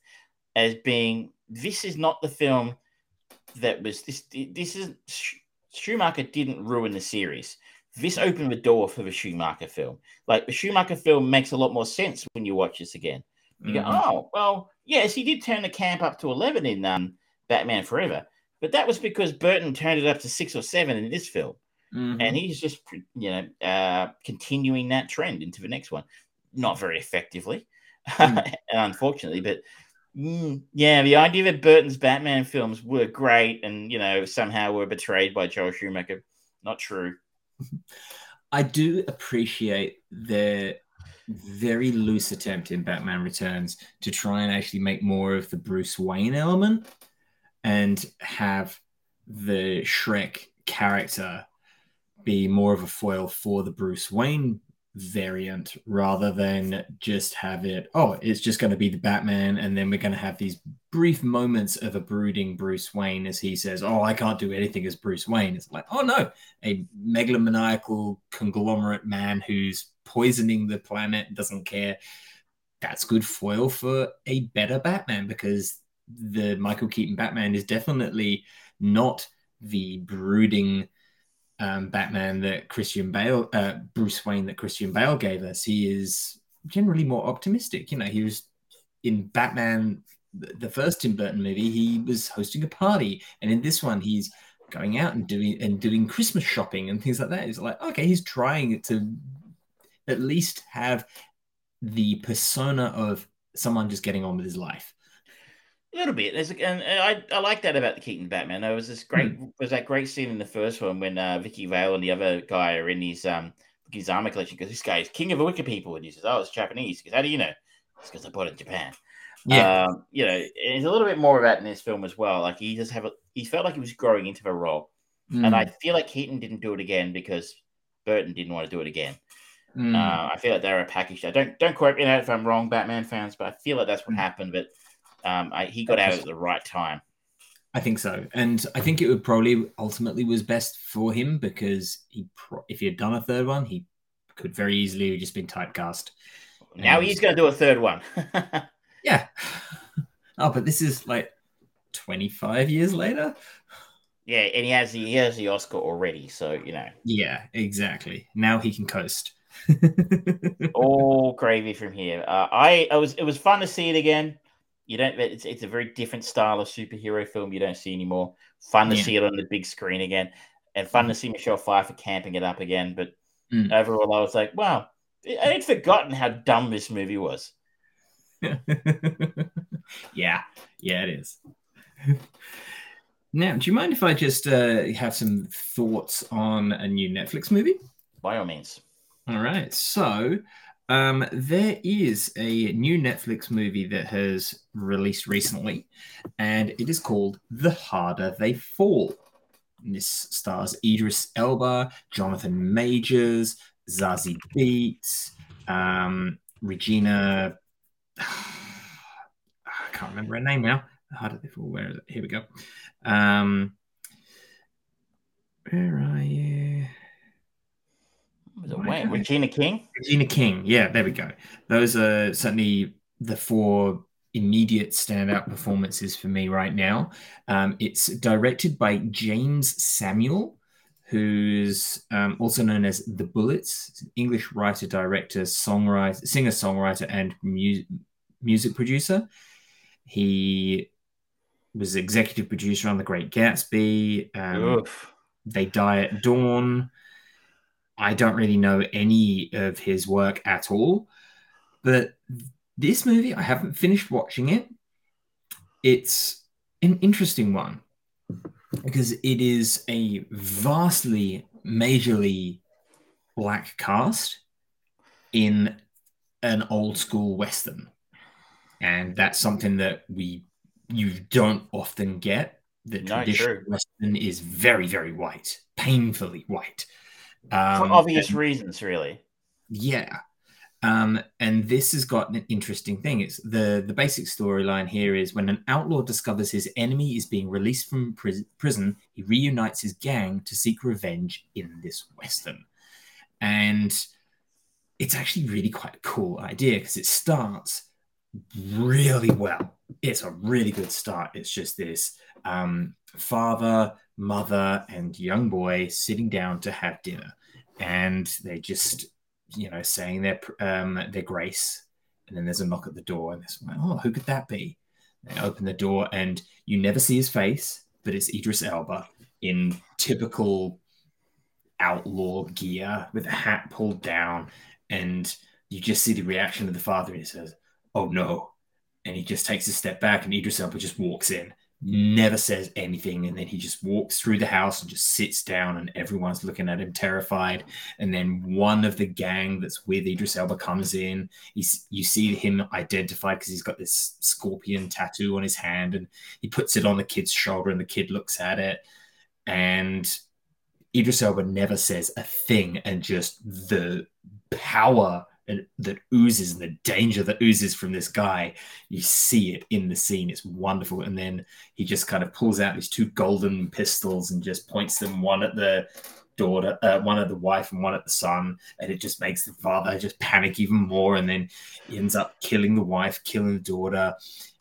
as being this is not the film that was this. This is Schumacher didn't ruin the series. This opened the door for the Schumacher film. Like the Schumacher film makes a lot more sense when you watch this again. You go, Mhm. oh, well, yes, he did turn the camp up to 11 in um, Batman Forever, but that was because Burton turned it up to six or seven in this film. Mhm. And he's just, you know, uh, continuing that trend into the next one. Not very effectively, unfortunately, but mm, yeah, the idea that Burton's Batman films were great and, you know, somehow were betrayed by Joel Schumacher, not true. I do appreciate their very loose attempt in Batman Returns to try and actually make more of the Bruce Wayne element and have the Shreck character be more of a foil for the Bruce Wayne variant rather than just have it, oh, it's just going to be the Batman, and then we're going to have these brief moments of a brooding Bruce Wayne as he says, Oh, I can't do anything as Bruce Wayne. It's like, oh no, a megalomaniacal conglomerate man who's poisoning the planet doesn't care. That's good foil for a better Batman because the Michael Keaton Batman is definitely not the brooding um, Batman that Christian Bale, uh, Bruce Wayne that Christian Bale gave us. He is generally more optimistic. You know, he was in Batman, the the first Tim Burton movie, he was hosting a party, and in this one, he's going out and doing and doing Christmas shopping and things like that. It's like okay, he's trying to at least have the persona of someone just getting on with his life. A little bit. There's, and I, I like that about the Keaton Batman. There was this great Hmm. was that great scene in the first one when uh, Vicki Vale and the other guy are in his um his armor collection because this guy is king of the wicked people and he says, Oh, it's Japanese. Goes, How do you know? It's because I bought it in Japan. Yeah. Um, you know, there's a little bit more of that in this film as well. Like he just have a he felt like he was growing into the role. Mm. And I feel like Keaton didn't do it again because Burton didn't want to do it again. Mm. Uh, I feel like they're a package. I don't don't quote me on it if I'm wrong, Batman fans, but I feel like that's what Mm. happened. But um, I, he got out at the right time. I think so, and I think it would probably ultimately was best for him because he, pro- if he had done a third one, he could very easily have just been typecast. Now And- he's going to do a third one. yeah. Oh, but this is like twenty five years later. yeah, and he has the he has the Oscar already, so you know, Yeah, exactly. Now he can coast. all gravy from here. Uh, I, I was it was fun to see it again. You don't. It's it's a very different style of superhero film you don't see anymore. Fun to Yeah. see it on the big screen again, and fun to see Michelle Pfeiffer camping it up again. But Mm. overall, I was like, wow, I had forgotten how dumb this movie was. yeah, yeah, it is. now, do you mind if I just uh, have some thoughts on a new Netflix movie? By all means. All right. So, Um, there is a new Netflix movie that has released recently, and it is called The Harder They Fall. And this stars Idris Elba, Jonathan Majors, Zazie Beetz, um, Regina. I can't remember her name now. Harder They Fall. Where is it? Here we go. Um, where are you? Was it Wayne? Regina King? Regina King. Yeah, there we go. Those are certainly the four immediate standout performances for me right now. Um, it's directed by Jeymes Samuel, who's um, also known as The Bullitts, English writer, director, songwriter, singer, songwriter, and mu- music producer. He was executive producer on The Great Gatsby. Um, Oof. they Die at Dawn. I don't really know any of his work at all, but this movie, I haven't finished watching it. It's an interesting one because it is a vastly, majorly black cast in an old school Western. And that's something that we you don't often get. The No, traditional true. Western is very, very white, painfully white. For Um, obvious and- reasons, really. yeah. Um, and this has got an interesting thing. It's the the basic storyline here is when an outlaw discovers his enemy is being released from pris- prison, he reunites his gang to seek revenge in this western. And it's actually really quite a cool idea because it starts really well. It's a really good start. It's just this um, father, mother, and young boy sitting down to have dinner, and they're just, you know, saying their um, their grace. And then there's a knock at the door, and they're like, oh, who could that be? They open the door, and you never see his face, but it's Idris Elba in typical outlaw gear with a hat pulled down, and you just see the reaction of the father, and he says, "Oh no," and he just takes a step back, and Idris Elba just walks in, never says anything, and then he just walks through the house and just sits down, and everyone's looking at him terrified. And then one of the gang that's with Idris Elba comes in. He's you see him identified because he's got this scorpion tattoo on his hand, and he puts it on the kid's shoulder, and the kid looks at it, and Idris Elba never says a thing, and just the power that oozes and the danger that oozes from this guy, you see it in the scene. It's wonderful. And then he just kind of pulls out these two golden pistols and just points them one at the daughter, uh, one at the wife and one at the son, and it just makes the father just panic even more. And then he ends up killing the wife, killing the daughter,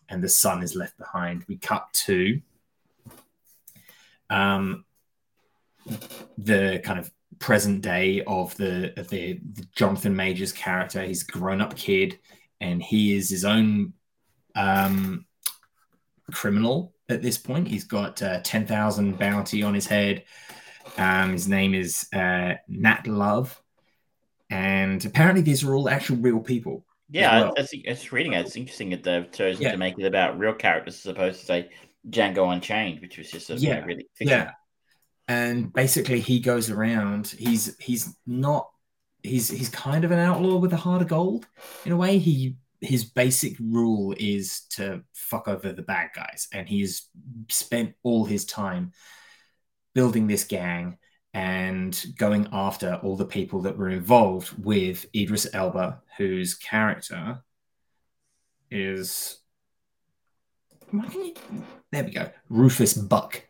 and the son is left behind. We cut to um, the kind of present day of the of the, the Jonathan Majors character. He's a grown up kid, and he is his own um, criminal at this point. He's got uh, ten thousand bounty on his head. Um, his name is uh, Nat Love, and apparently these are all actual real people. Yeah, well. it's, it's reading it. It's interesting that they've chosen Yeah. to make it about real characters as opposed to say Django Unchained, which was just a yeah, really fiction. yeah. And basically, he goes around. He's he's not. He's he's kind of an outlaw with a heart of gold in a way. He his basic rule is to fuck over the bad guys, and he's spent all his time building this gang and going after all the people that were involved with Idris Elba, whose character is there we go Rufus Buck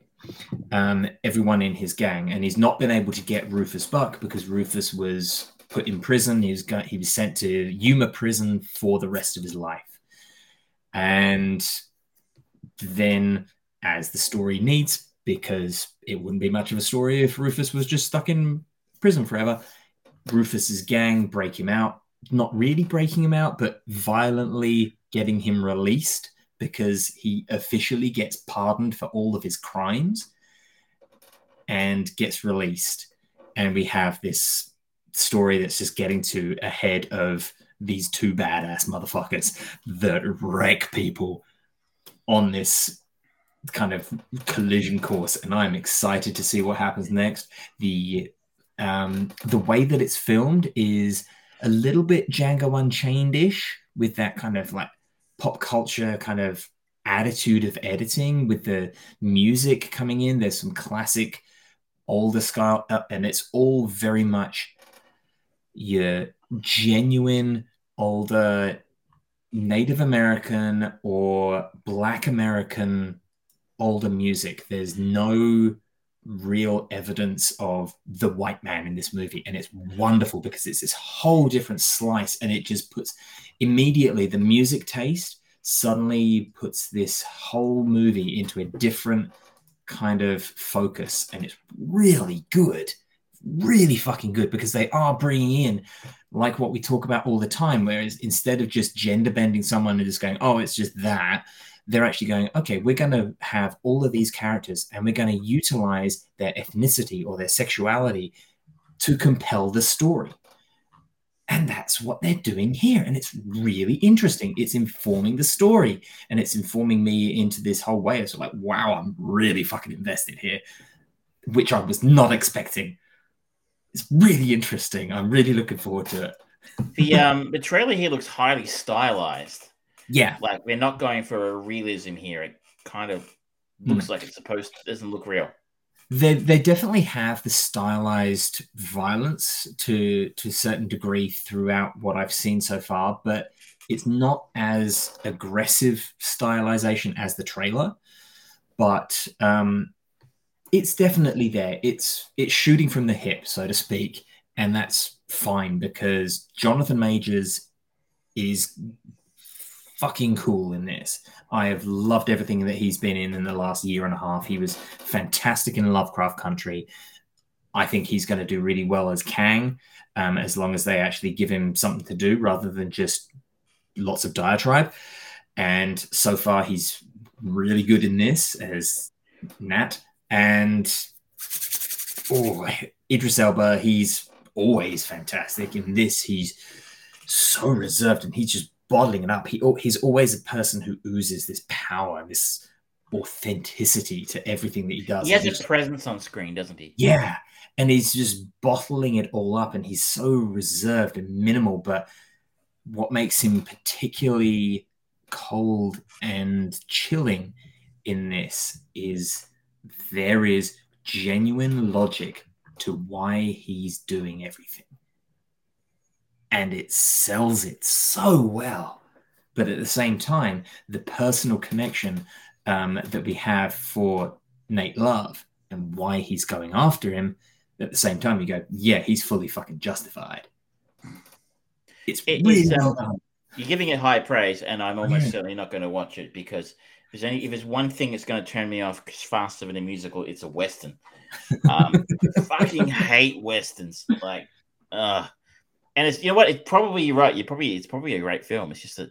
um, everyone in his gang, and he's not been able to get Rufus Buck because Rufus was put in prison. He was got, he was sent to Yuma prison for the rest of his life, and then, as the story needs, because it wouldn't be much of a story if Rufus was just stuck in prison forever. Rufus's gang break him out, not really breaking him out, but violently getting him released because he officially gets pardoned for all of his crimes and gets released. And we have this story that's just getting to ahead of these two badass motherfuckers that wreck people on this kind of collision course. And I'm excited to see what happens next. The um, the way that it's filmed is a little bit Django Unchained ish with that kind of like pop culture kind of attitude of editing with the music coming in. There's some classic older style, uh, and it's all very much your genuine older Native American or Black American older music. There's no real evidence of the white man in this movie. And it's wonderful because it's this whole different slice and it just puts immediately the music taste suddenly puts this whole movie into a different kind of focus. And it's really good. Really fucking good because they are bringing in like what we talk about all the time. Whereas instead of just gender bending someone and just going, oh, it's just that, they're actually going, okay, we're going to have all of these characters and we're going to utilize their ethnicity or their sexuality to compel the story. And that's what they're doing here. And it's really interesting. It's informing the story and it's informing me into this whole way. It's like, wow, I'm really fucking invested here, which I was not expecting. It's really interesting. I'm really looking forward to it. The um the trailer here looks highly stylized. Yeah. Like we're not going for a realism here. It kind of looks like it's supposed to doesn't look real. they they definitely have the stylized violence to to a certain degree throughout what I've seen so far, but it's not as aggressive stylization as the trailer. But um, it's definitely there. It's it's shooting from the hip, so to speak, and that's fine because Jonathan Majors is fucking cool in this. I have loved everything that he's been in in the last year and a half. He was fantastic in Lovecraft Country. I think he's going to do really well as Kang, um, as long as they actually give him something to do rather than just lots of diatribe. And so far, he's really good in this as Nat. And oh, Idris Elba, he's always fantastic. In this, he's so reserved and he's just bottling it up. He he's always a person who oozes this power, this authenticity to everything that he does. He has a presence on screen, doesn't he? yeah, and he's just bottling it all up, and he's so reserved and minimal. But what makes him particularly cold and chilling in this is there is genuine logic to why he's doing everything and it sells it so well. But at the same time, the personal connection um, that we have for Nate Love and why he's going after him, at the same time, you go, yeah, he's fully fucking justified. It's It really is, um, well done. You're giving it high praise, and I'm almost Yeah. certainly not going to watch it because if there's any if there's one thing that's going to turn me off faster than a musical, it's a western. Um, fucking hate westerns. Like, uh and it's you know what? It's probably you're right. You probably it's probably a great film. It's just that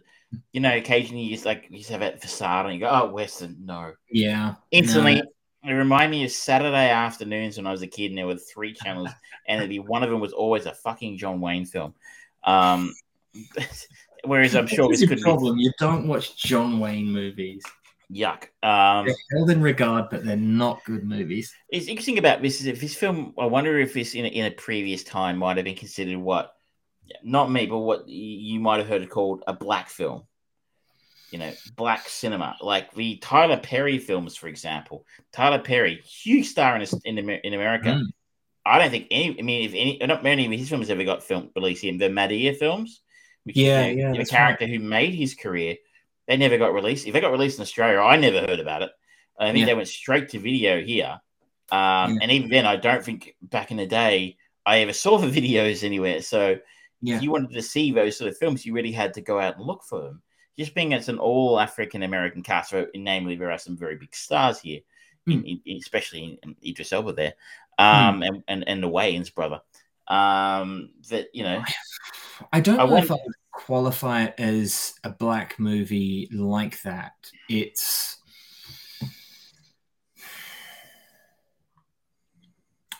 you know occasionally you just like you just have that facade and you go, oh western, no. Yeah. Instantly, no. it reminded me of Saturday afternoons when I was a kid, and there were three channels, and it'd be one of them was always a fucking John Wayne film. Um, whereas I'm sure This this is could your problem. You don't watch John Wayne movies. yuck. Um, They're held in regard, but they're not good movies. it's interesting about this is if this film. I wonder if this in a, in a previous time might have been considered what, not me, but what you might have heard it called a black film. You know, black cinema, like the Tyler Perry films, for example. Tyler Perry, huge star in in, in America. Mm. I don't think any. I mean, if any, not many of his films ever got film released. In the Madea films, which Yeah, is the, yeah, the character who made his career, they never got released. If they got released in Australia, I never heard about it. I think Yeah. they went straight to video here. Um, And even then, I don't think back in the day I ever saw the videos anywhere. So Yeah. if you wanted to see those sort of films, you really had to go out and look for them. Just being it's an all African American cast, so namely there are some very big stars here, Hmm. in, in, especially in Idris Elba there, um, and, and and the Wayans brother. Um, that you know, I don't I know if I would qualify it as a black movie like that. It's.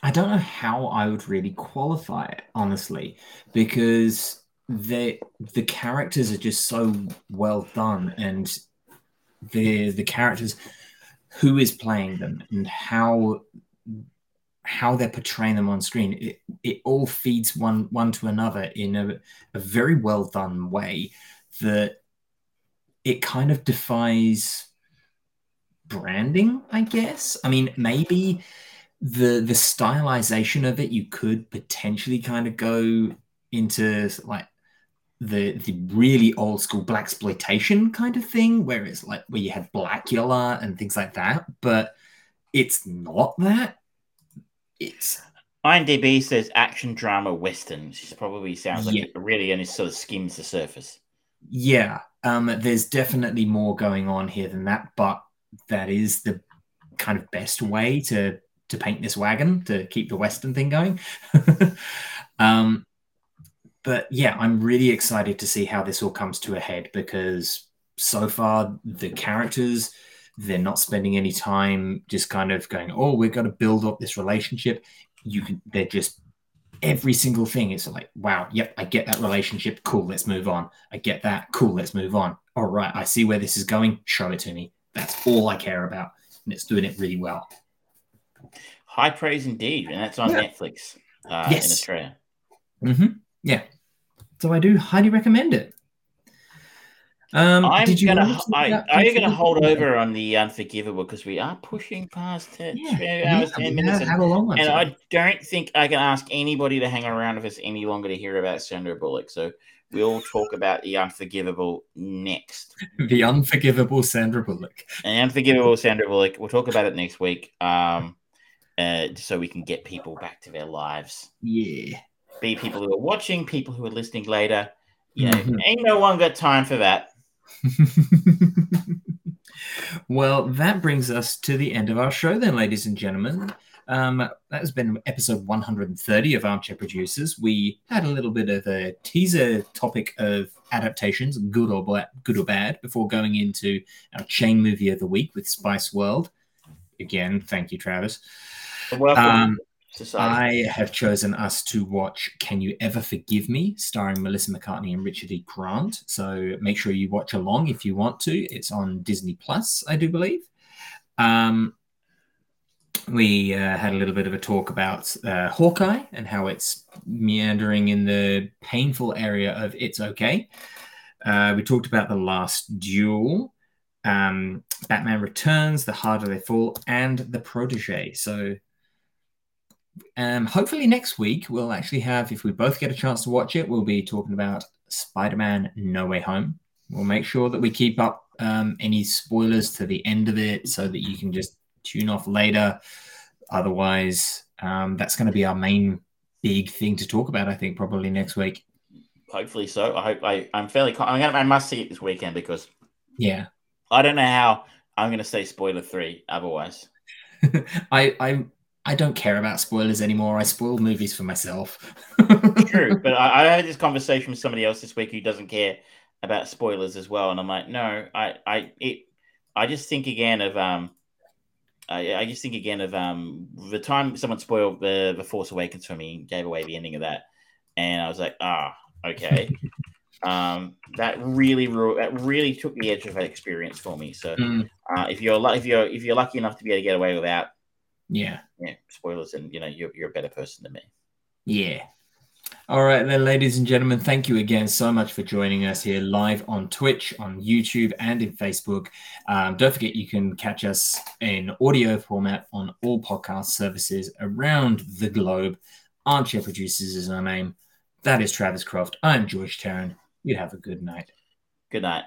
I don't know how I would really qualify it, honestly, because the the characters are just so well done, and the the characters, who is playing them, and how how they're portraying them on screen, it, it all feeds one one to another in a, a very well done way that it kind of defies branding, I guess. I mean, maybe the the stylization of it you could potentially kind of go into like the the really old school blaxploitation kind of thing where it's like where you have Blacula and things like that but it's not that it's IMDb says action drama western. Which probably sounds like Yeah. it really only sort of skims the surface. yeah um there's definitely more going on here than that but that is the kind of best way to to paint this wagon to keep the western thing going. Um but yeah i'm really excited to see how this all comes to a head because so far the characters they're not spending any time just kind of going oh we're going to build up this relationship. You can they're just every single thing is like wow yep i get that relationship. Cool let's move on. I get that. Cool let's move on. All right i see where this is going. Show it to me. That's all i care about. And it's doing it really well High praise indeed, and that's on Yeah. Netflix uh, in Yes. Australia. hmm yeah so i do highly recommend it um I'm did you gonna. to I, are you gonna hold over on the Unforgivable because we are pushing past ten, Yeah, two yeah, hours, ten minutes, and, long and. I don't think I can ask anybody to hang around with us any longer to hear about Sandra Bullock. So we'll talk about the Unforgivable next. the unforgivable sandra bullock Unforgivable Sandra Bullock. We'll talk about it next week. Um, uh, so we can get people back to their lives. yeah Be people who are watching, people who are listening later. You know, Mhm. ain't no one got time for that. well, that brings us to the end of our show, then, ladies and gentlemen. Um, that has been episode 130 of Armchair Producers. We had a little bit of a teaser topic of adaptations, good or bad, good or bad, before going into our chain movie of the week with Spice World. Again, thank you, Travis. Welcome, Um, society. I have chosen us to watch Can You Ever Forgive Me, starring Melissa McCarthy and Richard E. Grant. So make sure you watch along if you want to. It's on Disney Plus, I do believe. Um, we uh, had a little bit of a talk about uh, Hawkeye and how it's meandering in the painful area of It's Okay. Uh, we talked about The Last Duel, um, Batman Returns, The Harder They Fall, and The Protege. So um, hopefully next week we'll actually have, if we both get a chance to watch it, we'll be talking about Spider-Man: No Way Home. We'll make sure that we keep up um, any spoilers to the end of it, so that you can just tune off later. Otherwise, um, that's going to be our main big thing to talk about. I think probably next week. Hopefully so. I hope I, I'm fairly. I'm gonna. I must see it this weekend because Yeah, I don't know how I'm gonna say spoiler three otherwise. I I I don't care about spoilers anymore. I spoil movies for myself. True, but I, I had this conversation with somebody else this week who doesn't care about spoilers as well, and I'm like, no, I, I, it, I just think again of um, I, I just think again of um, the time someone spoiled the the Force Awakens for me, gave away the ending of that, and I was like, ah, okay. Um, that really ru- that really took the edge of that experience for me. So, Mm. uh, if you're lu- if you're if you're lucky enough to be able to get away without Yeah. Yeah spoilers, and you know you're you're a better person than me. Yeah. All right, then, ladies and gentlemen, thank you again so much for joining us here live on Twitch, on YouTube, and in Facebook. Um, don't forget you can catch us in audio format on all podcast services around the globe. Armchair Producers is our name. That is Travis Croft. I'm George Tarrant. You have a good night. Good night.